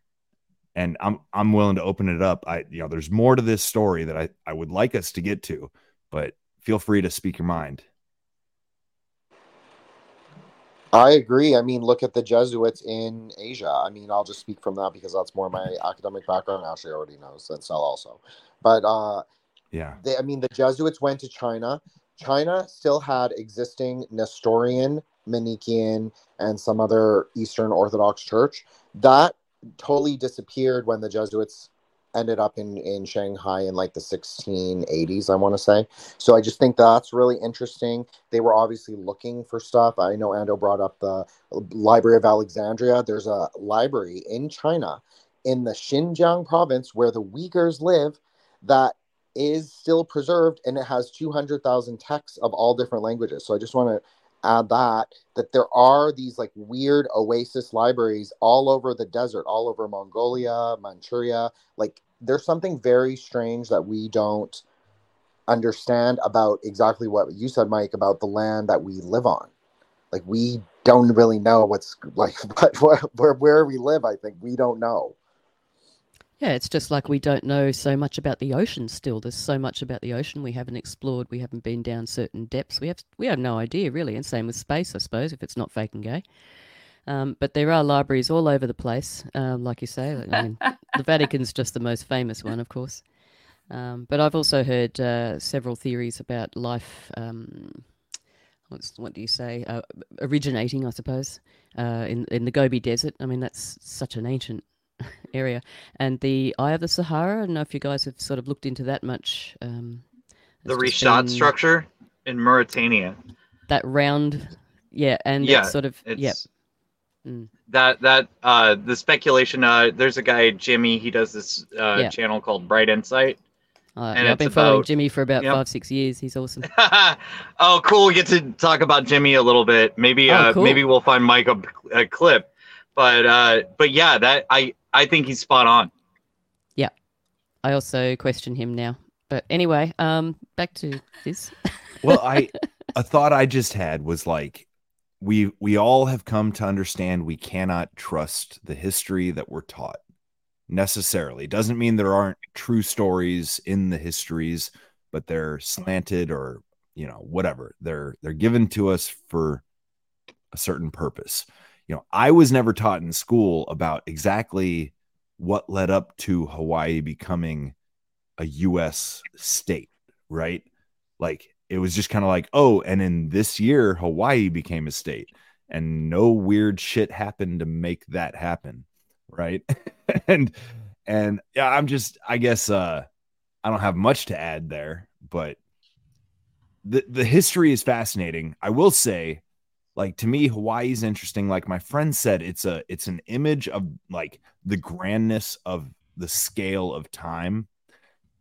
And I'm I'm willing to open it up. I you know, there's more to this story that I, I would like us to get to, but feel free to speak your mind. I agree. I mean, look at the Jesuits in Asia. I mean, I'll just speak from that because that's more my academic background. Ashley already knows, and Sel also. But uh, yeah, they, I mean, the Jesuits went to China. China still had existing Nestorian, Manichaean, and some other Eastern Orthodox church. That totally disappeared when the Jesuits ended up in in Shanghai in like the 1680s, I want to say. So I just think that's really interesting. They were obviously looking for stuff. I know Ando brought up the Library of Alexandria. There's a library in China in the Xinjiang province where the Uyghurs live that is still preserved and it has 200,000 texts of all different languages. So I just want to add that that there are these like weird oasis libraries all over the desert all over mongolia manchuria. Like there's something very strange that we don't understand about exactly what you said mike about the land that we live on. Like we don't really know what's like what, where where we live i think. We don't know yeah, it's just like we don't know so much about the ocean still. There's so much about the ocean we haven't explored. We haven't been down certain depths. We have we have no idea really. And same with space, I suppose, if it's not fake and gay. Um, but there are libraries all over the place, uh, like you say. I mean, the Vatican's just the most famous one, of course. Um, but I've also heard uh, several theories about life. Um, what do you say? Uh, originating, I suppose, uh, in in the Gobi Desert. I mean, that's such an ancient area. And the Eye of the Sahara, I don't know if you guys have sort of looked into that much. Um, the Richat been... structure in Mauritania. That round, yeah, and yeah, sort of, yeah. Mm. That that uh the speculation uh there's a guy Jimmy he does this uh yeah. channel called Bright Insight. Uh, and yeah, I've been following about, Jimmy for about yep. five, six years. He's awesome. oh, cool! We get to talk about Jimmy a little bit. Maybe, oh, uh, cool. maybe we'll find Mike a, a clip. But, uh, but yeah, that I I think he's spot on. Yeah. I also question him now. But anyway, um, back to this. well, I a thought I just had was like we we all have come to understand we cannot trust the history that we're taught necessarily. Doesn't mean there aren't true stories in the histories, but they're slanted or you know whatever. They're they're given to us for a certain purpose you know, I was never taught in school about exactly what led up to Hawaii becoming a US state, right? Like it was just kind of like, oh, and in this year, Hawaii became a state, and no weird shit happened to make that happen, right? and and yeah, I'm just, I guess, uh, I don't have much to add there, but the the history is fascinating. I will say like to me hawaii's interesting like my friend said it's a it's an image of like the grandness of the scale of time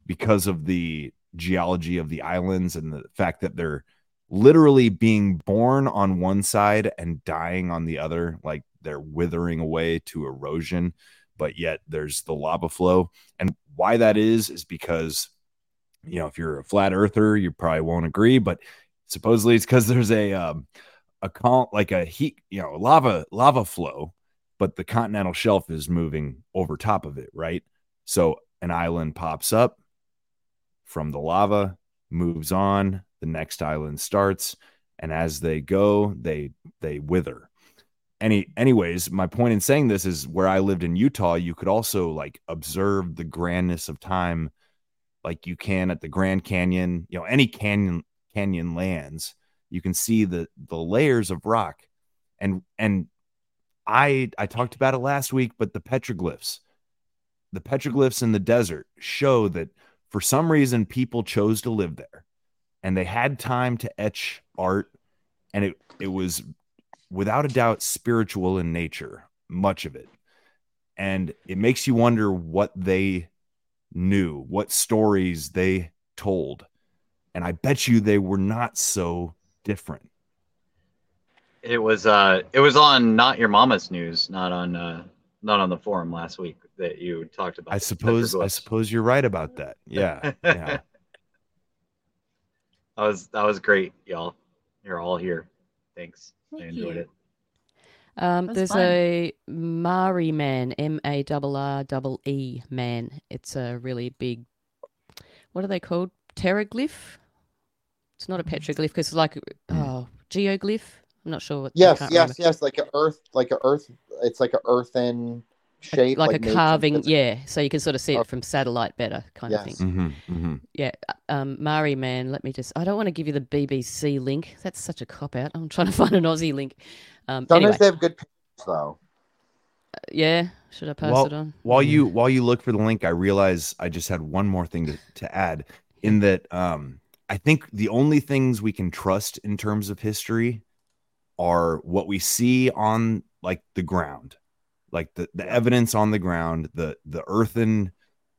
because of the geology of the islands and the fact that they're literally being born on one side and dying on the other like they're withering away to erosion but yet there's the lava flow. And why that is is because you know if you're a flat earther you probably won't agree but supposedly it's because there's a um, a con like a heat, you know, lava lava flow, but the continental shelf is moving over top of it, right? So an island pops up from the lava, moves on, the next island starts, and as they go, they they wither. Any anyways, my point in saying this is where I lived in Utah, you could also like observe the grandness of time like you can at the Grand Canyon, you know, any canyon canyon lands, you can see the the layers of rock. And and I I talked about it last week, but the petroglyphs, the petroglyphs in the desert show that for some reason people chose to live there and they had time to etch art. And it it was without a doubt spiritual in nature much of it. And it makes you wonder what they knew what stories they told. And i bet you they were not so different It was uh it was on not your mama's news, not on uh not on the forum last week that you talked about. i suppose i suppose you're right about that yeah yeah That was that was great, y'all. You're all here. Thanks. I enjoyed you. it. Um, there's fun. a Marree man, M A R R double E man. It's a really big. What are they called? Pteroglyph. It's not a petroglyph because it's like oh geoglyph. I'm not sure what. Yes, yes, remember. yes. Like a earth, like a earth. It's like a earthen shape, like, a carving, it's- yeah. So you can sort of see Oh. it from satellite better, kind of Yes. thing. Mhm, mhm. Yeah, uh, um, Marree man. Let me just. I don't want to give you the BBC link. That's such a cop out. I'm trying to find an Aussie link. Um, Sometimes anyway, they have good pictures, though. yeah. Should I pass While- it on? While Mm. you while you look for the link, I realize I just had one more thing to, to add in that um I think the only things we can trust in terms of history are what we see on like the ground. Like the, the evidence on the ground, the the earthen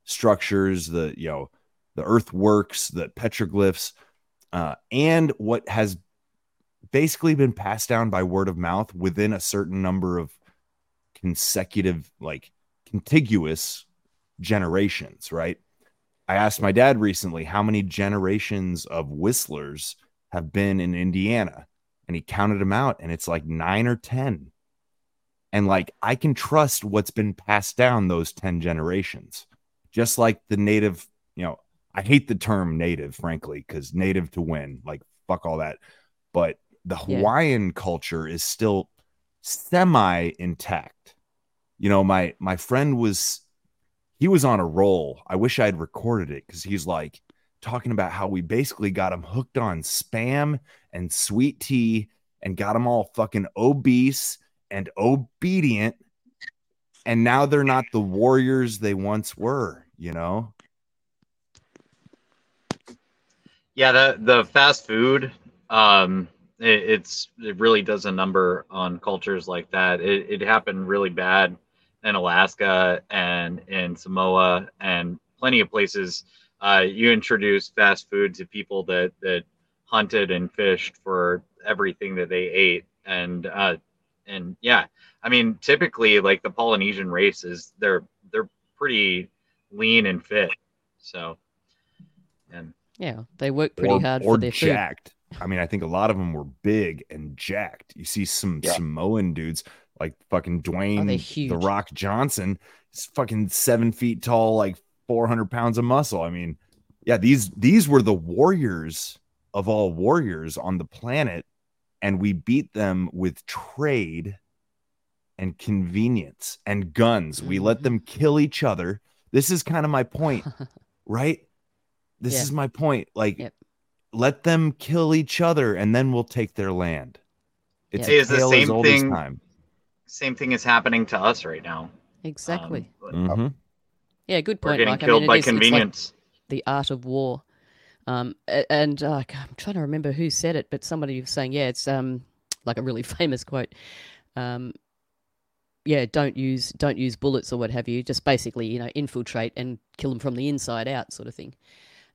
structures, the you know, the earthworks, the petroglyphs, uh, and what has basically been passed down by word of mouth within a certain number of consecutive like contiguous generations right i asked my dad recently how many generations of whistlers have been in indiana? And he counted them out and it's like 9 or 10 and like i can trust what's been passed down those 10 generations. Just like the native you know i hate the term native frankly cuz native to win like fuck all that. But the Yeah. hawaiian culture is still semi intact you know my my friend was he was on a roll i wish i had recorded it because he's like talking about how we basically got him hooked on spam and sweet tea and got them all fucking obese and obedient and now they're not the warriors they once were you know Yeah, the the fast food, um, it, it's it really does a number on cultures like that. It it happened really bad in Alaska and in Samoa and plenty of places. Uh, you introduce fast food to people that that hunted and fished for everything that they ate, and uh, and yeah, I mean, typically like the Polynesian races, they're they're pretty lean and fit, so and Yeah, they work pretty or, hard or for their food. jacked i mean i think a lot of them were big and jacked you see some Yeah. samoan dudes like fucking Oh, they're dwayne the rock johnson is fucking seven feet tall like 400 pounds of muscle. I mean yeah these these were the warriors of all warriors on the planet and we beat them with trade and convenience and guns. We let Mm-hmm. them kill each other. This is kind of my point right? This Yeah. is my point like Yep. let them kill each other and then we'll take their land. It's Hey, a it's the same old as thing- time same thing is happening to us right now. Exactly. Um, Mhm. Yeah, good point. We're point. getting Mike. killed I mean, by it is, it's like convenience. the art of war. Um, and uh, I'm trying to remember who said it, but somebody was saying, yeah, it's um like a really famous quote. Um, yeah, don't use don't use bullets or what have you. Just basically, you know, infiltrate and kill them from the inside out, sort of thing.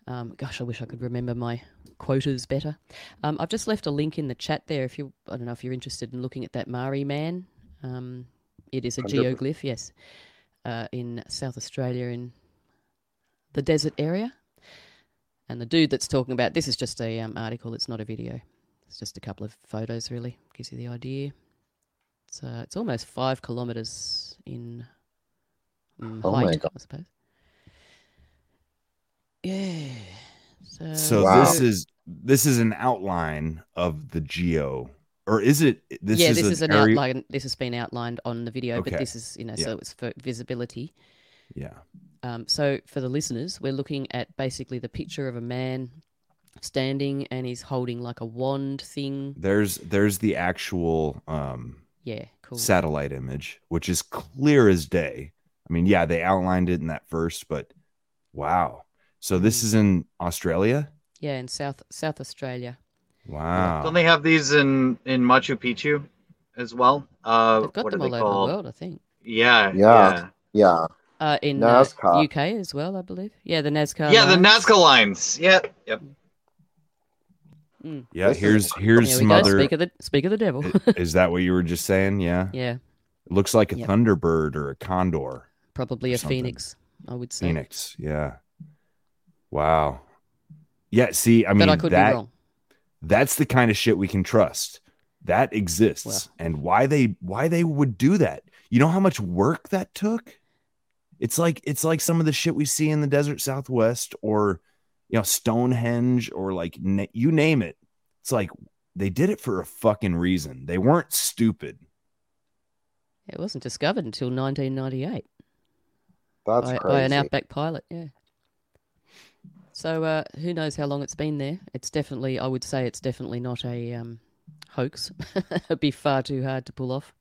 Um, gosh, I wish I could remember my quotas better. Um, I've just left a link in the chat there. If you, I don't know if you're interested in looking at that Marree man. Um, it is a 100%. geoglyph, yes, uh, in South Australia in the desert area. And the dude that's talking about this is just a um, article. It's not a video. It's just a couple of photos. Really gives you the idea. It's uh, it's almost five kilometers in mm, Oh height, I suppose. Yeah. So, So Wow. this is this is an outline of the geo, or is it? This yeah, is this is an area- outline. This has been outlined on the video, but this is you know Yeah. so it's for visibility. Yeah. Um, so for the listeners, we're looking at basically the picture of a man standing and he's holding like a wand thing. There's there's the actual um Yeah, cool. satellite image, which is clear as day. I mean, yeah, they outlined it in that first, but wow. So Hmm. this is in Australia. Yeah, in South South Australia. Wow. Don't they have these in in Machu Picchu as well? Uh, They've got what them are all they over called? the world, I think. Yeah, Yeah. Yeah. Uh, in uh, Nazca. UK as well, I believe. Yeah, the Nazca. yeah, the lines. Nazca lines. Yep, yep. Mm. Yeah, This is- here's here's There we some other. Speak of the speak of the devil. Is that what you were just saying? Yeah. yeah, It looks like a Yep. thunderbird or a condor. probably a something. phoenix. I would say. Phoenix. Yeah. Wow. Yeah. See, I mean, but I could that be wrong. That's the kind of shit we can trust. That exists, Well. and why they why they would do that. You know how much work that took. It's like it's like some of the shit we see in the desert Southwest, or you know Stonehenge, or like you name it. It's like they did it for a fucking reason. They weren't stupid. It wasn't discovered until 1998 That's by, crazy. by an outback pilot. Yeah. So uh, who knows how long it's been there? It's definitely, I would say, it's definitely not a um, hoax. It'd be far too hard to pull off.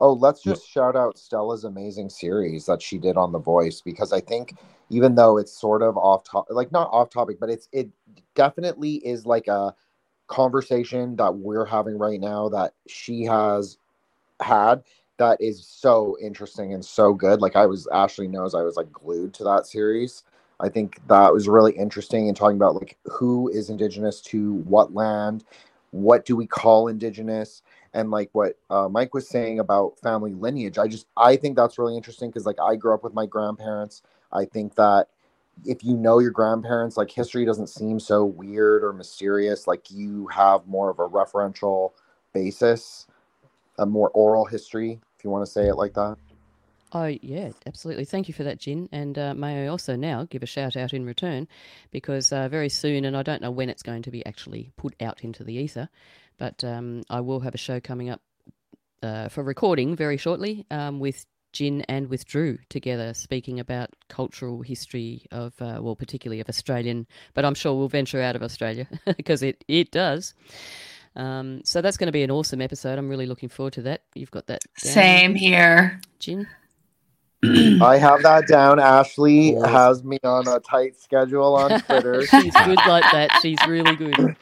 Oh, let's just shout out Stella's amazing series that she did on The Voice because I think even though it's sort of off topic, like not off topic, but it's it definitely is like a conversation that we're having right now that she has had that is so interesting and so good. Like I was Ashley knows I was like glued to that series. I think that was really interesting and talking about like who is indigenous to what land, what do we call indigenous, and like what uh, Mike was saying about family lineage. I just I think that's really interesting because like I grew up with my grandparents. I think that if you know your grandparents, like history doesn't seem so weird or mysterious. Like you have more of a referential basis, a more oral history, if you want to say it like that. Oh, yeah, absolutely. Thank you for that, Jin. And uh, may I also now give a shout out in return because uh, very soon, and I don't know when it's going to be actually put out into the ether, but um, I will have a show coming up uh, for recording very shortly um, with Jin and with Drew together speaking about cultural history of, uh, well, particularly of Australian, but I'm sure we'll venture out of Australia because it, it does. Um, so that's going to be an awesome episode. I'm really looking forward to that. You've got that. down, Same here. Jin. I have that down. Ashley Awesome. has me on a tight schedule on Twitter. She's good like that. She's really good.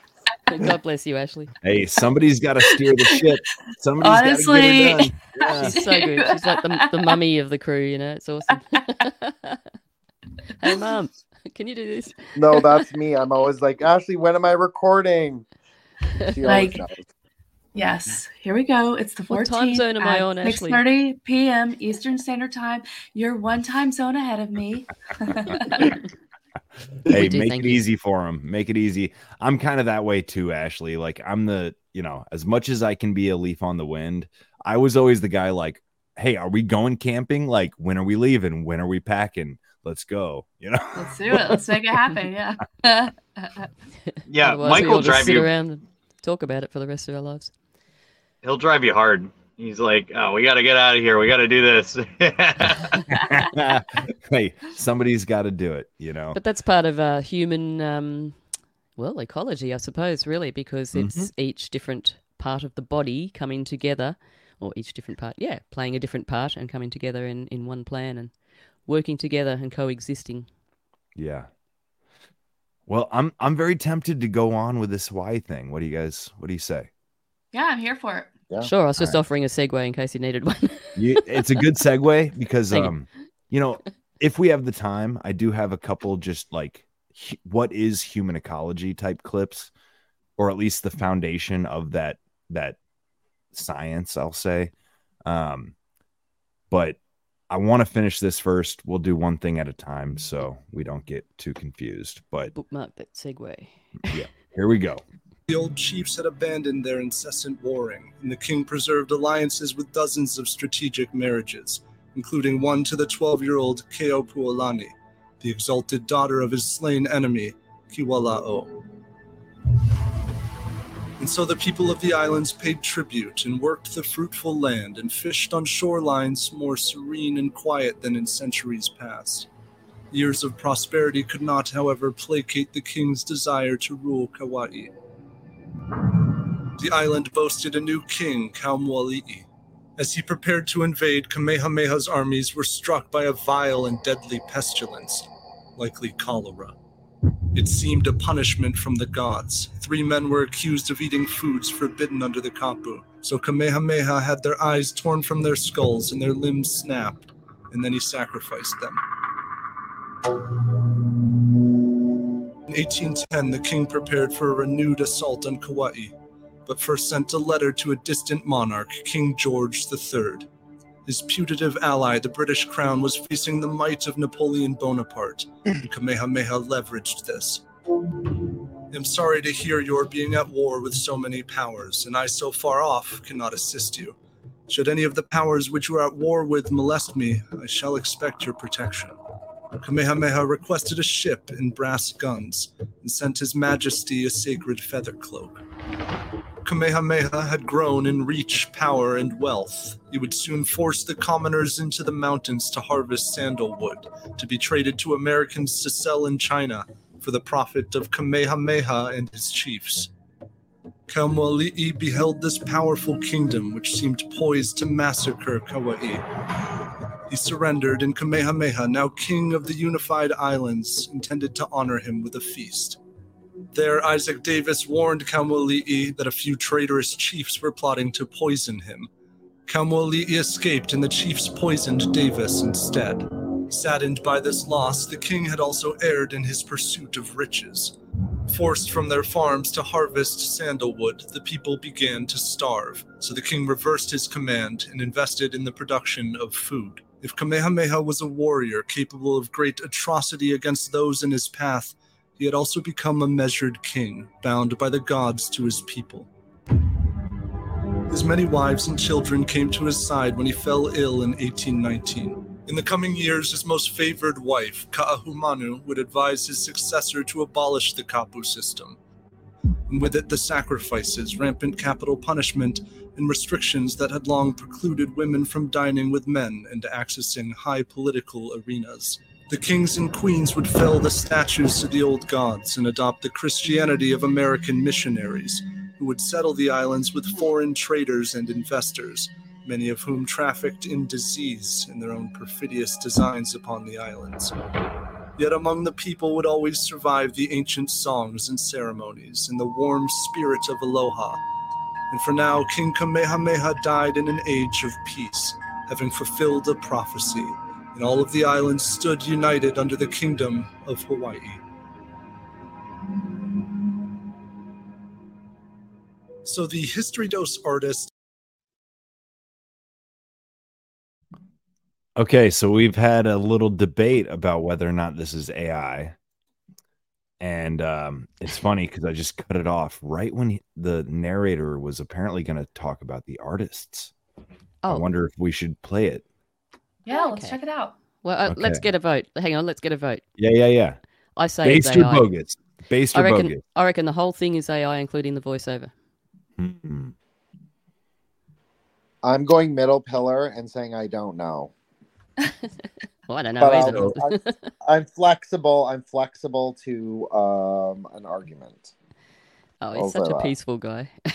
God bless you, Ashley. Hey, somebody's got to steer the ship. Somebody's got to Honestly, get it done. Yeah. She's so good. She's like the, the mummy of the crew, you know. It's awesome. hey, mum, can you do this? No, that's me. I'm always like, Ashley, when am I recording? She always Like- knows. Yes, here we go. It's the 14th. What time zone am I on, Ashley? 6:30 p.m. Eastern Standard Time. You're one time zone ahead of me. hey do, make it you. easy for him make it easy i'm kind of that way too ashley like i'm the you know as much as i can be a leaf on the wind i was always the guy like hey are we going camping like when are we leaving when are we packing let's go you know Let's do it. Let's make it happen. Yeah. Yeah, Otherwise, Mike will drive you. around and talk about it for the rest of our lives. He'll drive you hard. He's like, "Oh, we got to get out of here. We got to do this." hey somebody's got to do it you know But that's part of uh, human, um, well, ecology, I suppose, really, because it's Mm-hmm. each different part of the body coming together, or each different part, yeah, playing a different part and coming together in, in one plan and working together and coexisting. yeah well i'm i'm very tempted to go on with this why thing what do you guys what do you say yeah, I'm here for it. Yeah. Sure, I was just Alright. offering a segue in case you needed one. you, it's a good segue because um you know if we have the time i do have a couple just like hu- what is human ecology type clips or at least the foundation of that that science i'll say um but I want to finish this first. We'll do one thing at a time so we don't get too confused. But Bookmark that segue. yeah, here we go. The old chiefs had abandoned their incessant warring, and the king preserved alliances with dozens of strategic marriages, including one to the 12 year old Keopuolani, the exalted daughter of his slain enemy, Kiwalao. And so the people of the islands paid tribute and worked the fruitful land and fished on shorelines more serene and quiet than in centuries past. Years of prosperity could not, however, placate the king's desire to rule Kauai. The island boasted a new king, Kaumuali'i. As he prepared to invade, Kamehameha's armies were struck by a vile and deadly pestilence, likely cholera. It seemed a punishment from the gods. Three men were accused of eating foods forbidden under the Kapu, so Kamehameha had their eyes torn from their skulls and their limbs snapped, and then he sacrificed them. In 1810, the king prepared for a renewed assault on Kauai, but first sent a letter to a distant monarch, King George III. His putative ally, the British crown, was facing the might of Napoleon Bonaparte, and Kamehameha leveraged this. I'm sorry to hear you're being at war with so many powers, and I, so far off, cannot assist you. Should any of the powers which you are at war with molest me, I shall expect your protection. Kamehameha requested a ship and brass guns, and sent His Majesty a sacred feather cloak. Kamehameha had grown in reach, power, and wealth. He would soon force the commoners into the mountains to harvest sandalwood, to be traded to Americans to sell in China for the profit of Kamehameha and his chiefs. Kaumuali'i beheld this powerful kingdom which seemed poised to massacre Kauai. He surrendered, and Kamehameha, now king of the unified islands, intended to honor him with a feast. There, Isaac Davis warned Kaumuali'i that a few traitorous chiefs were plotting to poison him. Kaumuali'i escaped, and the chiefs poisoned Davis instead. Saddened by this loss, the king had also erred in his pursuit of riches. Forced from their farms to harvest sandalwood, the people began to starve, so the king reversed his command and invested in the production of food. If Kamehameha was a warrior capable of great atrocity against those in his path, he had also become a measured king, bound by the gods to his people. His many wives and children came to his side when he fell ill in 1819. In the coming years, his most favored wife, Ka'ahumanu, would advise his successor to abolish the Kapu system. And with it, the sacrifices, rampant capital punishment, and restrictions that had long precluded women from dining with men and accessing high political arenas. The kings and queens would fell the statues to the old gods and adopt the Christianity of American missionaries, who would settle the islands with foreign traders and investors, many of whom trafficked in disease in their own perfidious designs upon the islands. Yet among the people would always survive the ancient songs and ceremonies and the warm spirit of aloha. And for now, King Kamehameha died in an age of peace, having fulfilled a prophecy, and all of the islands stood united under the kingdom of Hawaii. So the History Dose artist Okay, so we've had a little debate about whether or not this is AI. And um, it's funny because I just cut it off right when he, the narrator was apparently going to talk about the artists. Oh. I wonder if we should play it. Yeah, let's check it out. Well, uh, let's get a vote. Hang on, let's get a vote. Yeah, yeah, yeah. I say it's Based or bogus? Based I or reckon. bogus? I reckon the whole thing is AI, including the voiceover. Hmm. I'm going middle pillar and saying I don't know. Well, I don't know But either. I'll- I'm, I'm flexible. I'm flexible to um, an argument. oh, he's such over a that. peaceful guy.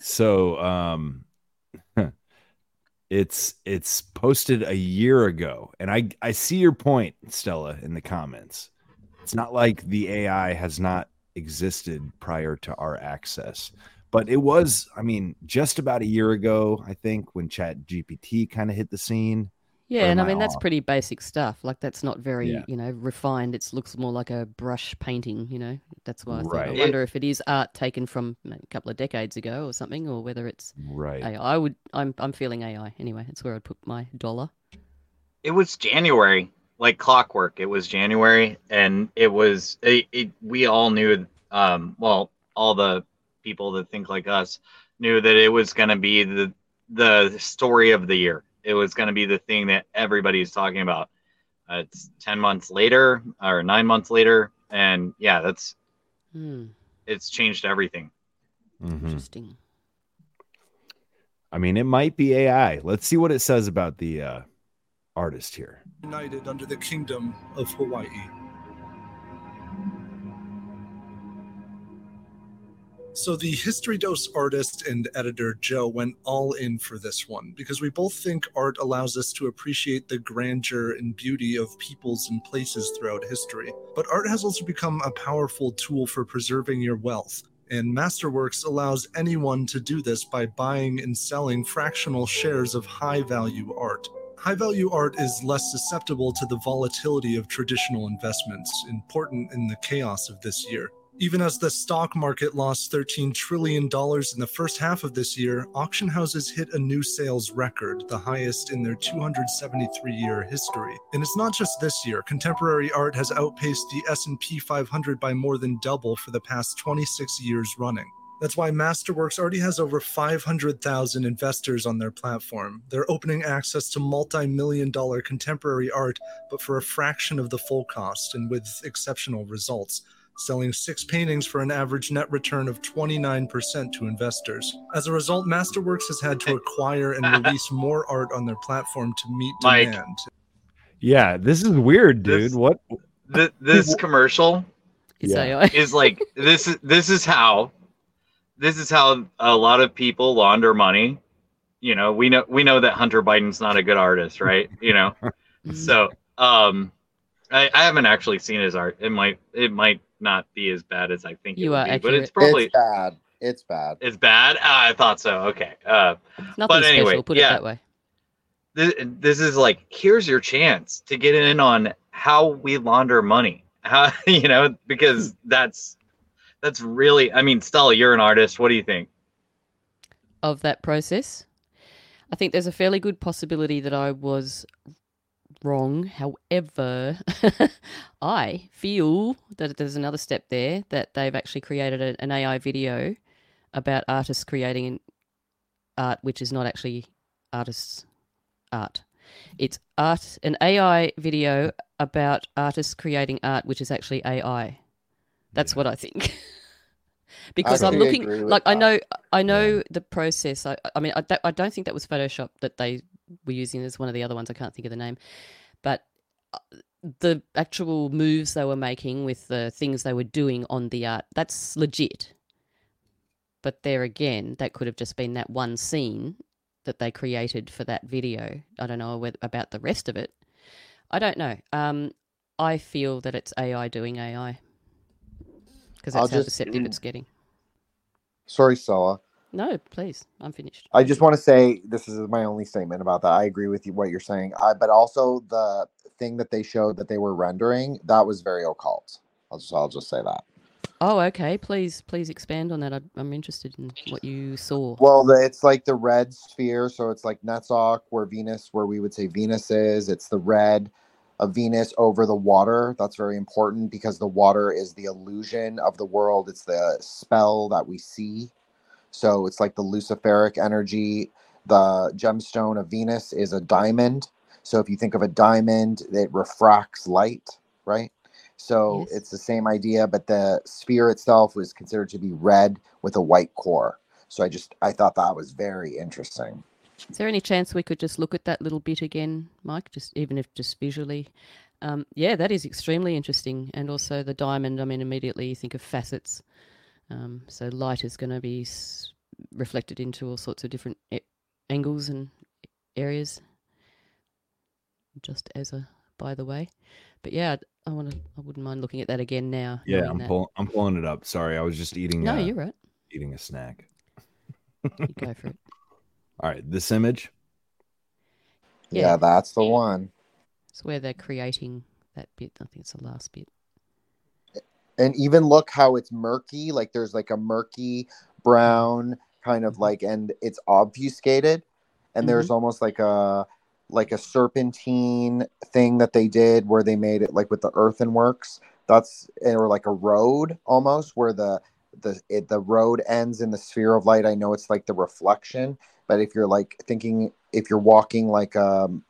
So um it's it's posted a year ago and I I see your point Stella in the comments. It's not like the AI has not existed prior to our access. But it was I mean just about a year ago I think when Chat GPT kind of hit the scene. Yeah, and I am I mean that's pretty basic stuff. Like that's not very, Yeah. you know, refined. It looks more like a brush painting. You know, that's why I thought Right. I wonder if it is art taken from a couple of decades ago or something, or whether it's Right. AI. I would. I'm. I'm feeling AI anyway. It's where I'd put my dollar. it was January, like clockwork. It was January, and it was it, it we all knew. Um, well, all the people that think like us knew that it was going to be the the story of the year. It was going to be the thing that everybody's talking about. Uh, it's ten months later or nine months later, and yeah, that's Hmm. it's changed everything. Mhm. Interesting. I mean, it might be AI. Let's see what it says about the uh, artist here. United under the Kingdom of Hawaii. So the History Dose artist and editor Joe went all in for this one because we both think art allows us to appreciate the grandeur and beauty of peoples and places throughout history. But art has also become a powerful tool for preserving your wealth. And Masterworks allows anyone to do this by buying and selling fractional shares of high value art. High value art is less susceptible to the volatility of traditional investments, important in the chaos of this year. Even as the stock market lost $13 trillion in the first half of this year, auction houses hit a new sales record, the highest in their 273 year history. And it's not just this year. Contemporary art has outpaced the S&P 500 by more than double for the past 26 years running. That's why Masterworks already has over 500,000 investors on their platform. They're opening access to multi million dollar contemporary art, but for a fraction of the full cost and with exceptional results, selling six paintings for an average net return of 29% to investors. As a result, Masterworks has had to acquire and release more art on their platform to meet Mike. demand. Yeah, this is weird, dude. This- what? Th- this commercial Yeah. Is like this is this is how this is how a lot of people launder money. You know, we know we know that Hunter Biden's not a good artist, right? You know, so um, I, I haven't actually seen his art. It might it might not be as bad as I think You it would are be, accurate. but it's probably it's bad. It's bad. it's bad. Ah, I thought so. Okay. Uh, Nothing but anyway, special. Put yeah. it that way. this, this is like here's your chance to get in on how we launder money how you know because that's that's really i mean stella you're an artist what do you think of that process. I think there's a fairly good possibility that I was wrong. However, I feel that there's another step there that they've actually created a, an AI video about artists creating art which is not actually artists' art. It's art an AI video about artists creating art which is actually AI. That's what I think. because I'm Actually looking like I know I know the process. I, I mean I, that, I don't think that was Photoshop that they were using as one of the other ones. I can't think of the name, but uh, the actual moves they were making with the things they were doing on the art that's legit. But there again, that could have just been that one scene that they created for that video. I don't know about the rest of it. I don't know. Um, I feel that it's AI doing AI because I'll that's how just- deceptive it's getting. Sorry, Stella. No, please, I'm finished. I just want to say this is my only statement about that. I agree with you what you're saying, I, but also the thing that they showed that they were rendering that was very occult. I'll just I'll just say that. Oh, okay. Please, please expand on that. I, I'm interested in what you saw. Well, the, it's like the red sphere, so it's like Netzach, where Venus, where we would say Venus is. It's the red of Venus over the water. That's very important because the water is the illusion of the world. It's the spell that we see. So it's like the Luciferic energy. The gemstone of Venus is a diamond. So if you think of a diamond, it refracts light, right? So Yes. it's the same idea, but the sphere itself was considered to be red with a white core. So I just I thought that was very interesting. Is there any chance we could just look at that little bit again, Mike? Just even if just visually. Um, yeah, that is extremely interesting. And also the diamond. I mean, immediately you think of facets. Um, so light is going to be s- reflected into all sorts of different a- angles and areas. Just as a by the way, but yeah, I'd- I want to. I wouldn't mind looking at that again now. Yeah, I'm pulling. I'm pulling it up. Sorry, I was just eating. No, uh, you're right. Eating a snack. You go for it. All right, this image. Yeah, Yeah. that's the one. It's where they're creating that bit. I think it's the last bit. And even look how it's murky. Like there's like a murky brown kind of like, and it's obfuscated. And there's almost like a like a serpentine thing that they did where they made it like with the earthenworks. That's or like a road almost where the the it, the road ends in the sphere of light. I know it's like the reflection, but if you're like thinking if you're walking like um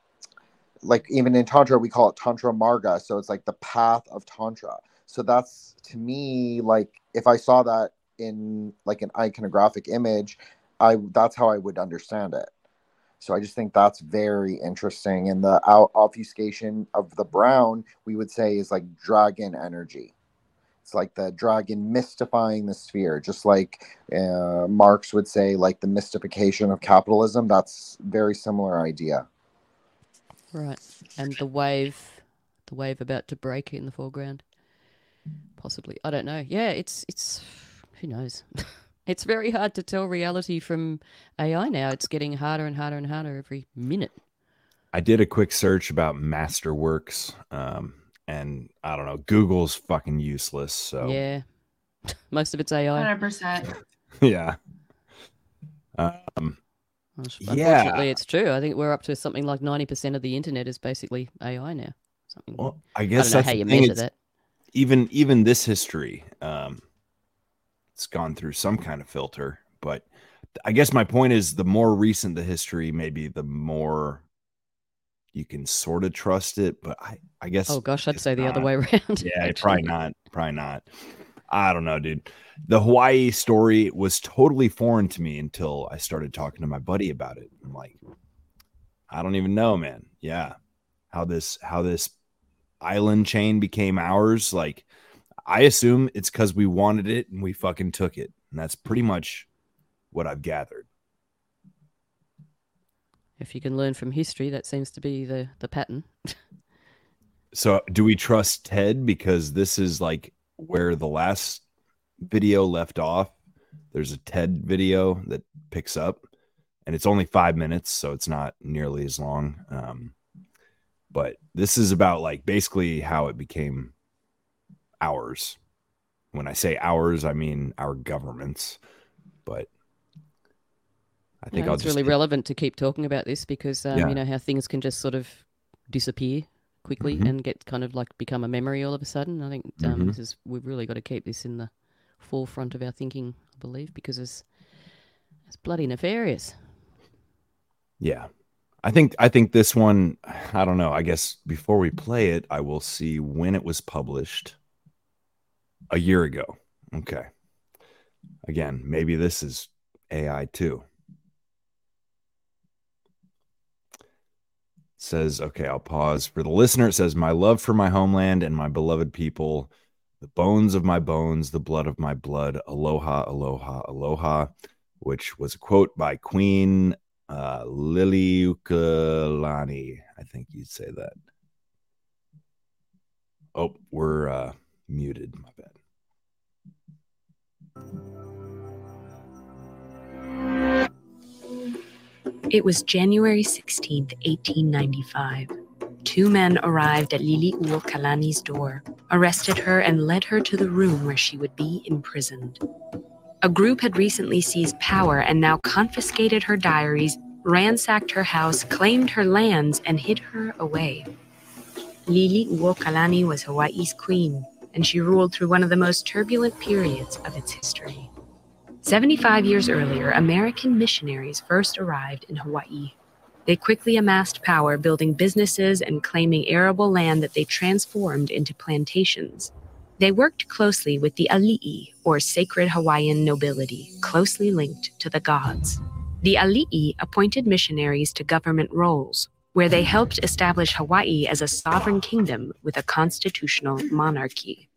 like even in tantra we call it tantra marga, so it's like the path of tantra. So that's to me like if I saw that in like an iconographic image, I that's how I would understand it. So I just think that's very interesting. And the out- obfuscation of the brown, we would say, is like dragon energy. It's like the dragon mystifying the sphere, just like uh, Marx would say, like the mystification of capitalism. That's very similar idea. Right. And the wave, the wave about to break in the foreground. Possibly. I don't know. Yeah, it's it's who knows. it's very hard to tell reality from AI now. It's getting harder and harder and harder every minute. I did a quick search about Masterworks, um, and I don't know. Google's fucking useless. So Yeah. Most of it's AI. 100%. yeah. Um, Unfortunately, yeah. it's true. I think we're up to something like 90% of the internet is basically AI now. Something. Well, I guess I don't know that's how you measure it's- that. Even even this history, um, it's gone through some kind of filter. But I guess my point is, the more recent the history, maybe the more you can sort of trust it. But I, I guess. Oh gosh, I'd say the other way around. Yeah, actually. probably not. Probably not. I don't know, dude. The Hawaii story was totally foreign to me until I started talking to my buddy about it. I'm like, I don't even know, man. Yeah. How this how this island chain became ours. Like, I assume it's because we wanted it and we fucking took it. And that's pretty much what I've gathered. If you can learn from history, that seems to be the, the pattern. So do we trust Ted because this is like where the last video left off? There's a Ted video that picks up and it's only five minutes, so it's not nearly as long. Um, but this is about like basically how it became ours. When I say ours, I mean our governments. But I think No, it's really relevant to keep talking about this because um, Yeah. you know how things can just sort of disappear quickly Mhm. and get kind of like become a memory all of a sudden. I think um, Mhm. this is we've really got to keep this in the forefront of our thinking, I believe, because it's it's bloody nefarious. Yeah. I think I think this one I don't know. I guess before we play it, I will see when it was published. A year ago. Okay. Again, maybe this is AI too. says, okay, I'll pause. For the listener, it says, My love for my homeland and my beloved people, the bones of my bones, the blood of my blood, aloha, aloha, aloha, which was a quote by Queen uh, Liliuokalani. I think you'd say that. Oh, we're uh, muted. My bad. It was January 16th, 1895. Two men arrived at Liliuokalani's door, arrested her, and led her to the room where she would be imprisoned. A group had recently seized power and now confiscated her diaries, ransacked her house, claimed her lands, and hid her away. Liliuokalani was Hawaii's queen, and she ruled through one of the most turbulent periods of its history. 75 years earlier, American missionaries first arrived in Hawaii. They quickly amassed power, building businesses and claiming arable land that they transformed into plantations. They worked closely with the Ali'i, or sacred Hawaiian nobility, closely linked to the gods. The Ali'i appointed missionaries to government roles, where they helped establish Hawaii as a sovereign kingdom with a constitutional monarchy.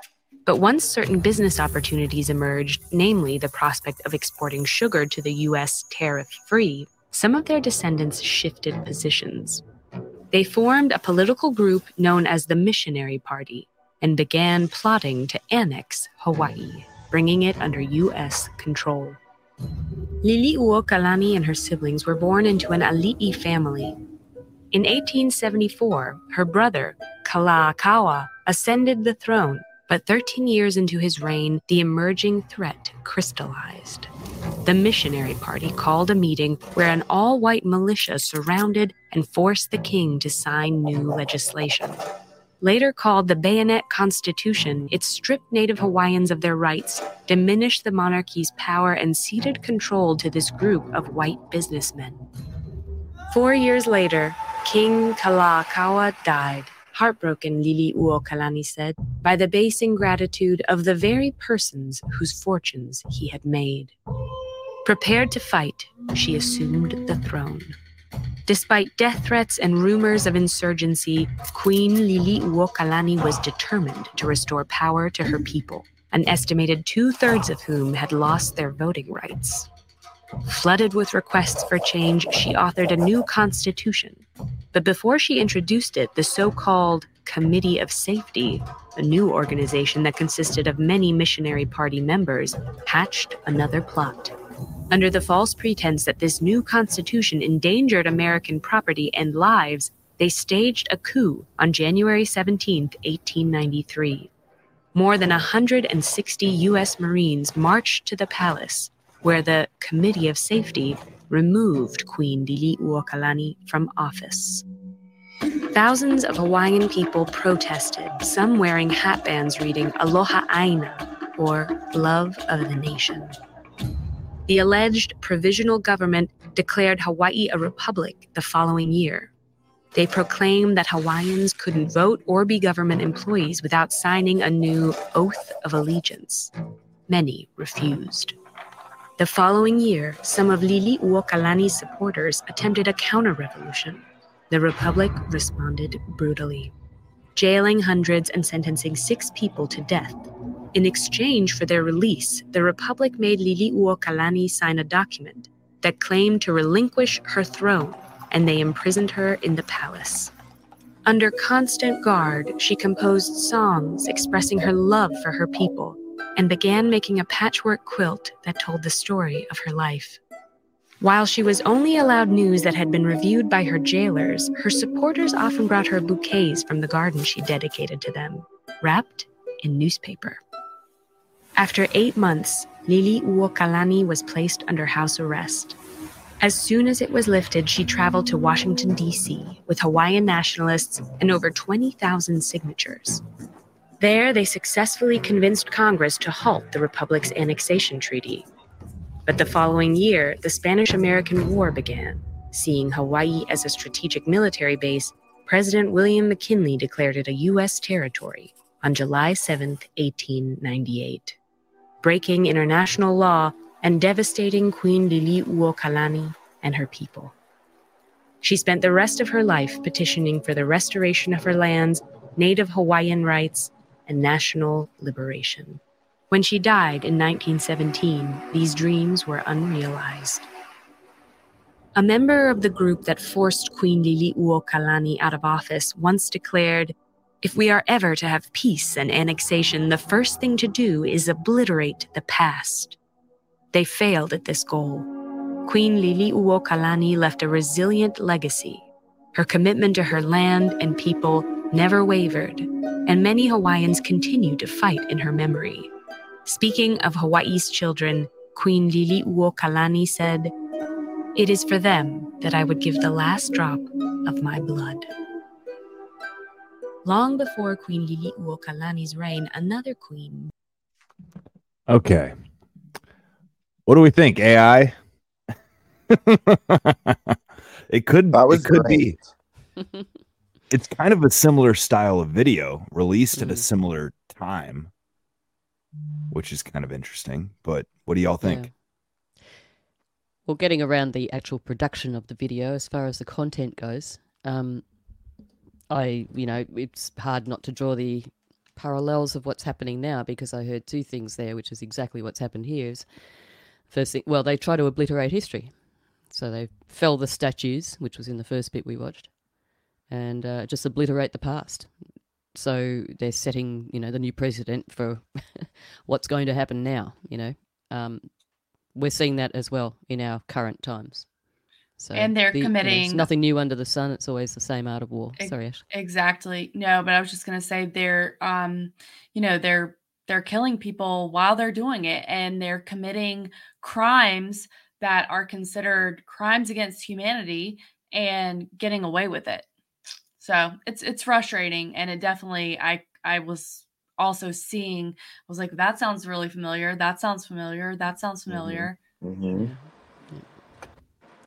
But once certain business opportunities emerged, namely the prospect of exporting sugar to the U.S. tariff free, some of their descendants shifted positions. They formed a political group known as the Missionary Party and began plotting to annex Hawaii, bringing it under U.S. control. Liliuokalani and her siblings were born into an Ali'i family. In 1874, her brother, Kalakaua, ascended the throne, but 13 years into his reign, the emerging threat crystallized. the Missionary Party called a meeting where an all white militia surrounded and forced the king to sign new legislation. Later called the Bayonet Constitution, it stripped Native Hawaiians of their rights, diminished the monarchy's power, and ceded control to this group of white businessmen. Four years later, King Kalakaua died, heartbroken, Liliuokalani said, by the base ingratitude of the very persons whose fortunes he had made. Prepared to fight, she assumed the throne. Despite death threats and rumors of insurgency, Queen Liliuokalani was determined to restore power to her people, an estimated two thirds of whom had lost their voting rights. Flooded with requests for change, she authored a new constitution. But before she introduced it, the so called Committee of Safety, a new organization that consisted of many missionary party members, hatched another plot. Under the false pretense that this new constitution endangered American property and lives, they staged a coup on January 17, 1893. More than 160 U.S. Marines marched to the palace, where the Committee of Safety removed Queen Liliuokalani from office. Thousands of Hawaiian people protested, some wearing hatbands reading Aloha Aina, or Love of the Nation. The alleged provisional government declared Hawaii a republic the following year. They proclaimed that Hawaiians couldn't vote or be government employees without signing a new oath of allegiance. Many refused. The following year, some of Liliuokalani's supporters attempted a counter revolution. The Republic responded brutally, jailing hundreds and sentencing six people to death. In exchange for their release, the Republic made Liliuokalani sign a document that claimed to relinquish her throne, and they imprisoned her in the palace. Under constant guard, she composed songs expressing her love for her people and began making a patchwork quilt that told the story of her life. While she was only allowed news that had been reviewed by her jailers, her supporters often brought her bouquets from the garden she dedicated to them, wrapped in newspaper. After eight months, Liliuokalani was placed under house arrest. As soon as it was lifted, she traveled to Washington, D.C., with Hawaiian nationalists and over 20,000 signatures. There, they successfully convinced Congress to halt the Republic's annexation treaty. But the following year, the Spanish American War began. Seeing Hawaii as a strategic military base, President William McKinley declared it a U.S. territory on July 7, 1898, breaking international law and devastating Queen Liliuokalani and her people. She spent the rest of her life petitioning for the restoration of her lands, native Hawaiian rights, and national liberation. When she died in 1917, these dreams were unrealized. A member of the group that forced Queen Liliuokalani out of office once declared, If we are ever to have peace and annexation, the first thing to do is obliterate the past. They failed at this goal. Queen Liliuokalani left a resilient legacy. Her commitment to her land and people never wavered, and many Hawaiians continue to fight in her memory. Speaking of Hawaii's children, Queen Liliuokalani said, It is for them that I would give the last drop of my blood. Long before Queen Liliuokalani's reign, another queen. Okay. What do we think? AI? it could That was it could great. be. It's kind of a similar style of video released at a Mhm. similar time, which is kind of interesting. But what do y'all think? Yeah. Well, getting around the actual production of the video, as far as the content goes, um, I, you know, it's hard not to draw the parallels of what's happening now because I heard two things there, which is exactly what's happened here. Is first thing, well, they try to obliterate history, so they fell the statues, which was in the first bit we watched, and uh, just obliterate the past. So they're setting, you know, the new precedent for what's going to happen now. You know, um, we're seeing that as well in our current times. So And they're the- you know, committing- nothing new under the sun. It's always the same art of war. Sorry, Ash. Exactly. No, but I was just gonna say they're um, you know, they're they're killing people while they're doing it and they're committing crimes that are considered crimes against humanity and getting away with it. So it's it's frustrating and it definitely I I was also seeing I was like that sounds really familiar. That sounds familiar. That sounds familiar. Mm-hmm.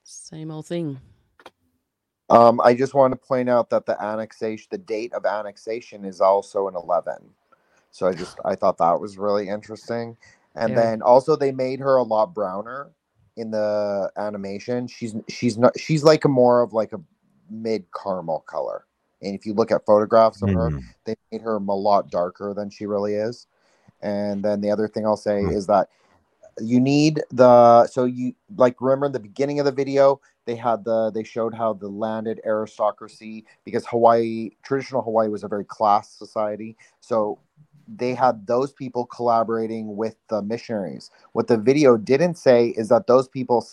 Same old thing. Um, I just want to point out that the annexation, the date of annexation, is also an eleven. So I just I thought that was really interesting. And Yeah. then also they made her a lot browner in the animation. She's she's not she's like a more of like a mid caramel color. And if you look at photographs of her, Mhm. they made her a lot darker than she really is. And then the other thing I'll say Hmm. is that you need the so you like remember in the beginning of the video they had the they showed how the landed aristocracy because Hawaii traditional Hawaii was a very class society. So they had those people collaborating with the missionaries. What the video didn't say is that those people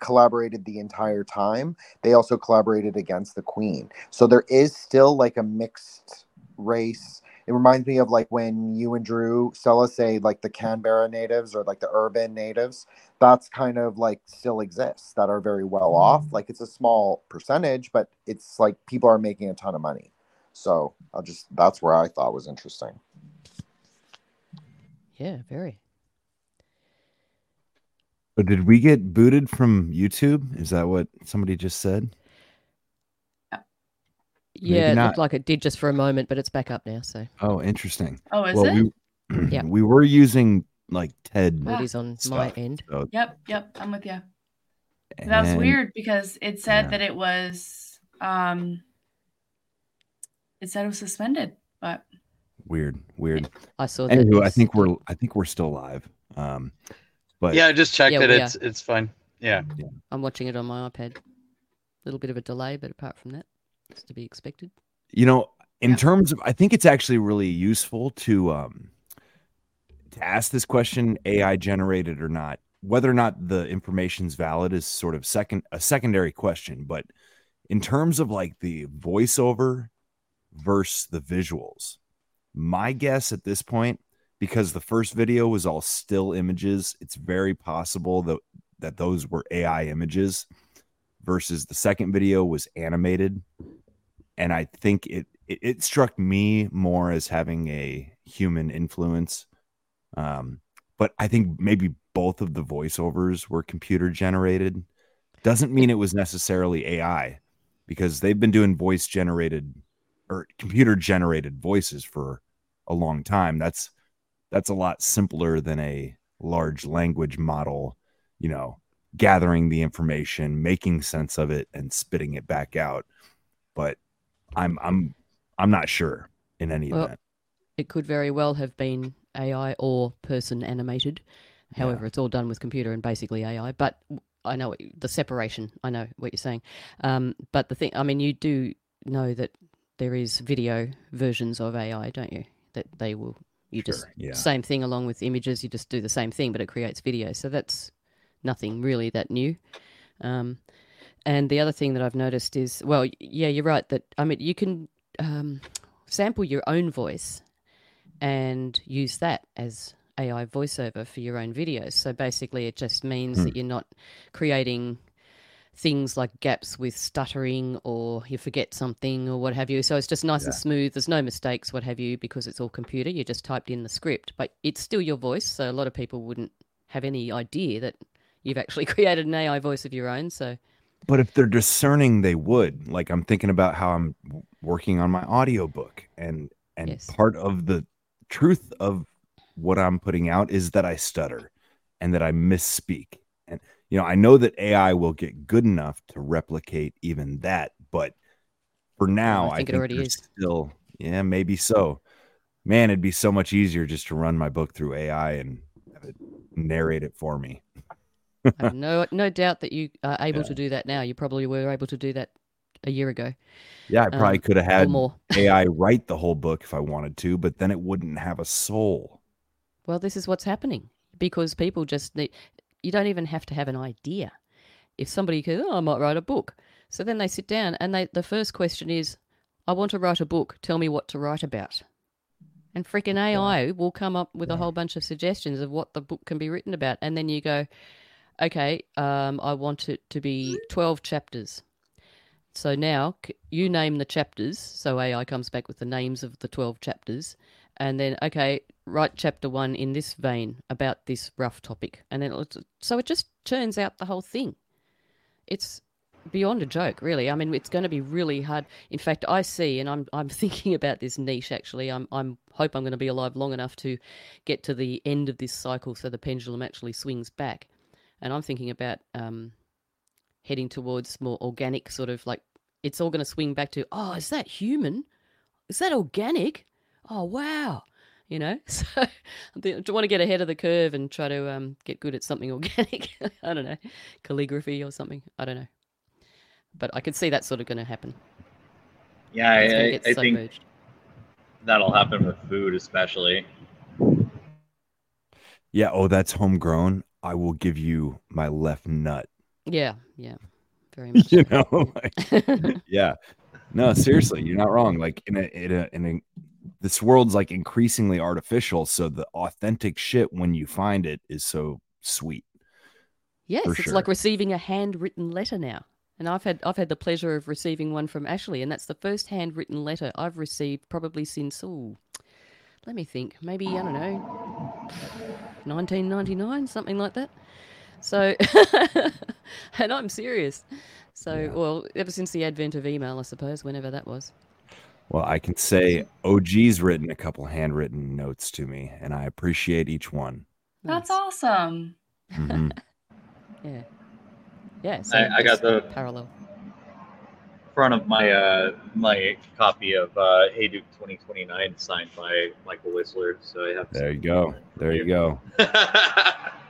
collaborated the entire time. They also collaborated against the queen. So there is still like a mixed race it reminds me of like when you and Drew Stella say like the Canberra natives or like the urban natives. That's kind of like still exists that are very well off. Mm. Like it's a small percentage, but it's like people are making a ton of money. So I'll just that's where I thought was interesting. Yeah, very. So did we get booted from YouTube? Is that what somebody just said? Maybe Yeah, it looked like it did just for a moment, but it's back up now. So Oh, interesting. Oh, is well, it? We, Yeah. we were using like TED. Well, it is on my end. so- Yep, yep, I'm with you. That was weird because it said yeah. that it was um it said it was suspended, but Weird, weird. I saw that. Anywho, I think we're I think we're still live. Um, but yeah, I just checked Yeah, it. we It's it's fine. Yeah. I'm watching it on my iPad. A little bit of a delay, but apart from that, it's to be expected. you know in terms of i think it's actually really useful to um to ask this question ai generated or not. Whether or not the information's valid is sort of second a secondary question but in terms of like the voiceover versus the visuals my guess at this point because the first video was all still images it's very possible that that those were ai images versus the second video was animated and I think it, it it struck me more as having a human influence. Um, but I think maybe both of the voiceovers were computer generated. Doesn't mean it was necessarily AI, because they've been doing voice generated or computer generated voices for a long time. That's that's a lot simpler than a large language model, you know, gathering the information, making sense of it, and spitting it back out. But I'm I'm I'm not sure in any Well, event. it could very well have been AI or person animated. However, it's all done with computer and basically AI. But I know what the separation. I know what you're saying. Um, but the thing, I mean, you do know that there is video versions of AI, don't you? That they will. You just yeah. same thing along with images. You just do the same thing, but it creates video. So that's nothing really that new. Um, and the other thing that I've noticed is, well, yeah, you're right that I mean you can um, sample your own voice and use that as AI voiceover for your own videos. So basically, it just means Hmm. that you're not creating things like gaps with stuttering or you forget something or what have you. So it's just nice and smooth. There's no mistakes, what have you, because it's all computer. You just typed in the script, but it's still your voice. So a lot of people wouldn't have any idea that you've actually created an AI voice of your own. So But if they're discerning, they would. Like I'm thinking about how I'm working on my audiobook and and Yes. part of the truth of what I'm putting out is that I stutter and that I misspeak. And you know, I know that AI will get good enough to replicate even that, but for now, I think it already is. Still, yeah, maybe so. Man, it'd be so much easier just to run my book through AI and have it narrate it for me. No no doubt that you are able to do that now. You probably were able to do that a year ago. Yeah, I probably Um, could have had more. AI write the whole book if I wanted to, but then it wouldn't have a soul. Well, this is what's happening because people just need, you don't even have to have an idea. If somebody goes, oh, I might write a book. So then they sit down and they, the first question is, I want to write a book. Tell me what to write about. And freaking AI will come up with a whole bunch of suggestions of what the book can be written about. And then you go, okay, um, I want it to be 12 chapters. So now you name the chapters. So AI comes back with the names of the 12 chapters. And then, okay, write chapter one in this vein about this rough topic. And then, so it just churns out the whole thing. It's beyond a joke, really. I mean, it's going to be really hard. In fact, I see, and I'm I'm thinking about this niche. Actually, I'm I'm hope I'm going to be alive long enough to get to the end of this cycle, so the pendulum actually swings back. And I'm thinking about um, heading towards more organic, sort of like it's all going to swing back to, oh, is that human? Is that organic? Oh, wow. You know, so I think- I want to get ahead of the curve and try to um, get good at something organic. I don't know, calligraphy or something. I don't know, but I could see that sort of going to happen. Yeah, It's I, I, I think that'll happen with food, especially. Yeah. Oh, that's homegrown. I will give you my left nut. Yeah, yeah, very much. you so. know, like, yeah. No, seriously, you're not wrong. Like in a in a in a this world's like increasingly artificial, so the authentic shit when you find it is so sweet. Yes, it's sure. like receiving a handwritten letter now. And I've had I've had the pleasure of receiving one from Ashley, and that's the first handwritten letter I've received probably since oh, let me think, maybe I don't know, 1999, something like that. So, and I'm serious. So, well, ever since the advent of email, I suppose, whenever that was. Well, I can say OG's written a couple handwritten notes to me, and I appreciate each one. That's awesome. Mhm. Yeah, yeah. So I, I got the parallel. Front of my uh my copy of uh Hey Duke 2029 signed by Michael Whistler, so I have There you go. There you go.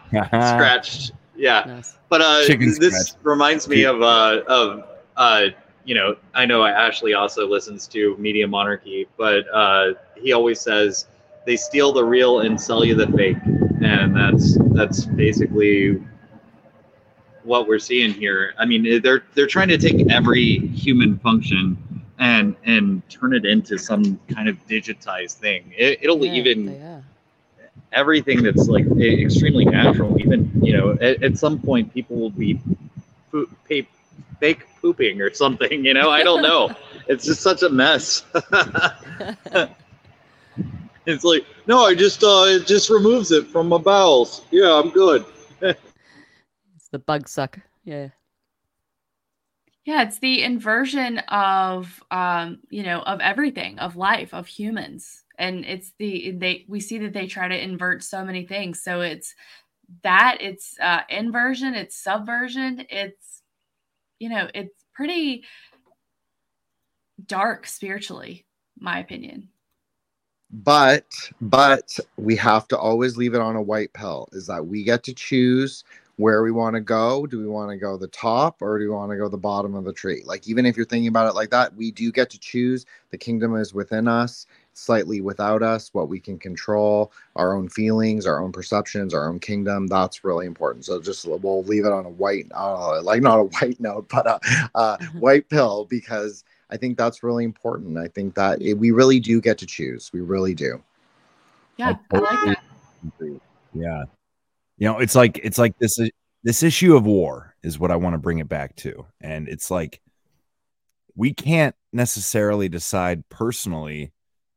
scratched. Yeah, but uh, Chicken this scratch. reminds me of uh of uh you know I know Ashley also listens to Media Monarchy, but uh he always says they steal the real and sell you the fake, and that's that's basically what we're seeing here. I mean, they're they're trying to take every human function and and turn it into some kind of digitized thing. It, it'll Yeah, even are. everything that's like extremely natural. Even you know, at, at some point, people will be poop, pay, fake pooping or something. You know, I don't know. it's just such a mess. it's like, no, I just uh, it just removes it from my bowels. Yeah, I'm good. It's the bug suck. Yeah. Yeah, it's the inversion of um, you know, of everything, of life, of humans. And it's the they we see that they try to invert so many things. So it's that, it's uh inversion, it's subversion, it's you know, it's pretty dark spiritually, my opinion. but but we have to always leave it on a white pill is that we get to choose where we want to go. Do we want to go the top or do we want to go the bottom of the tree? Like even if you're thinking about it like that we do get to choose. The kingdom is within us slightly without us what we can control our own feelings our own perceptions our own kingdom. That's really important. So just we'll leave it on a white uh, like not a white note but a, a white pill because i think that's really important. I think that it, we really do get to choose. We really do. Yeah, I like that. Yeah. You know, it's like it's like this this issue of war is what I want to bring it back to. And it's like we can't necessarily decide personally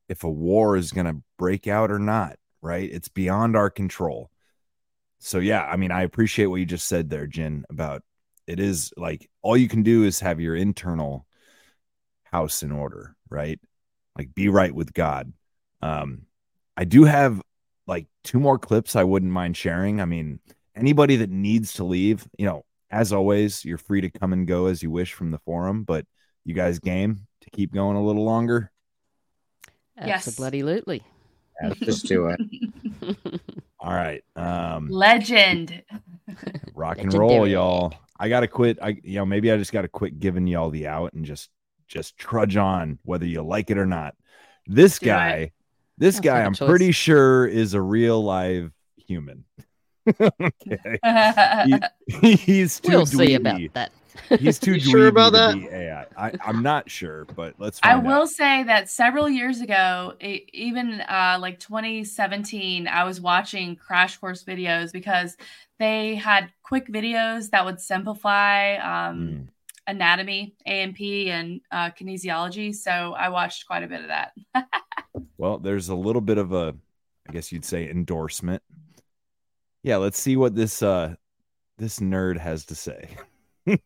if a war is going to break out or not, right? It's beyond our control. So yeah, I mean, I appreciate what you just said there, Jin, about it is like all you can do is have your internal house in order, right? Like be right with God. Um I do have like two more clips I wouldn't mind sharing. I mean, anybody that needs to leave, you know, as always, you're free to come and go as you wish from the forum, but you guys game to keep going a little longer? Yes. bloody lootly. just do it All right. Um Legend. rock and roll, y'all. I gotta quit. I you know, maybe I just gotta quit giving y'all the out and just just trudge on, whether you like it or not. This Do guy, this Sounds guy, like a I'm choice. pretty sure is a real live human. okay. He- he's too We'll see about that. He's too You sure about that? AI. I, I'm not sure, but let's I find will out. say that several years ago, even uh, like 2017, I was watching Crash Course videos because they had quick videos that would simplify um, anatomy, AMP, and uh, kinesiology. So I watched quite a bit of that. Well, there's a little bit of a, I guess you'd say, endorsement. Yeah, let's see what this uh this nerd has to say.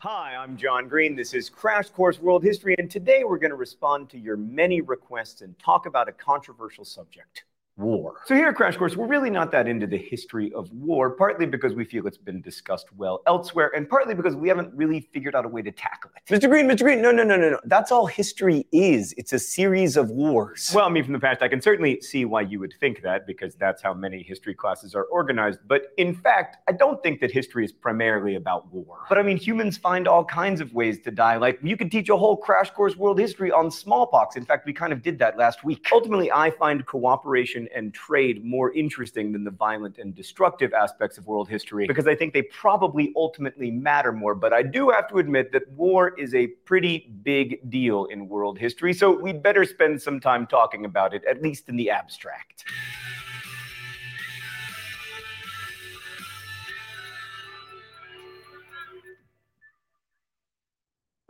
Hi, I'm John Green. This is Crash Course World History, and today we're going to respond to your many requests and talk about a controversial subject war. So, here at Crash Course, we're really not that into the history of war, partly because we feel it's been discussed well elsewhere, and partly because we haven't really figured out a way to tackle it. Mr. Green, Mr. Green, no, no, no, no, no. That's all history is. It's a series of wars. Well, I mean, from the past, I can certainly see why you would think that, because that's how many history classes are organized. But in fact, I don't think that history is primarily about war. But I mean, humans find all kinds of ways to die. Like, you could teach a whole Crash Course World History on smallpox. In fact, we kind of did that last week. Ultimately, I find cooperation and trade more interesting than the violent and destructive aspects of world history because I think they probably ultimately matter more. But I do have to admit that war is a pretty big deal in world history, so we'd better spend some time talking about it, at least in the abstract.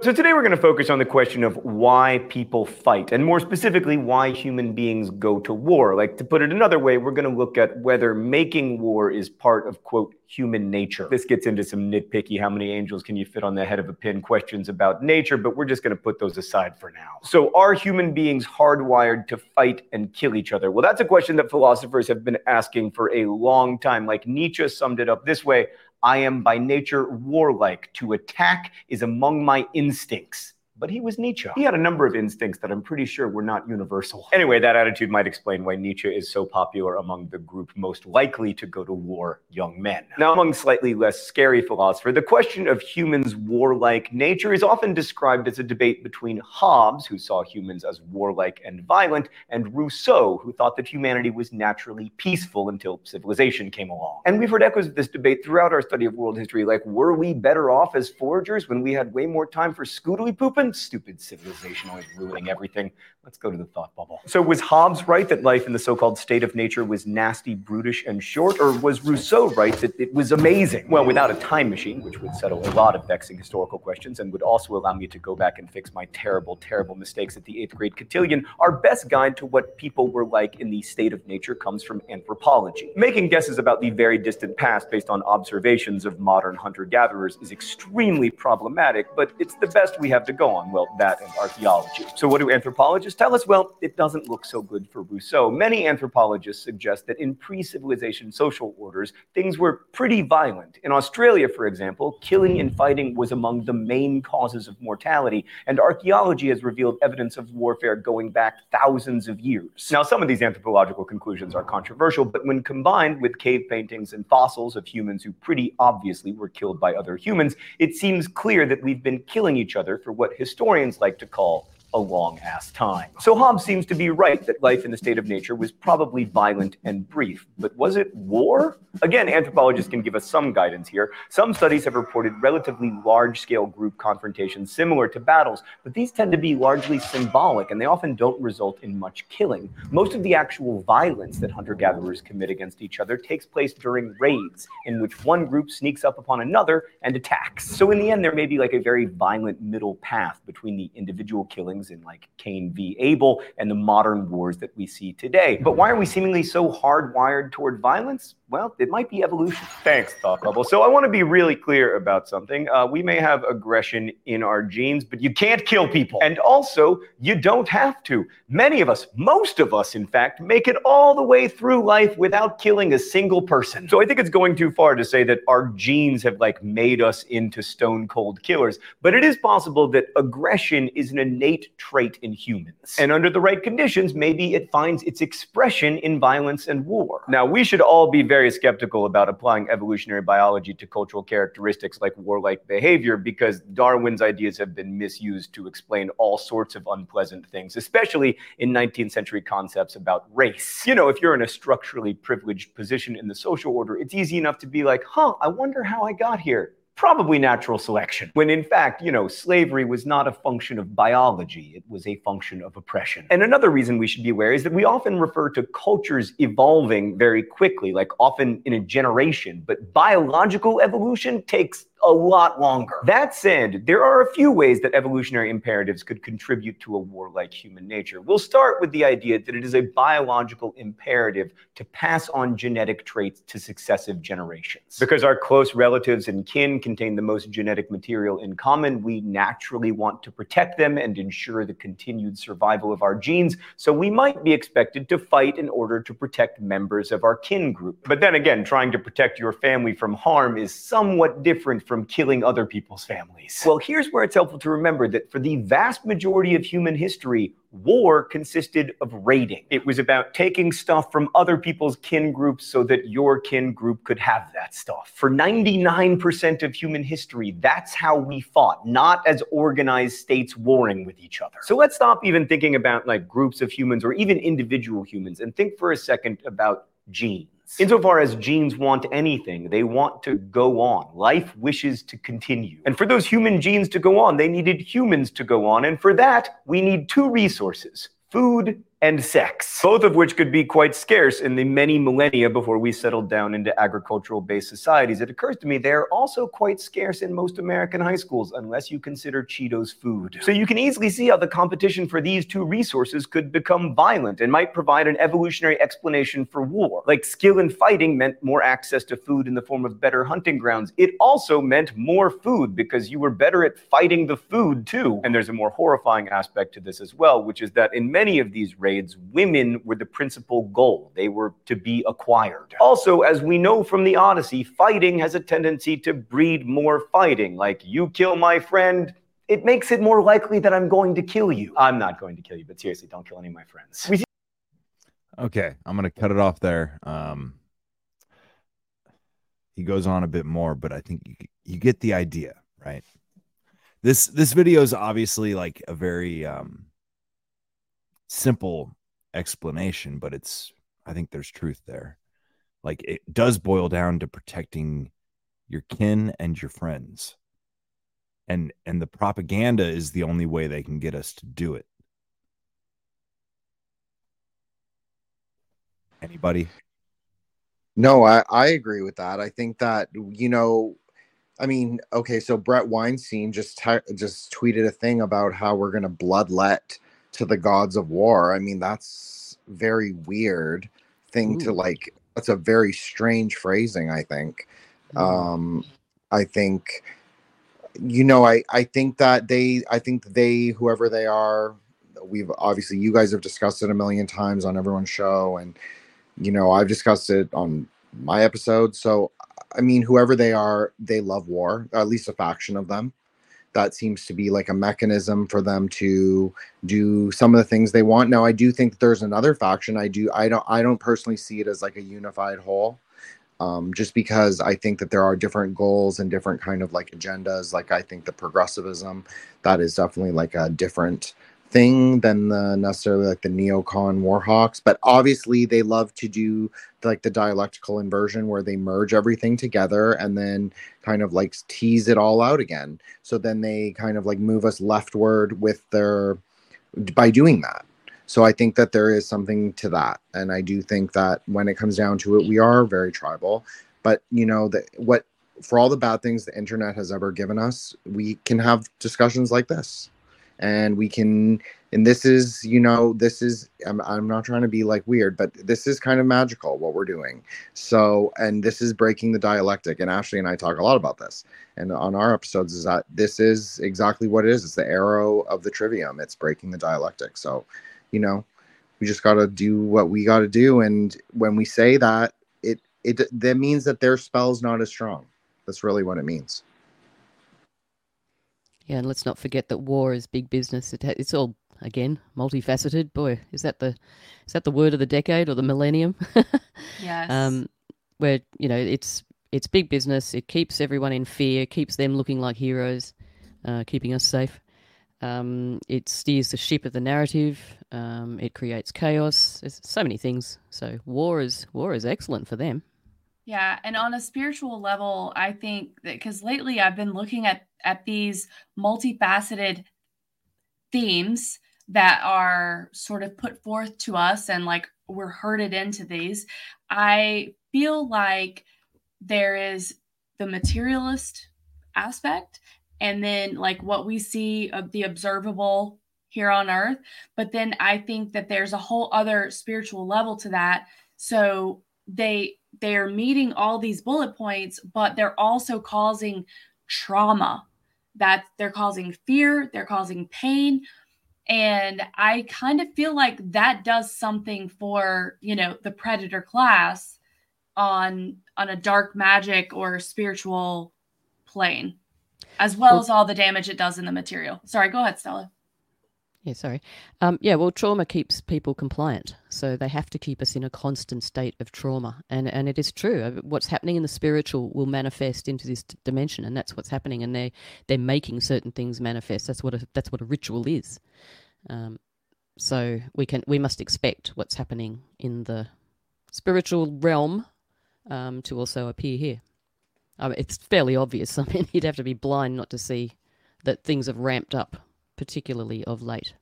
So today we're going to focus on the question of why people fight, and more specifically, why human beings go to war. Like to put it another way, we're going to look at whether making war is part of quote human nature. This gets into some nitpicky how many angels can you fit on the head of a pin questions about nature, but we're just going to put those aside for now. So are human beings hardwired to fight and kill each other? Well, that's a question that philosophers have been asking for a long time. Like Nietzsche summed it up this way, I am by nature warlike. To attack is among my instincts. But he was Nietzsche. He had a number of instincts that I'm pretty sure were not universal. Anyway, that attitude might explain why Nietzsche is so popular among the group most likely to go to war, young men. Now, among slightly less scary philosophers, the question of humans' warlike nature is often described as a debate between Hobbes, who saw humans as warlike and violent, and Rousseau, who thought that humanity was naturally peaceful until civilization came along. And we've heard echoes of this debate throughout our study of world history, like were we better off as foragers when we had way more time for scootily pooping? Stupid civilization always ruining everything. Let's go to the thought bubble. So was Hobbes right that life in the so-called state of nature was nasty, brutish, and short, or was Rousseau right that it was amazing? Well, without a time machine, which would settle a lot of vexing historical questions and would also allow me to go back and fix my terrible, terrible mistakes at the eighth grade cotillion, our best guide to what people were like in the state of nature comes from anthropology. Making guesses about the very distant past based on observations of modern hunter-gatherers is extremely problematic, but it's the best we have to go on. Well, that and archaeology. So what do anthropologists tell us? Well, it doesn't look so good for Rousseau. Many anthropologists suggest that in pre-civilization social orders, things were pretty violent. In Australia, for example, killing and fighting was among the main causes of mortality, and archaeology has revealed evidence of warfare going back thousands of years. Now, some of these anthropological conclusions are controversial, but when combined with cave paintings and fossils of humans who pretty obviously were killed by other humans, it seems clear that we've been killing each other for what historians like to call a long ass time. So Hobbes seems to be right that life in the state of nature was probably violent and brief. But was it war? Again, anthropologists can give us some guidance here. Some studies have reported relatively large scale group confrontations similar to battles, but these tend to be largely symbolic and they often don't result in much killing. Most of the actual violence that hunter gatherers commit against each other takes place during raids, in which one group sneaks up upon another and attacks. So in the end, there may be like a very violent middle path between the individual in like Cain v. Abel and the modern wars that we see today. But why are we seemingly so hardwired toward violence? Well, it might be evolution. Thanks, Thought Bubble. So I want to be really clear about something. Uh, we may have aggression in our genes, but you can't kill people. And also, you don't have to. Many of us, most of us, in fact, make it all the way through life without killing a single person. So I think it's going too far to say that our genes have like made us into stone cold killers. But it is possible that aggression is an innate trait in humans. And under the right conditions, maybe it finds its expression in violence and war. Now, we should all be very skeptical about applying evolutionary biology to cultural characteristics like warlike behavior because Darwin's ideas have been misused to explain all sorts of unpleasant things, especially in 19th century concepts about race. You know, if you're in a structurally privileged position in the social order, it's easy enough to be like, huh, I wonder how I got here probably natural selection, when in fact, you know, slavery was not a function of biology, it was a function of oppression. And another reason we should be aware is that we often refer to cultures evolving very quickly, like often in a generation, but biological evolution takes a lot longer. That said, there are a few ways that evolutionary imperatives could contribute to a warlike human nature. We'll start with the idea that it is a biological imperative to pass on genetic traits to successive generations. Because our close relatives and kin contain the most genetic material in common, we naturally want to protect them and ensure the continued survival of our genes, so we might be expected to fight in order to protect members of our kin group. But then again, trying to protect your family from harm is somewhat different from killing other people's families. Well, here's where it's helpful to remember that for the vast majority of human history, war consisted of raiding. It was about taking stuff from other people's kin groups so that your kin group could have that stuff. For 99% of human history, that's how we fought, not as organized states warring with each other. So let's stop even thinking about like groups of humans or even individual humans and think for a second about genes. Insofar as genes want anything, they want to go on. Life wishes to continue. And for those human genes to go on, they needed humans to go on. And for that, we need two resources food and sex, both of which could be quite scarce in the many millennia before we settled down into agricultural based societies. It occurs to me they're also quite scarce in most American high schools, unless you consider Cheetos food. So you can easily see how the competition for these two resources could become violent and might provide an evolutionary explanation for war. Like skill in fighting meant more access to food in the form of better hunting grounds, it also meant more food because you were better at fighting the food too. And there's a more horrifying aspect to this as well, which is that in many of these raids, women were the principal goal. They were to be acquired. Also, as we know from the Odyssey, fighting has a tendency to breed more fighting. Like, you kill my friend, it makes it more likely that I'm going to kill you. I'm not going to kill you, but seriously, don't kill any of my friends. We see- Okay, I'm gonna cut it off there. Um, he goes on a bit more, but I think you you get the idea, right? This this video is obviously like a very um, simple explanation, but it's I think there's truth there. Like it does boil down to protecting your kin and your friends. And and the propaganda is the only way they can get us to do it. Anybody? No, I, I agree with that. I think that you know, I mean, okay, so Brett Weinstein just te- just tweeted a thing about how we're gonna bloodlet to the gods of war. I mean, that's very weird thing to like. That's a very strange phrasing. I think. Um, I think, you know, I I think that they, I think they, whoever they are, we've obviously you guys have discussed it a million times on everyone's show, and you know I've discussed it on my episode. So I mean, whoever they are, they love war. At least a faction of them that seems to be like a mechanism for them to do some of the things they want. Now i do think there's another faction. I do i don't i don't personally see it as like a unified whole um, just because i think that there are different goals and different kind of like agendas. Like i think the progressivism that is definitely like a different thing than the necessarily like the neocon warhawks but obviously they love to do like the dialectical inversion where they merge everything together and then kind of like tease it all out again. So then they kind of like move us leftward with their by doing that. So i think that there is something to that and i do think that when it comes down to it we are very tribal. But you know that what for all the bad things the internet has ever given us we can have discussions like this and we can and this is you know this is I'm, I'm not trying to be like weird but this is kind of magical what we're doing. So and this is breaking the dialectic and ashley and i talk a lot about this. And on our episodes is that this is exactly what it is. It's the arrow of the trivium. It's breaking the dialectic. So you know we just got to do what we got to do. And when we say that it it that means that their spell's not as strong. That's really what it means Yeah, and let's not forget that war is big business. It ha- it's all again multifaceted. Boy, is that the is that the word of the decade or the millennium? Yes. Um, where you know it's it's big business. It keeps everyone in fear, keeps them looking like heroes, uh, keeping us safe. Um, it steers the ship of the narrative. Um, it creates chaos. There's so many things. So war is war is excellent for them. Yeah, and on a spiritual level, I think that because lately I've been looking at at these multifaceted themes that are sort of put forth to us and like we're herded into these. I feel like there is the materialist aspect and then like what we see of the observable here on earth but then i think that there's a whole other spiritual level to that so they they're meeting all these bullet points but they're also causing trauma that they're causing fear they're causing pain. And i kind of feel like that does something for you know the predator class on on a dark magic or spiritual plane as well Well- as all the damage it does in the material. Sorry go ahead stella Yeah, sorry. Um, yeah, well, trauma keeps people compliant, so they have to keep us in a constant state of trauma, and and it is true. Uh, What's happening in the spiritual will manifest into this d- dimension, and that's what's happening. And they they're making certain things manifest. That's what a, that's what a ritual is. Um, so we can we must expect what's happening in the spiritual realm um, to also appear here. It's fairly obvious. I mean, you'd have to be blind not to see that things have ramped up, particularly of late.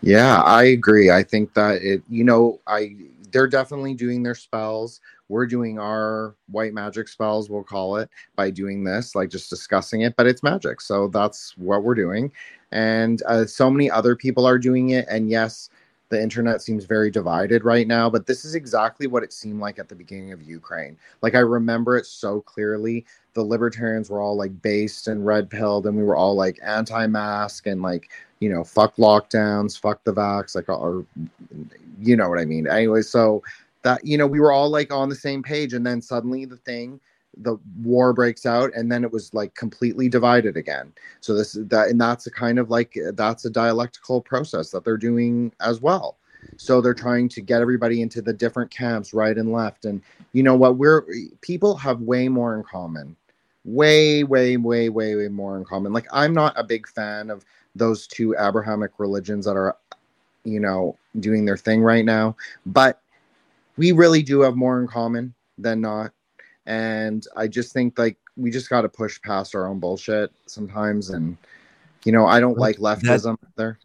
Yeah, I agree. I think that it, you know, I they're definitely doing their spells. We're doing our white magic spells, we'll call it, by doing this, like just discussing it, but it's magic. So that's what we're doing. And uh, so many other people are doing it. And yes, the internet seems very divided right now, but this is exactly what it seemed like at the beginning of Ukraine. Like I remember it so clearly. The libertarians were all like based and red pilled, and we were all like anti mask and like, you know, fuck lockdowns, fuck the vax, like, or you know what I mean. Anyway, so that, you know, we were all like on the same page. And then suddenly the thing, the war breaks out and then it was like completely divided again so this that and that's a kind of like that's a dialectical process that they're doing as well so they're trying to get everybody into the different camps right and left and you know what we're people have way more in common way way way way way more in common. Like i'm not a big fan of those two abrahamic religions that are you know doing their thing right now but we really do have more in common than not. And i just think like we just got to push past our own bullshit sometimes. And you know i don't like leftism there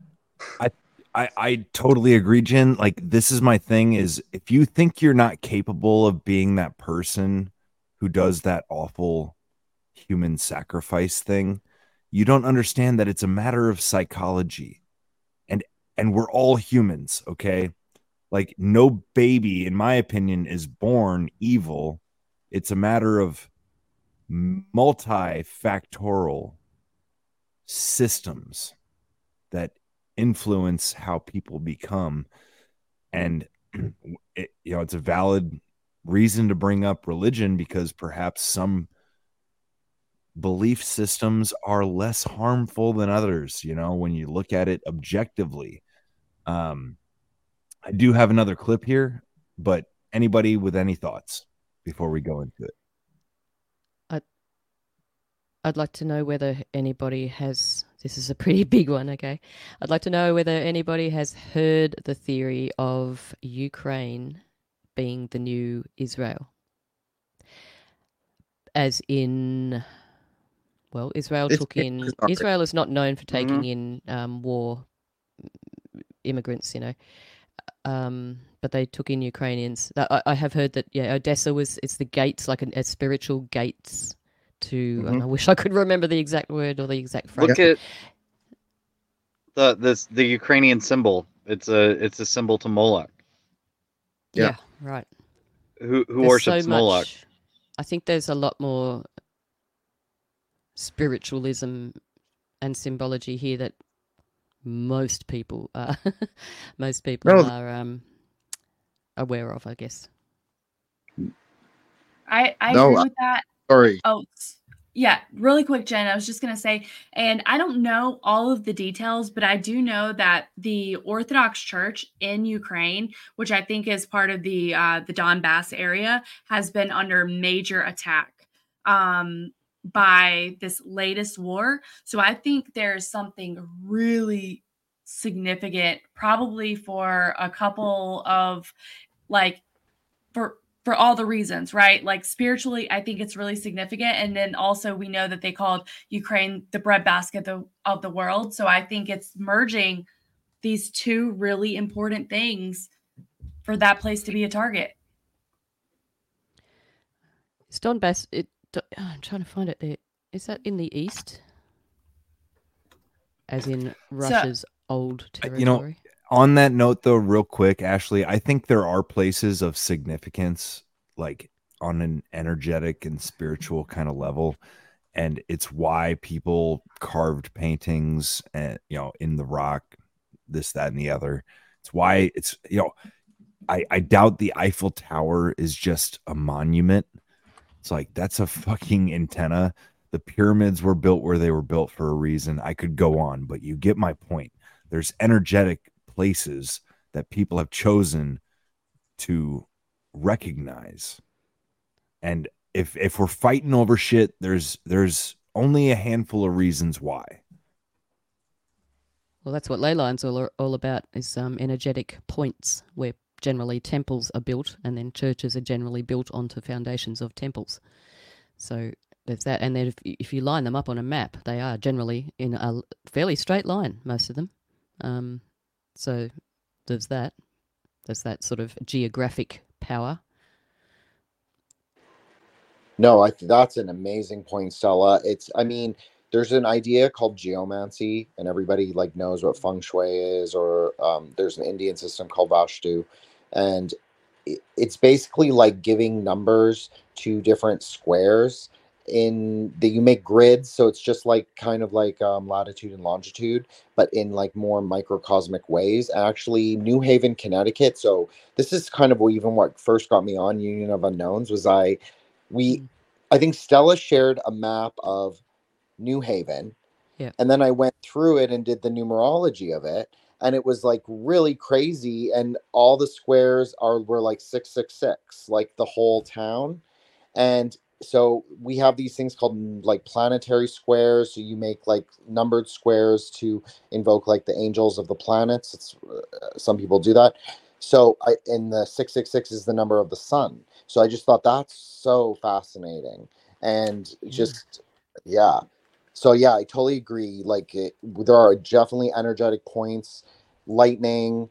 I, I I totally agree, Jin. Like this is my thing is if you think you're not capable of being that person who does that awful human sacrifice thing, you don't understand that it's a matter of psychology. And and we're all humans, okay? Like no baby in my opinion is born evil. It's a matter of multifactorial systems that influence how people become and it, you know it's a valid reason to bring up religion because perhaps some belief systems are less harmful than others you know when you look at it objectively um i do have another clip here but anybody with any thoughts before we go into it I'd, I'd like to know whether anybody has. This is a pretty big one, okay? I'd like to know whether anybody has heard the theory of Ukraine being the new Israel. As in, well, Israel It's- took in. Israel is not known for taking Mhm. in um, war immigrants, you know. Um, but they took in Ukrainians. I, I have heard that yeah, Odessa was it's the gates, like an, a spiritual gates to. And Mhm. I wish I could remember the exact word or the exact phrase. Look at the this the Ukrainian symbol. It's a it's a symbol to Moloch. yeah. right. Who who There's worships so Moloch? much- I think there's a lot more spiritualism and symbology here that most people are most people No. are um, aware of, I guess. I I No, agree with that. sorry. Oh, yeah, really quick, Jin. I was just gonna say, and I don't know all of the details, but I do know that the Orthodox Church in Ukraine, which I think is part of the uh, the Donbass area, has been under major attack um, by this latest war. So I think there's something really significant, probably for a couple of like for for all the reasons, right? Like spiritually, I think it's really significant. And then also we know that they called Ukraine the breadbasket of, of the world. So I think it's merging these two really important things for that place to be a target. It's best It, Oh, I'm trying to find it there. Is that in the east? As in Russia's old territory? You know, on that note, though, real quick, Ashley, I think there are places of significance, like on an energetic and spiritual kind of level. And it's why people carved paintings and, you know, in the rock, this, that, and the other. It's why it's, you know, I, I doubt the Eiffel Tower is just a monument. It's like that's a fucking antenna. The pyramids were built where they were built for a reason. I could go on, but you get my point. There's energetic places that people have chosen to recognize. And if if we're fighting over shit, there's there's only a handful of reasons why. Well, that's what ley lines all all about is um, energetic points where generally temples are built, and then churches are generally built onto foundations of temples. So there's that, and then if if you line them up on a map, they are generally in a fairly straight line, most of them. Um, so there's that. There's that sort of geographic power. No, I that's an amazing point, Stella. It's I mean, there's an idea called geomancy, and everybody like knows what feng shui is, or um, there's an Indian system called Vastu, and it's basically like giving numbers to different squares in that you make grids so it's just like kind of like um, latitude and longitude but in like more microcosmic ways. Actually new haven connecticut so this is kind of even what first got me on union of unknowns was i we i think stella shared a map of new haven yeah. and then i went through it and did the numerology of it and it was like really crazy and all the squares are were like 666 like the whole town. And so we have these things called like planetary squares so you make like numbered squares to invoke like the angels of the planets. It's uh, some people do that. So i and the 666 is the number of the sun. So i just thought that's so fascinating. And just yeah so yeah i totally agree like it, there are definitely energetic points lightning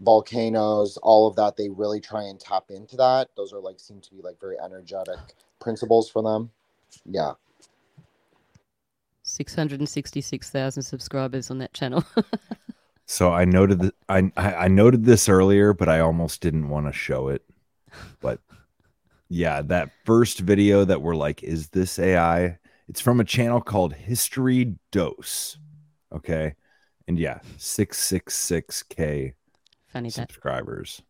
volcanoes all of that they really try and tap into that those are like seem to be like very energetic principles for them yeah 666,000 subscribers on that channel. So I noted that I I I noted this earlier, but I almost didn't want to show it. But yeah, that first video that we're like, is this AI? It's from a channel called History Dose. Okay. And yeah, 666k Funny that. subscribers.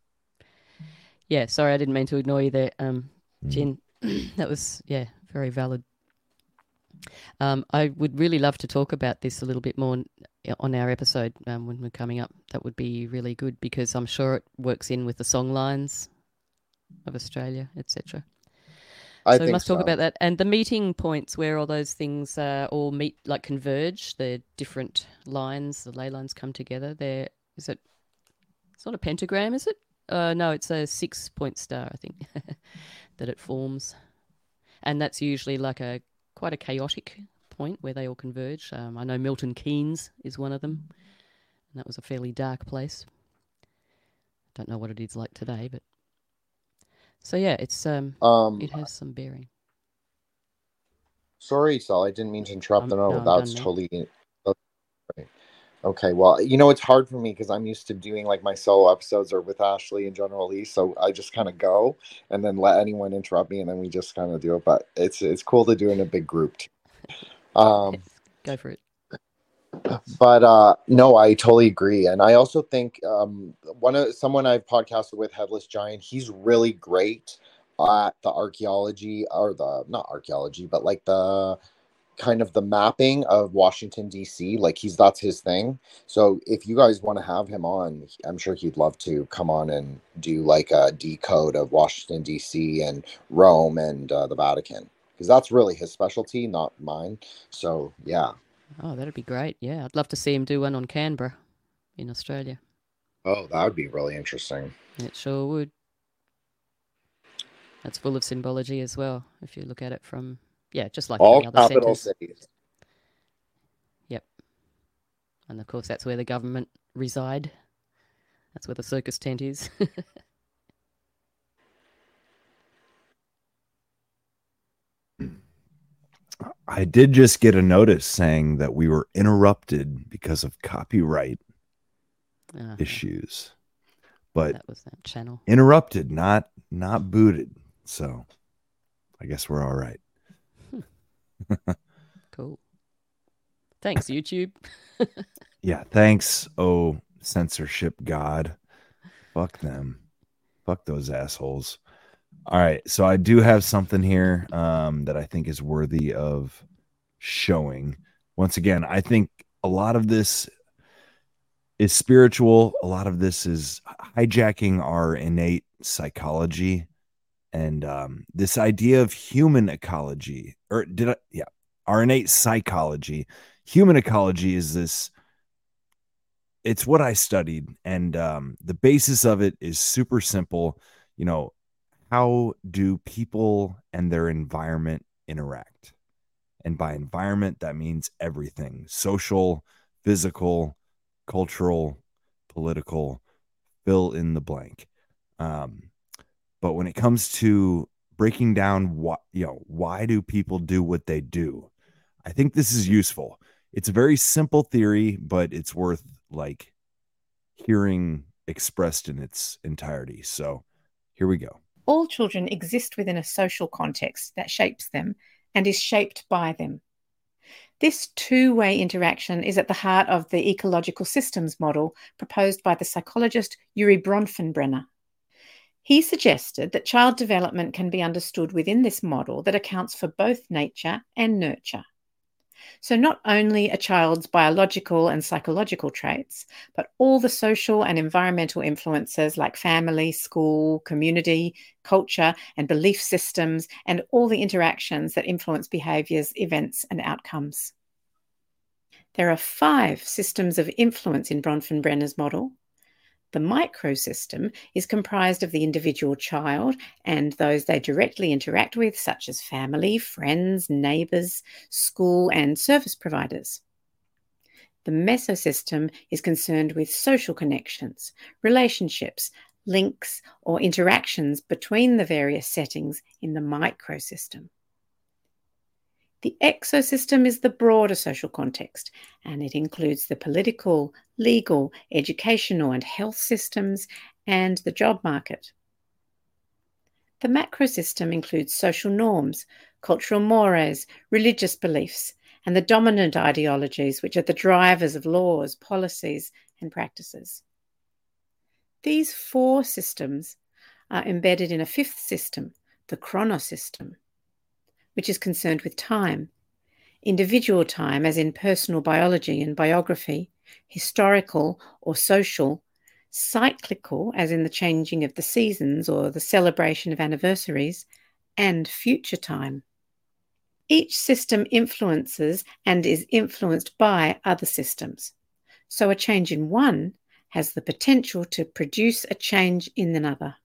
yeah, sorry, I didn't mean to ignore you there, um, Mm. Jin. that was yeah, very valid. Um, I would really love to talk about this a little bit more on our episode um, when we're coming up. That would be really good because I'm sure it works in with the song lines of Australia, etc. I so we must talk about that and the meeting points where all those things uh, all meet, like converge. The different lines, the ley lines come together. There is it. It's not a pentagram, is it? Uh, no, it's a six-point star, I think, that it forms, and that's usually like a quite a chaotic point where they all converge. Um, I know Milton Keynes is one of them, and that was a fairly dark place. Don't know what it is like today, but so yeah, it's um, Um, it has some bearing. Sorry, Sal, I didn't mean to interrupt. Um, no, no, that's totally okay. Well, you know, it's hard for me because I'm used to doing like my solo episodes or with Ashley and General Lee, so I just kind of go and then let anyone interrupt me, and then we just kind of do it. But it's it's cool to do in a big group. Too. Um, Go for it. But uh no i totally agree. And i also think um one of someone i've podcasted with headless giant he's really great at the archaeology or the not archaeology but like the kind of the mapping of washington dc like he's that's his thing. So if you guys want to have him on i'm sure he'd love to come on and do like a decode of washington dc and rome and uh, the vatican. Because that's really his specialty not mine. So yeah Oh, that'd be great. Yeah, I'd love to see him do one on Canberra in Australia. Oh, that would be really interesting. It sure would. That's full of symbology as well. If you look at it from yeah, just like All any other capital centers. cities. Yep. And of course, that's where the government reside. That's where the circus tent is. I did just get a notice saying that we were interrupted because of copyright Uh-huh. issues. But That was that channel. interrupted, not not booted. So I guess we're all right. Cool. Thanks, YouTube. Yeah, thanks, oh censorship god. Fuck them. Fuck those assholes. All right, so I do have something here um, that I think is worthy of showing. Once again, I think a lot of this is spiritual. A lot of this is hijacking our innate psychology and um, this idea of human ecology. Or did I? Yeah, our innate psychology. Human ecology is this it's what I studied, and um, the basis of it is super simple. You know, how do people and their environment interact? And by environment, that means everything social, physical, cultural, political, fill in the blank. Um, but when it comes to breaking down what, you know, why do people do what they do? I think this is useful. It's a very simple theory, but it's worth like hearing expressed in its entirety. So here we go. All children exist within a social context that shapes them and is shaped by them. This two way interaction is at the heart of the ecological systems model proposed by the psychologist Urie Bronfenbrenner. He suggested that child development can be understood within this model that accounts for both nature and nurture. So, not only a child's biological and psychological traits, but all the social and environmental influences like family, school, community, culture, and belief systems, and all the interactions that influence behaviors, events, and outcomes. There are five systems of influence in Bronfenbrenner's model. The microsystem is comprised of the individual child and those they directly interact with, such as family, friends, neighbours, school, and service providers. The mesosystem is concerned with social connections, relationships, links, or interactions between the various settings in the microsystem. The exosystem is the broader social context, and it includes the political, legal, educational, and health systems and the job market. The macrosystem includes social norms, cultural mores, religious beliefs, and the dominant ideologies, which are the drivers of laws, policies, and practices. These four systems are embedded in a fifth system, the chronosystem which is concerned with time, individual time, as in personal biology and biography, historical or social, cyclical, as in the changing of the seasons or the celebration of anniversaries, and future time. Each system influences and is influenced by other systems. So a change in one has the potential to produce a change in another.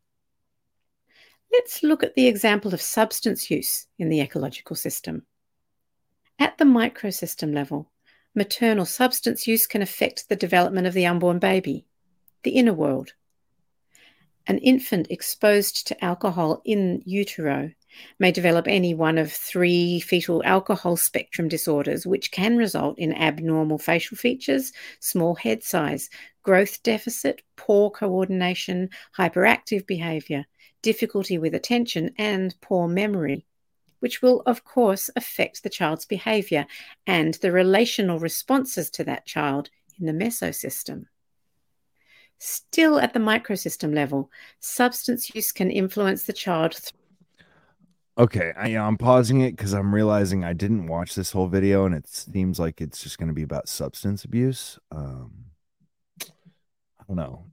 Let's look at the example of substance use in the ecological system. At the microsystem level, maternal substance use can affect the development of the unborn baby, the inner world. An infant exposed to alcohol in utero may develop any one of three fetal alcohol spectrum disorders, which can result in abnormal facial features, small head size, growth deficit, poor coordination, hyperactive behavior, difficulty with attention, and poor memory, which will, of course, affect the child's behavior and the relational responses to that child in the mesosystem. Still at the microsystem level, substance use can influence the child. Th- Okay, I, I'm pausing it because I'm realizing I didn't watch this whole video, and it seems like it's just going to be about substance abuse. Um, I don't know.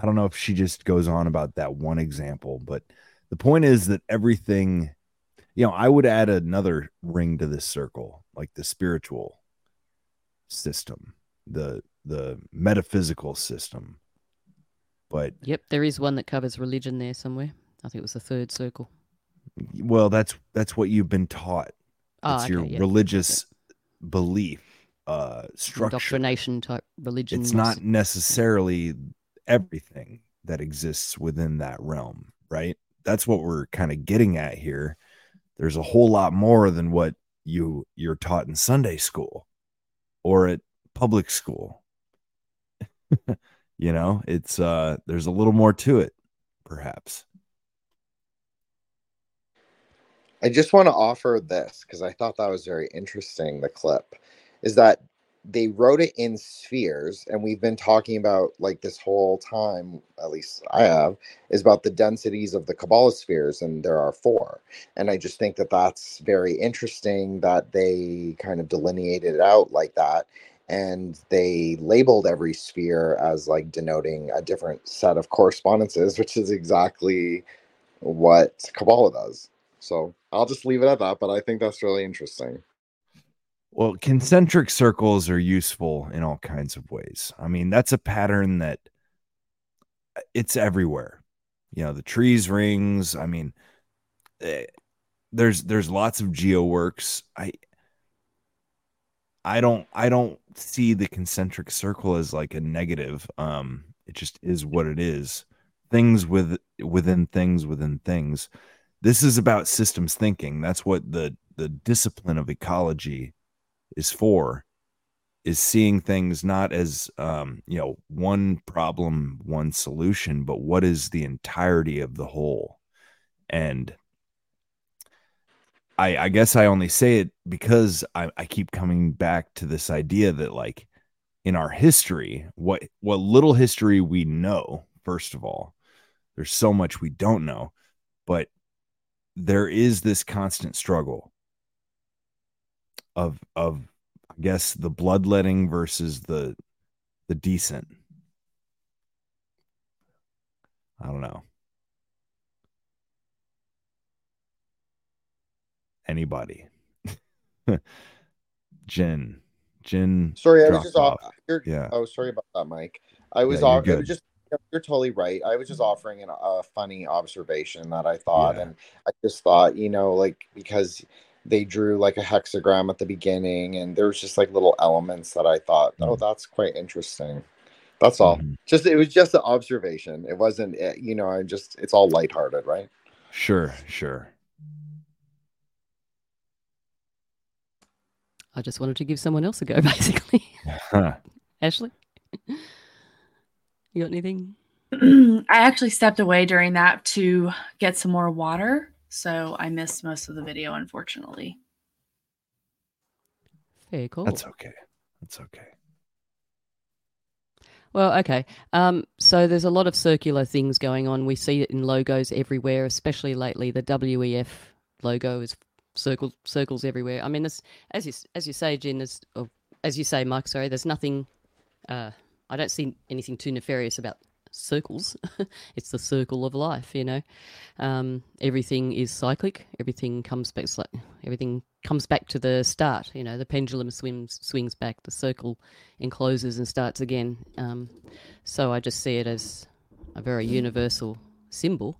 I don't know if she just goes on about that one example, but the point is that everything, you know, I would add another ring to this circle, like the spiritual system, the the metaphysical system. But Yep, there is one that covers religion there somewhere. I think it was the third circle. Well, that's that's what you've been taught. Oh, It's okay, your yeah. religious belief uh structure. Indoctrination type religion. It's not necessarily everything that exists within that realm, right? That's what we're kind of getting at here. There's a whole lot more than what you you're taught in Sunday school or at public school. you know, it's uh there's a little more to it perhaps. I just want to offer this because I thought that was very interesting. The clip is that they wrote it in spheres, and we've been talking about like this whole time, at least I have, is about the densities of the Kabbalah spheres, and there are four. And I just think that that's very interesting that they kind of delineated it out like that. And they labeled every sphere as like denoting a different set of correspondences, which is exactly what Kabbalah does. So I'll just leave it at that, but I think that's really interesting. Well, concentric circles are useful in all kinds of ways. I mean, that's a pattern that uh, it's everywhere. You know, the trees rings. I mean, eh, there's there's lots of geo works. I I don't I don't see the concentric circle as like a negative. Um, it just is what it is. Things with within things within things. This is about systems thinking. That's what the the discipline of ecology is for is seeing things not as um you know one problem one solution but what is the entirety of the whole. And i i guess i only say it because i, I keep coming back to this idea that like in our history what what little history we know first of all there's so much we don't know but there is this constant struggle of of I guess the bloodletting versus the the decent. I don't know. Anybody. Jin. Jin. Sorry, I was just off. You're, Yeah. Oh, sorry about that, Mike. I was Yeah, you're off. It was just you're totally right. I was just mm-hmm. offering an, a funny observation that I thought, Yeah. and I just thought, you know, like because they drew like a hexagram at the beginning, and there was just like little elements that I thought, oh, Mm. that's quite interesting. That's all. Mm-hmm. Just it was just an observation. It wasn't, eh, you know, I just it's all lighthearted, right? Sure, sure. I just wanted to give someone else a go, basically. Huh. Ashley, you got anything? I actually stepped away during that to get some more water, so I missed most of the video, unfortunately. Very cool. That's okay. That's okay. Well, okay. Um, so there's a lot of circular things going on. We see it in logos everywhere, especially lately. The WEF logo is circles circles everywhere. I mean, this as you as you say, Jin, there's or as you say, Mike. Sorry, there's nothing. Uh, I don't see anything too nefarious about circles. it's the circle of life, you know. Um, everything is cyclic. Everything comes back. Everything comes back to the start. You know, the pendulum swims swings back. The circle encloses and starts again. Um, so I just see it as a very universal symbol.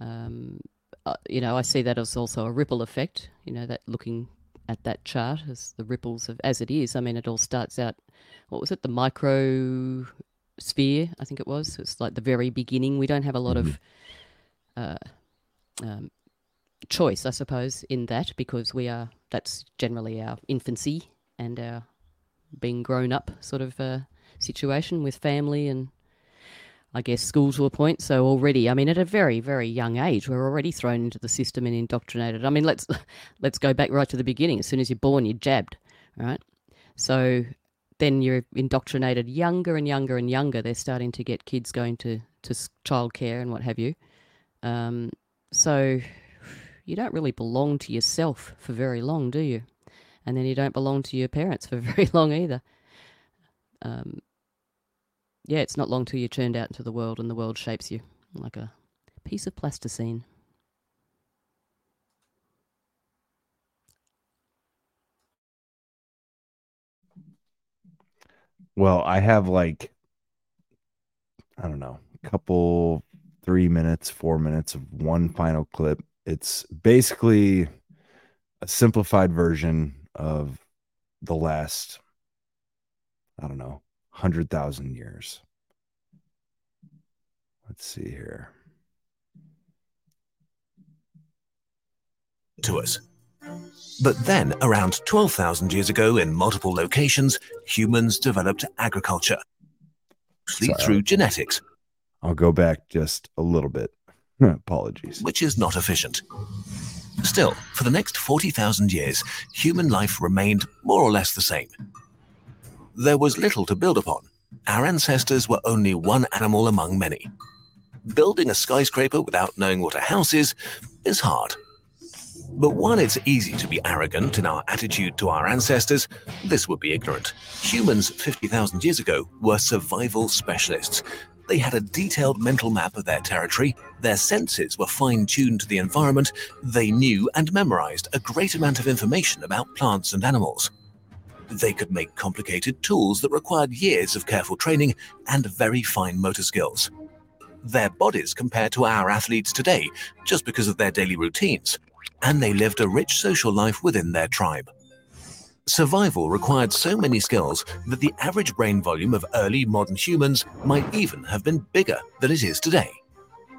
Um, uh, you know, I see that as also a ripple effect. You know, that looking at that chart as the ripples of as it is. I mean, it all starts out. What was it? The micro sphere, I think it was. It's like the very beginning. We don't have a lot of uh, um, choice, I suppose, in that because we are. That's generally our infancy and our being grown up sort of uh, situation with family and I guess school to a point. So already, I mean, at a very, very young age, we're already thrown into the system and indoctrinated. I mean, let's let's go back right to the beginning. As soon as you're born, you're jabbed, right? So then you're indoctrinated younger and younger and younger. They're starting to get kids going to to childcare and what have you. Um, so you don't really belong to yourself for very long, do you? And then you don't belong to your parents for very long either. Um, yeah, it's not long till you're turned out into the world and the world shapes you like a piece of plasticine. Well, I have like I don't know, a couple three minutes, four minutes of one final clip It's basically a simplified version of the last, I don't know, 100,000 years. Let's see here. to us. But then, around 12,000 years ago, in multiple locations, humans developed agriculture, mostly Sorry. through genetics, I'll go back just a little bit. Apologies. which is not efficient. Still, for the next 40,000 years, human life remained more or less the same. There was little to build upon. Our ancestors were only one animal among many. Building a skyscraper without knowing what a house is is hard. But while it's easy to be arrogant in our attitude to our ancestors, this would be ignorant. Humans 50,000 years ago were survival specialists. They had a detailed mental map of their territory, their senses were fine tuned to the environment, they knew and memorized a great amount of information about plants and animals. They could make complicated tools that required years of careful training and very fine motor skills. Their bodies compared to our athletes today just because of their daily routines, and they lived a rich social life within their tribe. Survival required so many skills that the average brain volume of early modern humans might even have been bigger than it is today.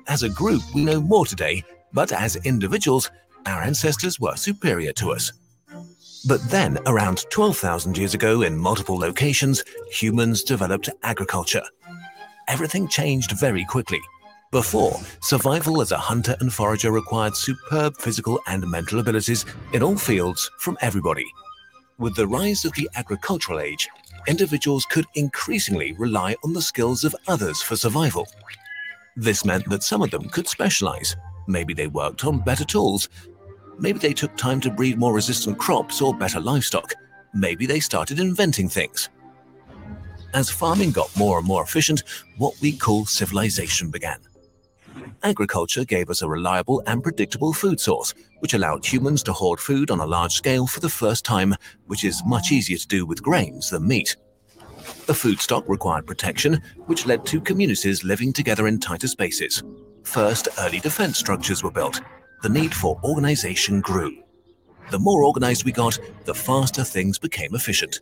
As a group, we know more today, but as individuals, our ancestors were superior to us. But then, around 12,000 years ago, in multiple locations, humans developed agriculture. Everything changed very quickly. Before, survival as a hunter and forager required superb physical and mental abilities in all fields from everybody. With the rise of the agricultural age, individuals could increasingly rely on the skills of others for survival. This meant that some of them could specialize. Maybe they worked on better tools. Maybe they took time to breed more resistant crops or better livestock. Maybe they started inventing things. As farming got more and more efficient, what we call civilization began. Agriculture gave us a reliable and predictable food source, which allowed humans to hoard food on a large scale for the first time, which is much easier to do with grains than meat. The food stock required protection, which led to communities living together in tighter spaces. First, early defense structures were built. The need for organization grew. The more organized we got, the faster things became efficient.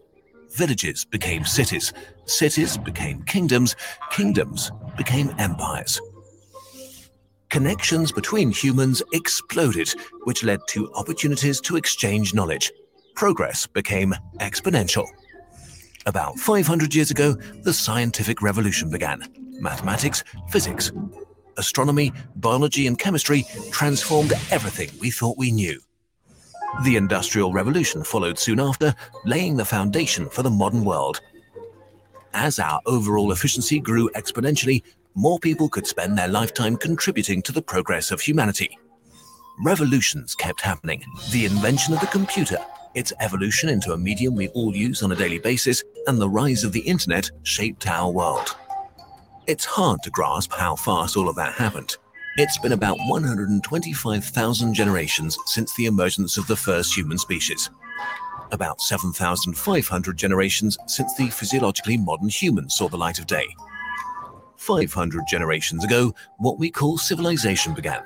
Villages became cities, cities became kingdoms, kingdoms became empires. Connections between humans exploded, which led to opportunities to exchange knowledge. Progress became exponential. About 500 years ago, the scientific revolution began. Mathematics, physics, astronomy, biology, and chemistry transformed everything we thought we knew. The Industrial Revolution followed soon after, laying the foundation for the modern world. As our overall efficiency grew exponentially, more people could spend their lifetime contributing to the progress of humanity. Revolutions kept happening. The invention of the computer, its evolution into a medium we all use on a daily basis, and the rise of the internet shaped our world. It's hard to grasp how fast all of that happened. It's been about 125,000 generations since the emergence of the first human species. About 7,500 generations since the physiologically modern human saw the light of day. 500 generations ago, what we call civilization began.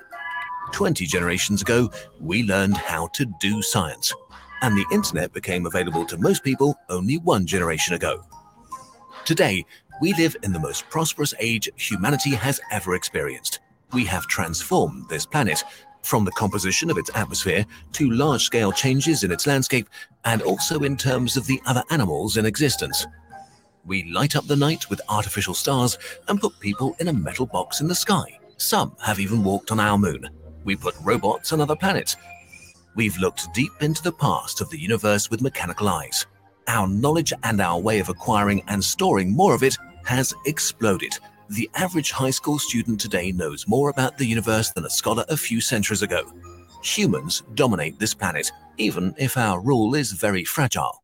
20 generations ago, we learned how to do science. And the internet became available to most people only one generation ago. Today, we live in the most prosperous age humanity has ever experienced. We have transformed this planet from the composition of its atmosphere to large scale changes in its landscape and also in terms of the other animals in existence. We light up the night with artificial stars and put people in a metal box in the sky. Some have even walked on our moon. We put robots on other planets. We've looked deep into the past of the universe with mechanical eyes. Our knowledge and our way of acquiring and storing more of it has exploded. The average high school student today knows more about the universe than a scholar a few centuries ago. Humans dominate this planet, even if our rule is very fragile.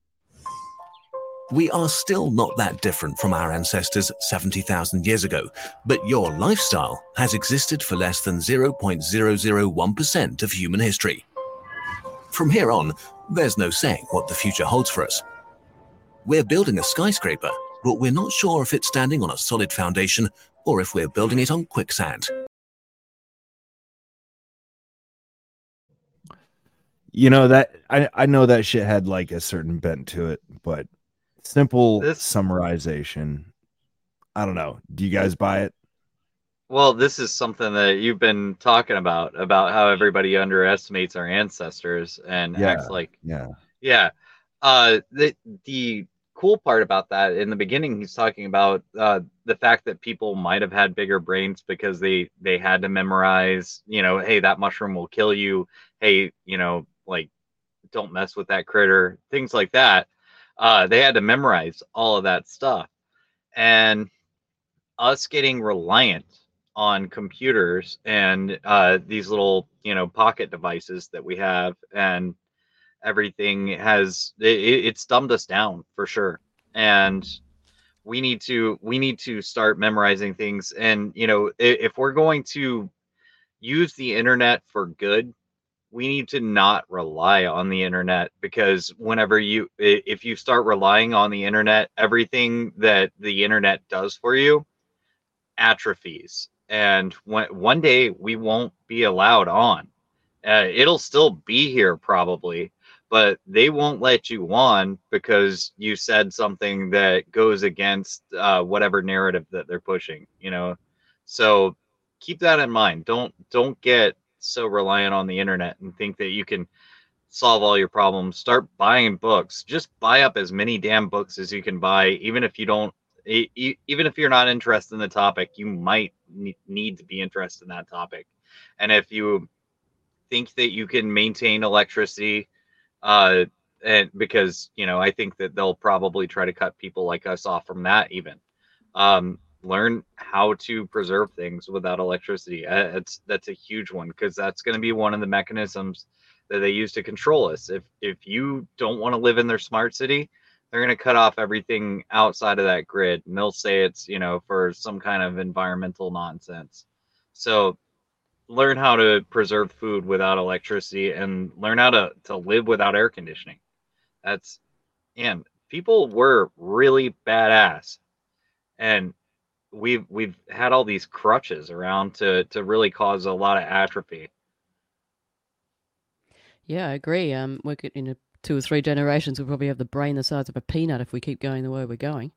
We are still not that different from our ancestors 70,000 years ago, but your lifestyle has existed for less than 0.001% of human history. From here on, there's no saying what the future holds for us. We're building a skyscraper, but we're not sure if it's standing on a solid foundation or if we're building it on quicksand. you know that I I know that shit had like a certain bent to it, but simple This- summarization. I don't know. Do you guys buy it? Well, this is something that you've been talking about about how everybody underestimates our ancestors and Yeah. acts like Yeah. Yeah. Uh the the cool part about that in the beginning he's talking about uh the fact that people might have had bigger brains because they they had to memorize, you know, hey, that mushroom will kill you. Hey, you know, like don't mess with that critter, things like that. Uh they had to memorize all of that stuff. And us getting reliant on computers and uh, these little you know pocket devices that we have and everything has it, it's dumbed us down for sure and we need to we need to start memorizing things and you know if, if we're going to use the internet for good we need to not rely on the internet because whenever you if you start relying on the internet everything that the internet does for you atrophies. And when, one day we won't be allowed on. Uh, it'll still be here probably but they won't let you on because you said something that goes against uh, whatever narrative that they're pushing you know? So keep that in mind. Don't don't get so reliant on the internet and think that you can solve all your problems start buying books. Just buy up as many damn books as you can buy. Even if you don't even if you're not interested in the topic you might need to be interested in that topic. And if you think that you can maintain electricity uh and because you know i think that they'll probably try to cut people like us off from that even. Um learn how to preserve things without electricity. Uh, it's that's a huge one because that's going to be one of the mechanisms that they use to control us. If if you don't want to live in their smart city they're going to cut off everything outside of that grid and they'll say it's you know for some kind of environmental nonsense. So learn how to preserve food without electricity and learn how to to live without air conditioning. That's and people were really badass. And we've we've had all these crutches around to to really cause a lot of atrophy Yeah, I agree. Um, we in a, two or three generations, we'll probably have the brain the size of a peanut if we keep going the way we're going.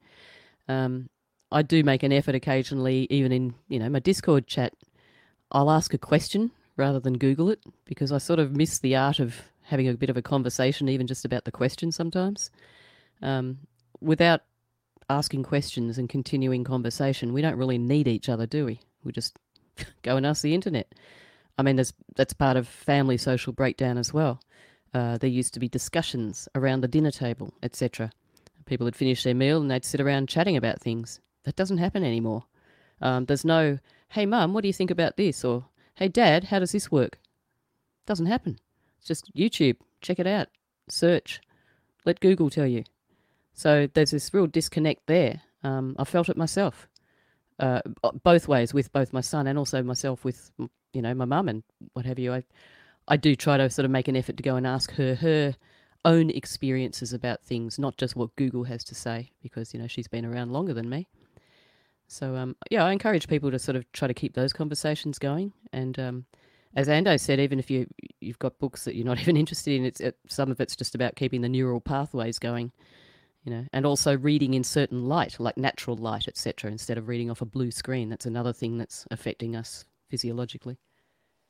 Um, I do make an effort occasionally, even in you know my Discord chat. I'll ask a question rather than Google it because I sort of miss the art of having a bit of a conversation, even just about the question sometimes. Um, without asking questions and continuing conversation, we don't really need each other, do we? We just go and ask the internet. I mean, there's, that's part of family social breakdown as well. Uh, there used to be discussions around the dinner table, etc. People would finish their meal and they'd sit around chatting about things. That doesn't happen anymore. Um, there's no, hey, mum, what do you think about this? Or, hey, dad, how does this work? Doesn't happen. It's just YouTube. Check it out. Search. Let Google tell you. So there's this real disconnect there. Um, I felt it myself, uh, both ways with both my son and also myself with you know my mum and what have you. I I do try to sort of make an effort to go and ask her her own experiences about things, not just what Google has to say, because you know she's been around longer than me. So um, yeah, I encourage people to sort of try to keep those conversations going. And um, as Ando said, even if you you've got books that you're not even interested in, it's it, some of it's just about keeping the neural pathways going you know, and also reading in certain light, like natural light, etc., instead of reading off a blue screen. That's another thing that's affecting us physiologically.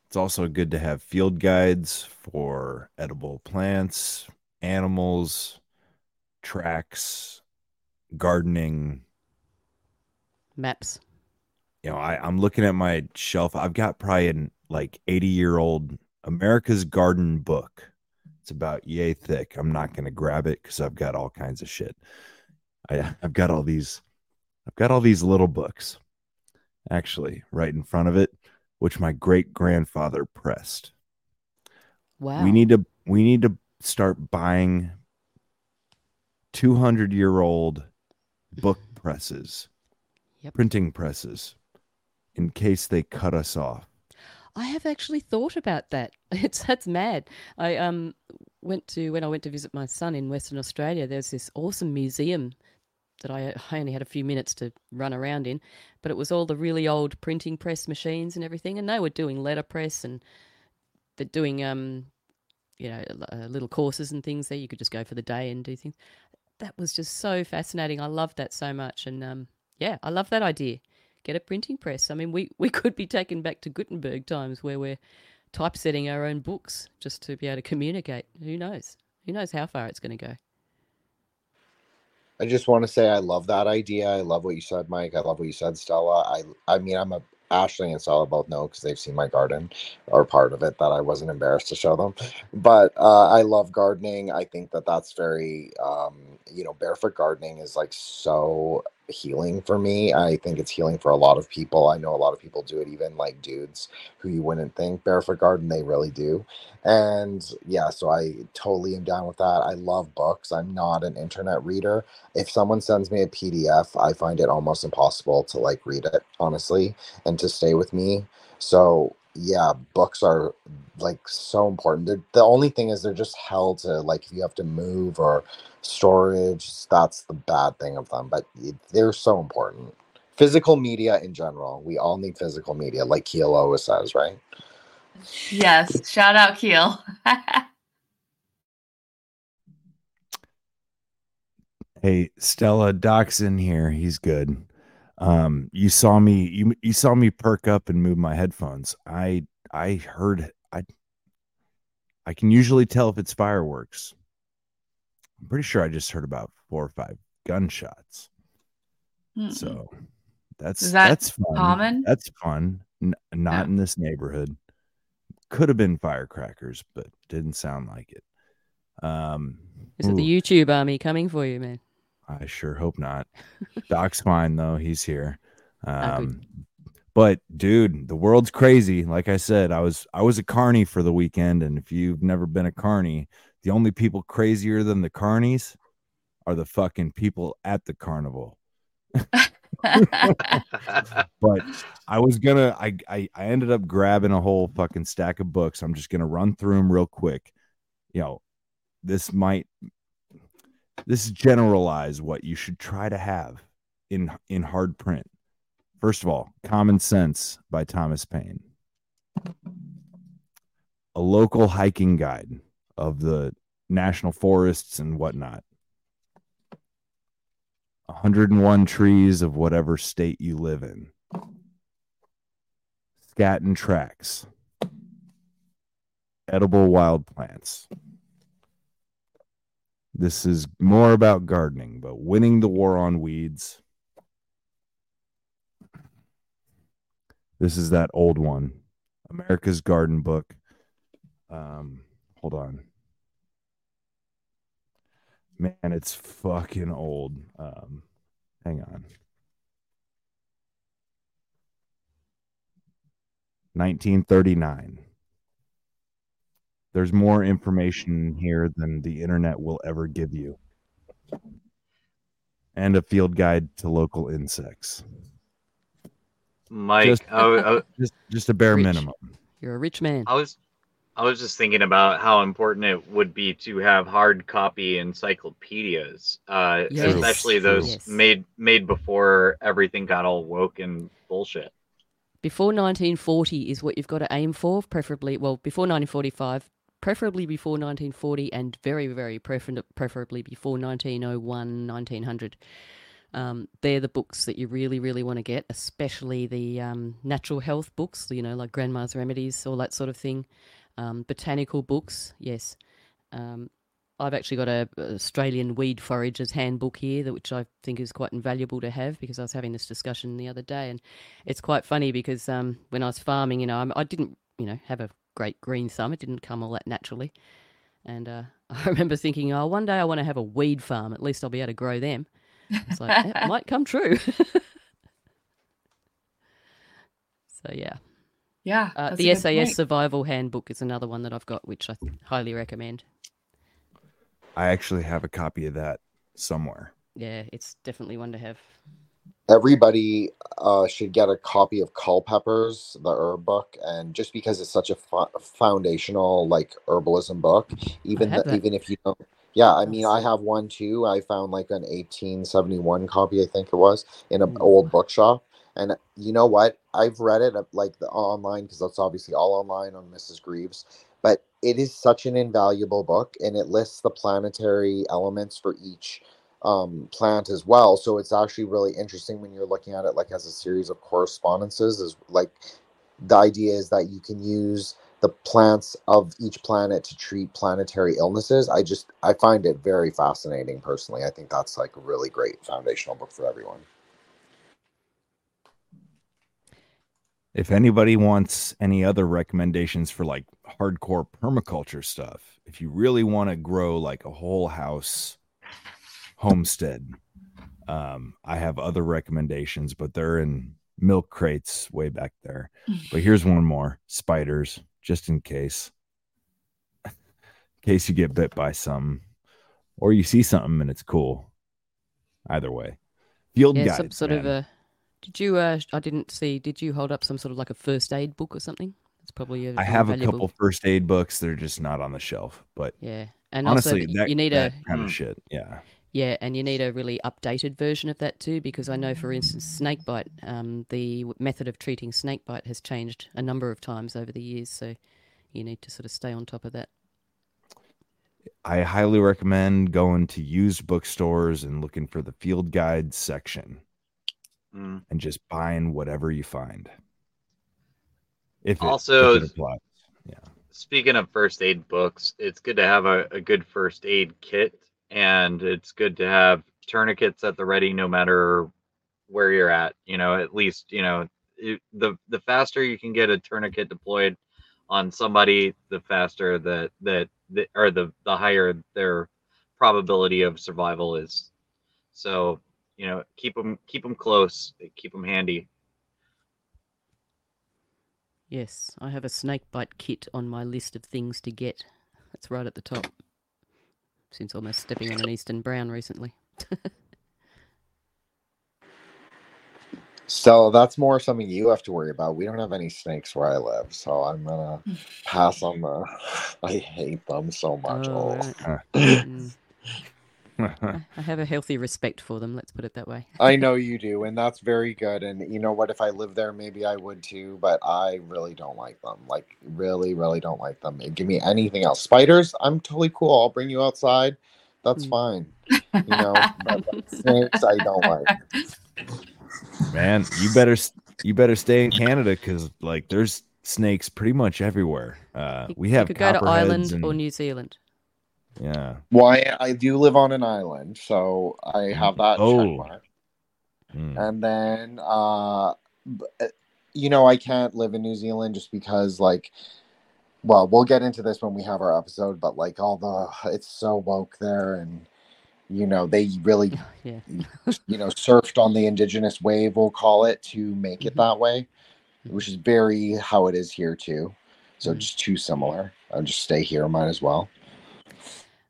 It's also good to have field guides for edible plants, animals, tracks, gardening. Maps. You know, I, I'm looking at my shelf. I've got probably an like 80 year old America's Garden book. It's about yay thick. I'm not gonna grab it because I've got all kinds of shit. I, I've got all these. I've got all these little books, actually, right in front of it, which my great grandfather pressed. Wow. We need to we need to start buying 200 year old book presses, Yep. printing presses, in case they cut us off. I have actually thought about that. It's that's mad. I um went to when I went to visit my son in Western Australia. There's this awesome museum that I, I only had a few minutes to run around in, but it was all the really old printing press machines and everything, and they were doing letterpress and they're doing um you know uh, little courses and things there. You could just go for the day and do things. That was just so fascinating. I loved that so much, and um, yeah, I love that idea. Get a printing press. I mean, we we could be taken back to Gutenberg times where we're typesetting our own books just to be able to communicate. Who knows? Who knows how far it's going to go? I just want to say I love that idea. I love what you said, Mike. I love what you said, Stella. I I mean, I'm a Ashley and Stella both know because they've seen my garden or part of it that I wasn't embarrassed to show them. But uh, I love gardening. I think that that's very, um, you know, barefoot gardening is like so healing for me. I think it's healing for a lot of people. I know a lot of people do it, even like dudes who you wouldn't think barefoot garden, they really do. And yeah, so I totally am down with that. I love books. I'm not an internet reader. If someone sends me a PDF, I find it almost impossible to like read it, honestly, and to stay with me. So yeah, books are like so important. They're, the only thing is they're just held to like if you have to move or storage, that's the bad thing of them. But they're so important. Physical media in general, we all need physical media, like Keel always says, right? Yes. Shout out Keel. Hey, Stella, Doc's in here. He's good. Um, you saw me you you saw me perk up and move my headphones. I I heard I I can usually tell if it's fireworks. I'm pretty sure I just heard about four or five gunshots. Mm-mm. So that's Is that that's fun. common? That's fun. N- not in this neighborhood. Could have been firecrackers, but didn't sound like it. Um, Is it the. YouTube army coming for you, man? I sure hope not. Doc's fine though; he's here. Ah. Um, but dude, the world's crazy. Like I said, I was I was a carny for the weekend, and if you've never been a carny, the only people crazier than the carnies are the fucking people at the carnival. but I was gonna, I, I, I ended up grabbing a whole fucking stack of books. I'm just gonna run through them real quick. You know, this might, this generalize what you should try to have in in hard print. First of all, Common Sense by Thomas Paine. A local hiking guide of the national forests and whatnot. 101 trees of whatever state you live in. Scat and tracks. Edible wild plants. This is more about gardening, but winning the war on weeds. This is that old one, America's Garden Book. Um, hold on. Man, it's fucking old. Um, hang on. 1939. There's more information here than the internet will ever give you. And a field guide to local insects. Mike, Just- I, I, Just, just a bare Rich. minimum. You're a rich man. I was I was just thinking about how important it would be to have hard copy encyclopedias, uh, Yes. especially those Yes. made made before everything got all woke and bullshit. Before 1940 is what you've got to aim for, preferably, well, before 1945, preferably before 1940, and very, very prefer- preferably before 1901, 1900. Um, they're the books that you really, really want to get, especially the um, natural health books, you know, like Grandma's Remedies, all that sort of thing. Um, botanical books, yes. Um, I've actually got a Australian weed forager's handbook here, that which I think is quite invaluable to have because I was having this discussion the other day, and it's quite funny because um, when I was farming, you know, I didn't, you know, have a great green thumb. It didn't come all that naturally, and uh, I remember thinking, oh, one day I want to have a weed farm. At least I'll be able to grow them. It's like that might come true. so yeah. Yeah. Uh, the SAS point. Survival Handbook is another one that I've got, which I highly recommend. I actually have a copy of that somewhere. Yeah, it's definitely one to have. Everybody uh, should get a copy of Culpeper's, the herb book, and just because it's such a fo- foundational like herbalism book, even the, even if you don't, yeah, I mean, I have one too. I found like an 1871 copy, I think it was, in an old bookshop. And you know what? I've read it uh, like the online because that's obviously all online on Mrs. Grieve's. But it is such an invaluable book and it lists the planetary elements for each um, plant as well. So it's actually really interesting when you're looking at it like as a series of correspondences. Is like the idea is that you can use the plants of each planet to treat planetary illnesses. I just I find it very fascinating personally. I think that's like a really great foundational book for everyone. If anybody wants any other recommendations for like hardcore permaculture stuff, if you really want to grow like a whole house homestead, um, I have other recommendations, but they're in milk crates way back there. But here's one more spiders, just in case. in case you get bit by some or you see something and it's cool. Either way. Field yeah, guides. some sort of a. Did you? Uh, I didn't see. Did you hold up some sort of like a first aid book or something? It's probably a I have a couple first aid books. They're just not on the shelf. But Yeah, and also honestly, that that, you need that a- kind Mm. of shit. Yeah. Yeah, and you need a really updated version of that too, because I know, for instance, snakebite. Um, the method of treating snakebite has changed a number of times over the years, so you need to sort of stay on top of that. I highly recommend going to used bookstores and looking for the field guide section Mm. and just buying whatever you find. If it, Also- if it applies. Speaking of first aid books, it's good to have a, a good first aid kit, and it's good to have tourniquets at the ready, no matter where you're at. You know, at least you know it, the the faster you can get a tourniquet deployed on somebody, the faster that that, that or the the higher their probability of survival is. So you know, keep them keep them close, keep them handy. Yes, I have a snakebite kit on my list of things to get. It's right at the top. Since almost stepping on an Eastern Brown recently. So that's more something you have to worry about. We don't have any snakes where I live, so I'm gonna pass on the. I hate them so much. Oh, Oh. right. Mm. I I have a healthy respect for them, let's put it that way. I know you do, and that's very good. And you know what? If I lived there, maybe I would too. But I really don't like them. Like, really, really don't like them. Give me anything else. Spiders, I'm totally cool. I'll bring you outside. That's fine. You know, but but snakes, I don't like. Man, you better you better stay in Canada because like there's snakes pretty much everywhere. Uh, we You have could go to copperheads Ireland and- or New Zealand. Yeah. Why I do live on an island, so I have that Oh. check mark. And then, uh, uh, you know, I can't live in New Zealand just because, like, well, we'll get into this when we have our episode, but like, all the it's so woke there, and you know, they really, Yeah. you know, surfed on the indigenous wave, we'll call it, to make it that way, which is very how it is here too. So just too similar. I'll just stay here, might as well.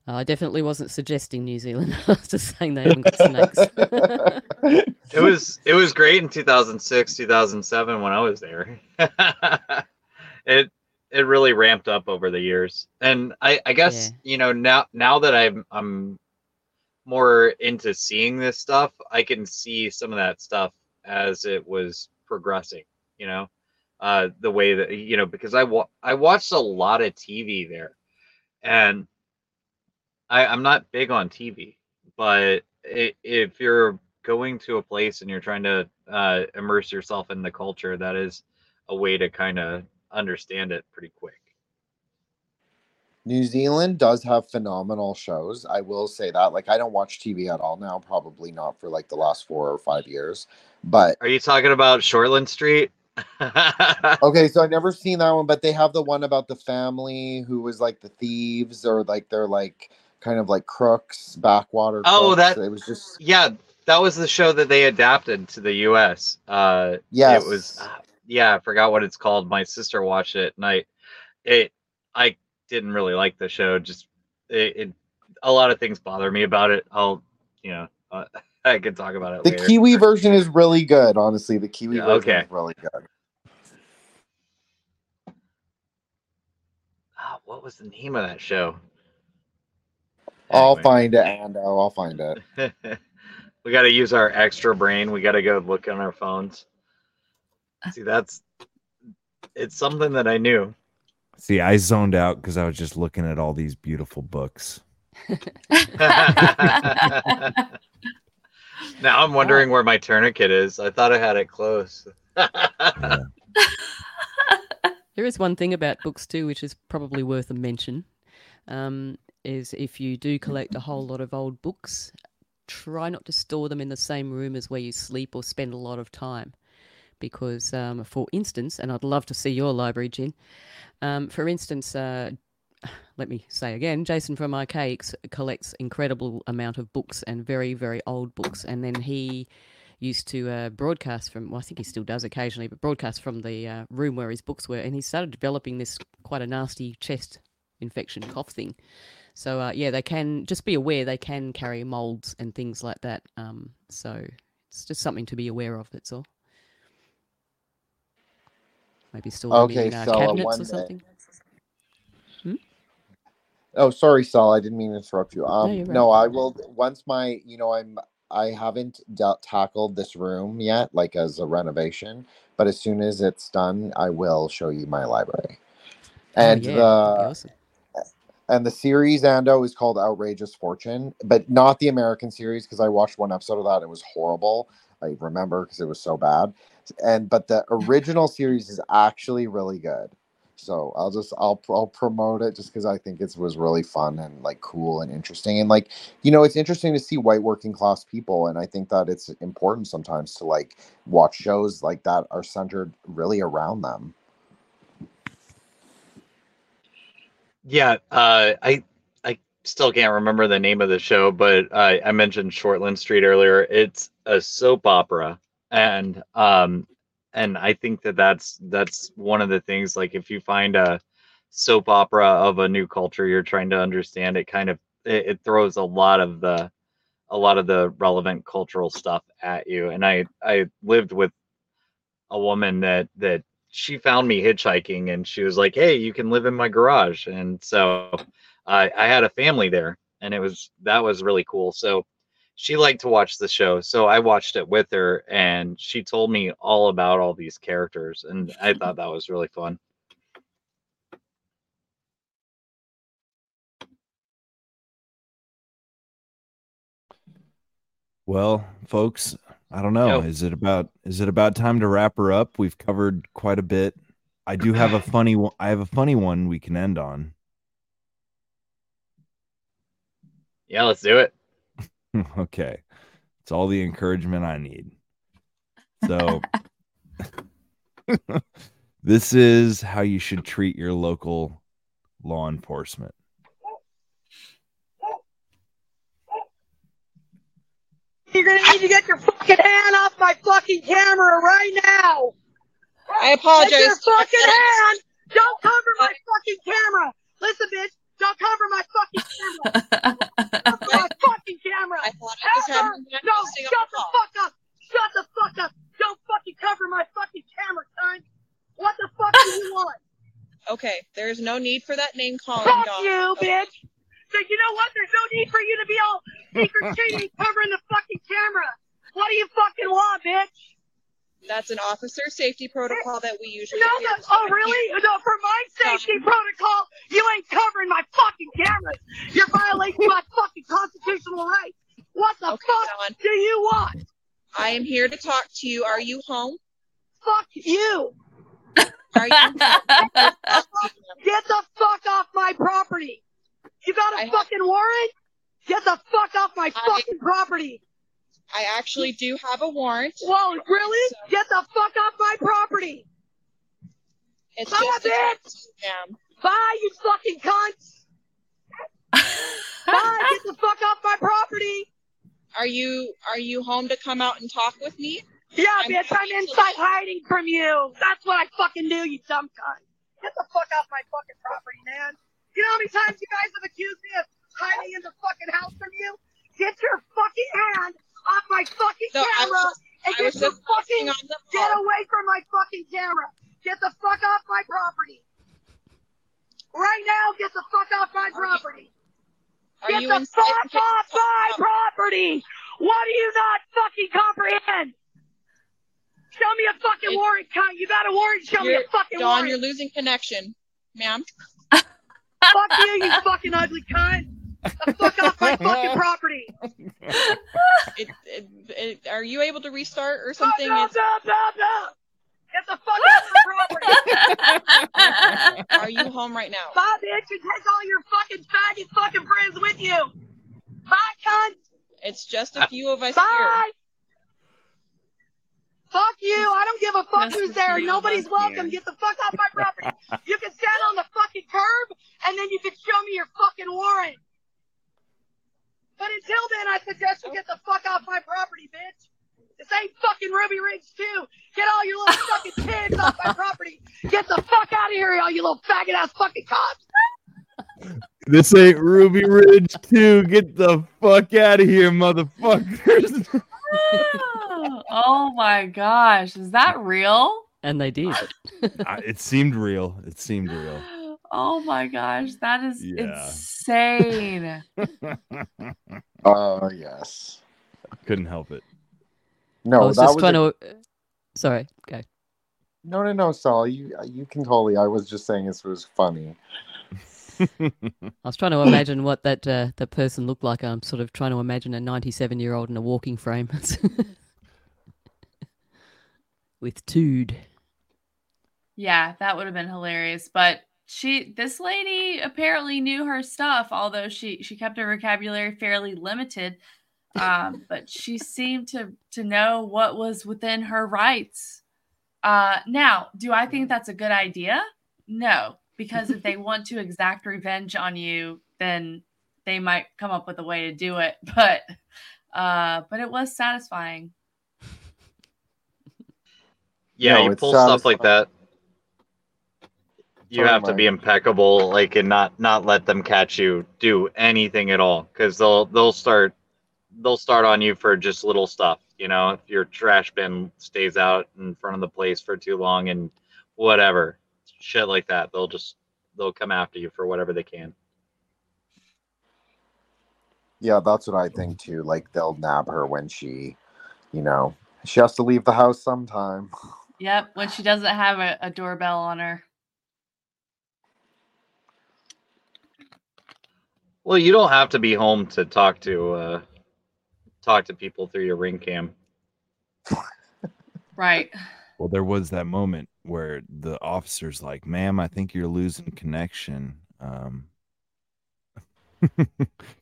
Uh, I definitely wasn't suggesting New Zealand. I was just saying they haven't got snakes. It was it was great in 2006, 2007 when I was there. it it really ramped up over the years, and I I guess you know now now that I'm I'm more into seeing this stuff, I can see some of that stuff as it was progressing. You know, uh, the way that you know because I wa- I watched a lot of TV there, and I, I'm not big on TV, but i if you're going to a place and you're trying to uh, immerse yourself in the culture, that is a way to kind of understand it pretty quick. New Zealand does have phenomenal shows. I will say that. Like, I don't watch TV at all now, probably not for like the last four or five years. But Are you talking about Shortland Street? okay, so I've never seen that one, but they have the one about the family who was like the thieves or like they're like kind of like crooks, backwater. Oh, crooks. that it was just yeah, that was the show that they adapted to the U.S. Uh, Yes. it was. uh, yeah, I forgot what it's called. My sister watched it, and I, it, I didn't really like the show. Just it, it a lot of things bother me about it. I'll, you know, uh, I could talk about it the later. Kiwi version is really good. Honestly, the Kiwi Yeah, version okay. is really good. Ah, what was the name of that show? I'll find it, and I'll find it. we got to use our extra brain. We got to go look on our phones. See, that's it's something that I knew. See, I zoned out because I was just looking at all these beautiful books. now I'm wondering where my tourniquet is. I thought I had it close. There is one thing about books too, which is probably worth a mention. Um, is if you do collect a whole lot of old books, try not to store them in the same room as where you sleep or spend a lot of time. Because, um, for instance, and I'd love to see your library, Jin. Um, for instance, uh, let me say again, Jason from Archaix collects incredible amount of books and very, very old books, and then he used to uh, broadcast from. Well, I think he still does occasionally, but broadcast from the uh, room where his books were, and he started developing this quite a nasty chest infection cough thing. So uh, yeah, they can just be aware they can carry molds and things like that. Um, so it's just something to be aware of. That's all. Maybe them Okay, in uh, cabinets or something. Oh, sorry, Saul. I didn't mean to interrupt you. Um, you're no. I will. Once my, you know, I'm. I haven't dealt, tackled this room yet, like as a renovation. But as soon as it's done, I will show you my library. And Oh, yeah, the awesome. And the series Ando is called Outrageous Fortune, but not the American series because I watched one episode of that. It was horrible. I remember because it was so bad. And but the original series is actually really good. So I'll just I'll I'll promote it just because I think it was really fun and like cool and interesting and like you know it's interesting to see white working class people and I think that it's important sometimes to like watch shows like that are centered really around them. Yeah, uh, I I still can't remember the name of the show, but uh, I mentioned Shortland Street earlier. It's a soap opera, and um, and I think that that's that's one of the things. Like, if you find a soap opera of a new culture you're trying to understand, it kind of it, it throws a lot of the a lot of the relevant cultural stuff at you. And I I lived with a woman that that she found me hitchhiking and she was like hey you can live in my garage. And so i i had a family there and it was that was really cool. So she liked to watch the show so i watched it with her and she told me all about all these characters and i thought that was really fun. Well, folks, I don't know. Is it about is it about time to wrap her up? We've covered quite a bit. I do have a funny one. I have a funny one we can end on. yeah let's do it okay. It's all the encouragement I need. So this is how you should treat your local law enforcement. You're gonna need to get your fucking hand off my fucking camera right now. I apologize. Get your fucking hand. Don't cover my fucking camera. Listen, bitch. Don't cover my fucking camera. Cover my fucking camera. I thought I Ever. No, sing shut the the fuck up. Shut the fuck up. Don't fucking cover my fucking camera, son. What the fuck do you want? Okay, there's no need for that name calling. Fuck dog. you, bitch. So you know what? There's no need for you to be all secret shady covering the fucking camera. What do you fucking want, bitch? That's an officer safety protocol that we usually. No, do. no, oh really? No, for my safety protocol, you ain't covering my fucking cameras. You're violating my fucking constitutional rights. What the fuck do you want? I am here to talk to you. Are you home? Fuck you. Are you? Get the fuck off my property. You got a fucking warrant? Get the fuck off my fucking property. I actually do have a warrant. Whoa, really? Get the fuck off my property. It's Bye, just a bitch. Bye, you fucking cunts. Bye, get the fuck off my property. Are you are you home to come out and talk with me? Yeah, bitch, I'm inside hiding from you. That's what I fucking do, you dumb cunt. Get the fuck off my fucking property, man. You know how many times you guys have accused me of hiding in the fucking house from you? Get your fucking hand off my fucking No, camera was- and get your fucking on the get away from my fucking camera. Get the fuck off my property. Right now, get the fuck off my property. Are get you the fuck off my property. What do you not fucking comprehend? Show me a fucking warrant, cunt. You got a warrant? Show me a fucking Dawn, warrant. you're losing connection. Ma'am. Fuck you, you fucking ugly cunt. The fuck off my fucking property. It, it, it, are you able to restart or something? No, no, no, no, no. Get the fuck out of the property. Are you home right now? Bye, bitch, and take all your fucking faggot fucking friends with you. Bye, cunt. It's just a uh, few of us Bye. here. Fuck you. I don't give a fuck who's there. Nobody's welcome. Get the fuck off my property. You can stand on the fucking curb and then you can show me your fucking warrant. But until then, I suggest you get the fuck off my property, bitch. This ain't fucking Ruby Ridge 2. Get all your little fucking kids off my property. Get the fuck out of here, all you little faggot ass fucking cops. This ain't Ruby Ridge 2. Get the fuck out of here, motherfuckers. Ah! Oh my gosh, is that real? And they did. Uh, it seemed real. It seemed real. Oh my gosh, that is Yeah. insane. Oh yes. Couldn't help it. No, I was that just was trying a- to. Sorry, go. No, no, no, Saul. You you can totally. I was just saying this was funny. I was trying to imagine what that uh, that person looked like. I'm sort of trying to imagine a 97 year old in a walking frame with Tood. Yeah, that would have been hilarious. But she, this lady, apparently knew her stuff, although she she kept her vocabulary fairly limited. Um, but she seemed to to know what was within her rights. Uh, now, do I think that's a good idea? No, because if they want to exact revenge on you, then they might come up with a way to do it. But uh, but it was satisfying. Yeah, No, you pull stuff like that. You have to be impeccable, like, and not not let them catch you do anything at all, because they'll they'll start they'll start on you for just little stuff. You know, if your trash bin stays out in front of the place for too long and whatever, shit like that, they'll just they'll come after you for whatever they can. Yeah, that's what I think too. Like they'll nab her when she, you know, she has to leave the house sometime. Yep, when she doesn't have a, a doorbell on her. Well, you don't have to be home to talk to uh talk to people through your ring cam. Right. Well, there was that moment where the officer's like, "Ma'am, I think you're losing connection. Um,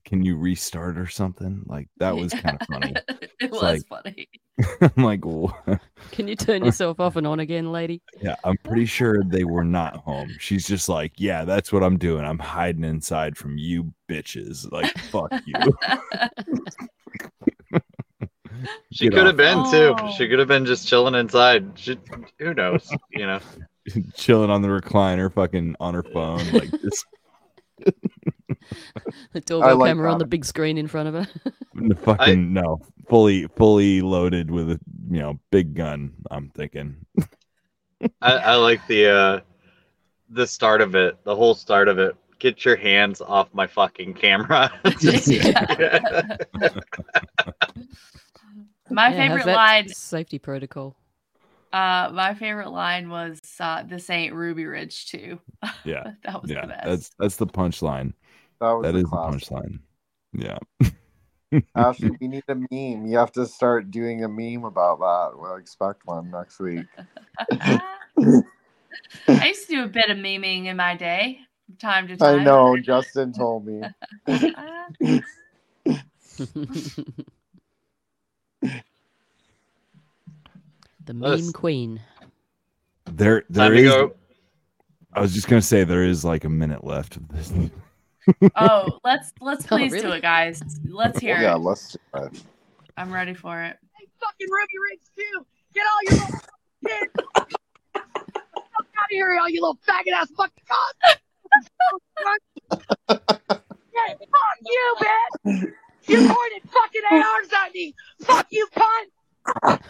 can you restart or something?" Like that was kind of funny. it It's was like- funny. I'm like, "What?" Can you turn yourself off and on again, lady? yeah, I'm pretty sure they were not home. She's just like, "Yeah, that's what I'm doing. I'm hiding inside from you bitches. Like, fuck you." She Get could have off. been too. Oh. She could have been just chilling inside. She, who knows? You know. chilling on the recliner, fucking on her phone, like this. The doorbell like camera on the big screen in front of her. The fucking no, fully fully loaded with a you know big gun. I'm thinking. I, I like the uh the start of it, the whole start of it. Get your hands off my fucking camera. Just- My Yeah, favorite line Safety protocol. Uh, my favorite line was uh, "This ain't Ruby Ridge too." Yeah, that was yeah. the best. That's that's the punchline. That was That the is the punchline. Yeah. Ashley, we need a meme. You have to start doing a meme about that. We'll expect one next week. I used to do a bit of memeing in my day, from time to time. I know. Justin told me. The Let's- meme queen. There there Time to go. I was just gonna say there is like a minute left of this. Oh, let's let's Oh, please do it, guys. Let's hear oh, yeah, it. let's do it. I'm ready for it. Hey, fucking Ruby Ridge too. Get all your little kids. Fuck out of here, all you little faggot ass fucking cops. yeah, fuck you, bitch. You pointed fucking ARs at me. Fuck you, cunt.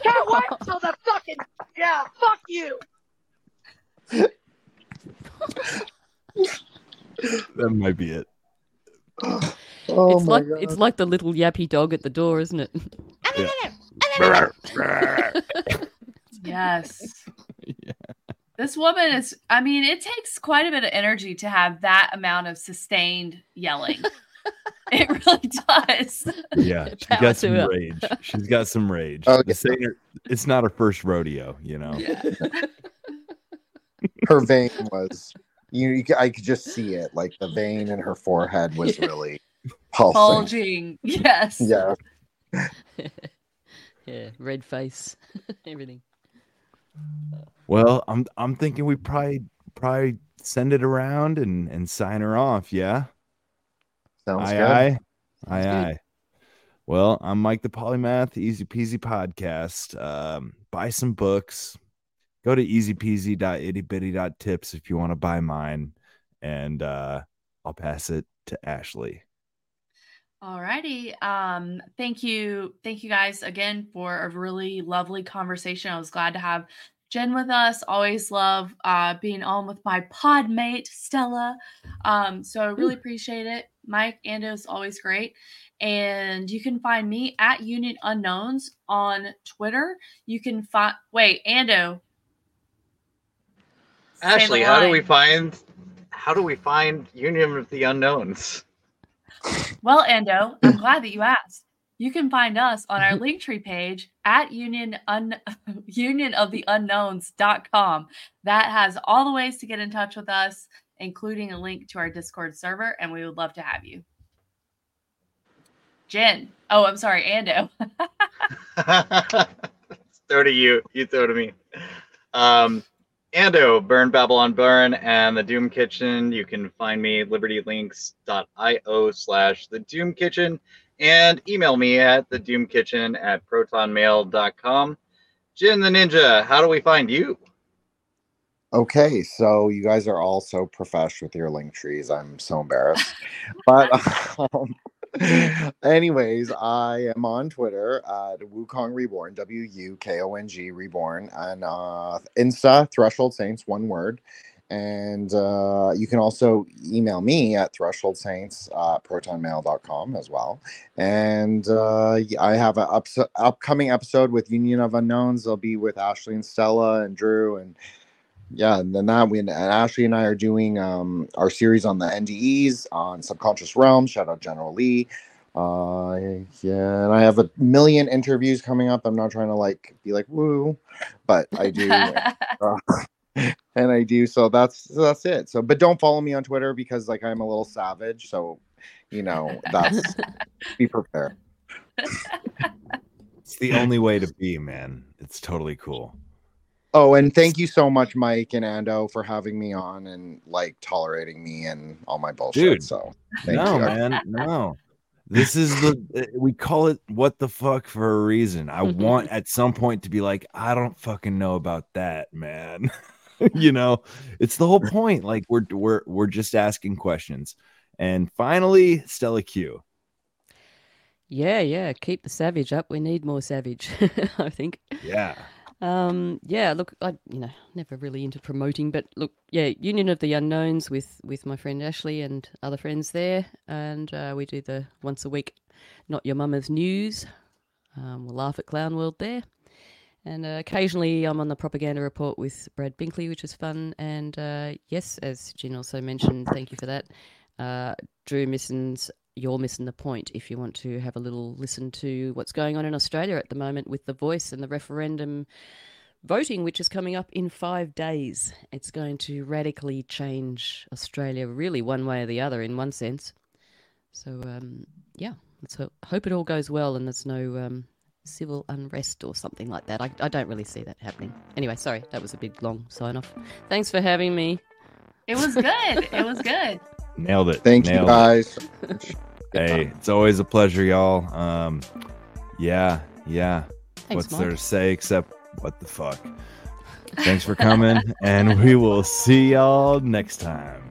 Can't wait till the fucking yeah. Fuck you. that might be it. Oh it's my like god. it's like the little yappy dog at the door, isn't it? Yes. This woman is, I mean, it takes quite a bit of energy to have that amount of sustained yelling. it really does. Yeah, she's Power got some to rage. She's got some rage. Oh, This her- it's not her first rodeo, you know. her vein was you, you c- I could just see it like the vein in her forehead was really pulsing. Bulging. Yes. Yeah. yeah, red face, everything. Well, I'm I'm thinking we probably probably send it around and and sign her off. Yeah. Sounds aye, good. Aye. Aye, good. aye. Well, I'm Mike the Polymath, Easy Peasy Podcast. Um, buy some books. Go to easypeasy.ittybitty.tips if you want to buy mine, and uh, I'll pass it to Ashley. Alrighty. Um, thank you. Thank you guys again for a really lovely conversation. I was glad to have Jin with us. Always love uh being on with my pod mate, Stella. Um, so I really appreciate it. Mike Ando is always great. And you can find me at Union Unknowns on Twitter. You can find wait, Ando. Ashley, how do we find how do we find Union of the Unknowns? Well, Ando, I'm glad that you asked. You can find us on our Linktree page at union un, unionoftheunknowns.com. That has all the ways to get in touch with us, including a link to our Discord server, and we would love to have you. Jin. Oh, I'm sorry, Ando. throw to you. You throw to me. Um, Ando, Burn Babylon Burn, and the Doom Kitchen. You can find me at libertylinks.io slash the Doom Kitchen and email me at the Doom Kitchen at protonmail.com. Jin the Ninja, how do we find you? Okay, so you guys are all so profesh with your link trees. I'm so embarrassed. but um, anyways, I am on Twitter at Wukong Reborn, W U K O N G Reborn, and uh, Insta Threshold Saints, one word. And uh, you can also email me at threshold saints uh, protonmail.com as well. And uh, I have an ups- upcoming episode with Union of Unknowns. I'll be with Ashley and Stella and Drew and yeah, and then that we and Ashley and I are doing um our series on the NDEs on subconscious realm. Shout out General Lee. Uh yeah, and I have a million interviews coming up. I'm not trying to like be like woo, but I do uh, and I do so that's so that's it. So but don't follow me on Twitter because like I'm a little savage, so you know, that's be prepared. It's the only way to be, man. It's totally cool. Oh, and thank you so much, Mike and Ando, for having me on and like tolerating me and all my bullshit. Dude, so thank no, you. man, no. This is the uh, we call it what the fuck for a reason. I want at some point to be like, I don't fucking know about that, man. you know, it's the whole point. Like we're we're we're just asking questions. And finally, Stella Q. Yeah, yeah. Keep the savage up. We need more savage. I think. Yeah. Um. Yeah. Look, I you know never really into promoting, but look, yeah, Union of the Unknowns with with my friend Ashley and other friends there, and uh, we do the once a week, not your mama's news. Um, we'll laugh at Clown World there. And uh, occasionally I'm on the propaganda report with Brad Binkley, which is fun. And uh, yes, as Jin also mentioned, thank you for that. Uh, Drew Misson's You're Missing the Point if you want to have a little listen to what's going on in Australia at the moment with the voice and the referendum voting, which is coming up in five days. It's going to radically change Australia, really, one way or the other, in one sense. So, um, yeah, let's ho- hope it all goes well and there's no um, civil unrest or something like that. I, I don't really see that happening. Anyway, sorry, that was a big long sign off. Thanks for having me. It was good. it was good. Nailed it. Thank you Nailed it. guys. Hey, it's always a pleasure, y'all. Um, yeah, yeah. Thanks, What's there to say except what the fuck? Thanks for coming, and we will see y'all next time.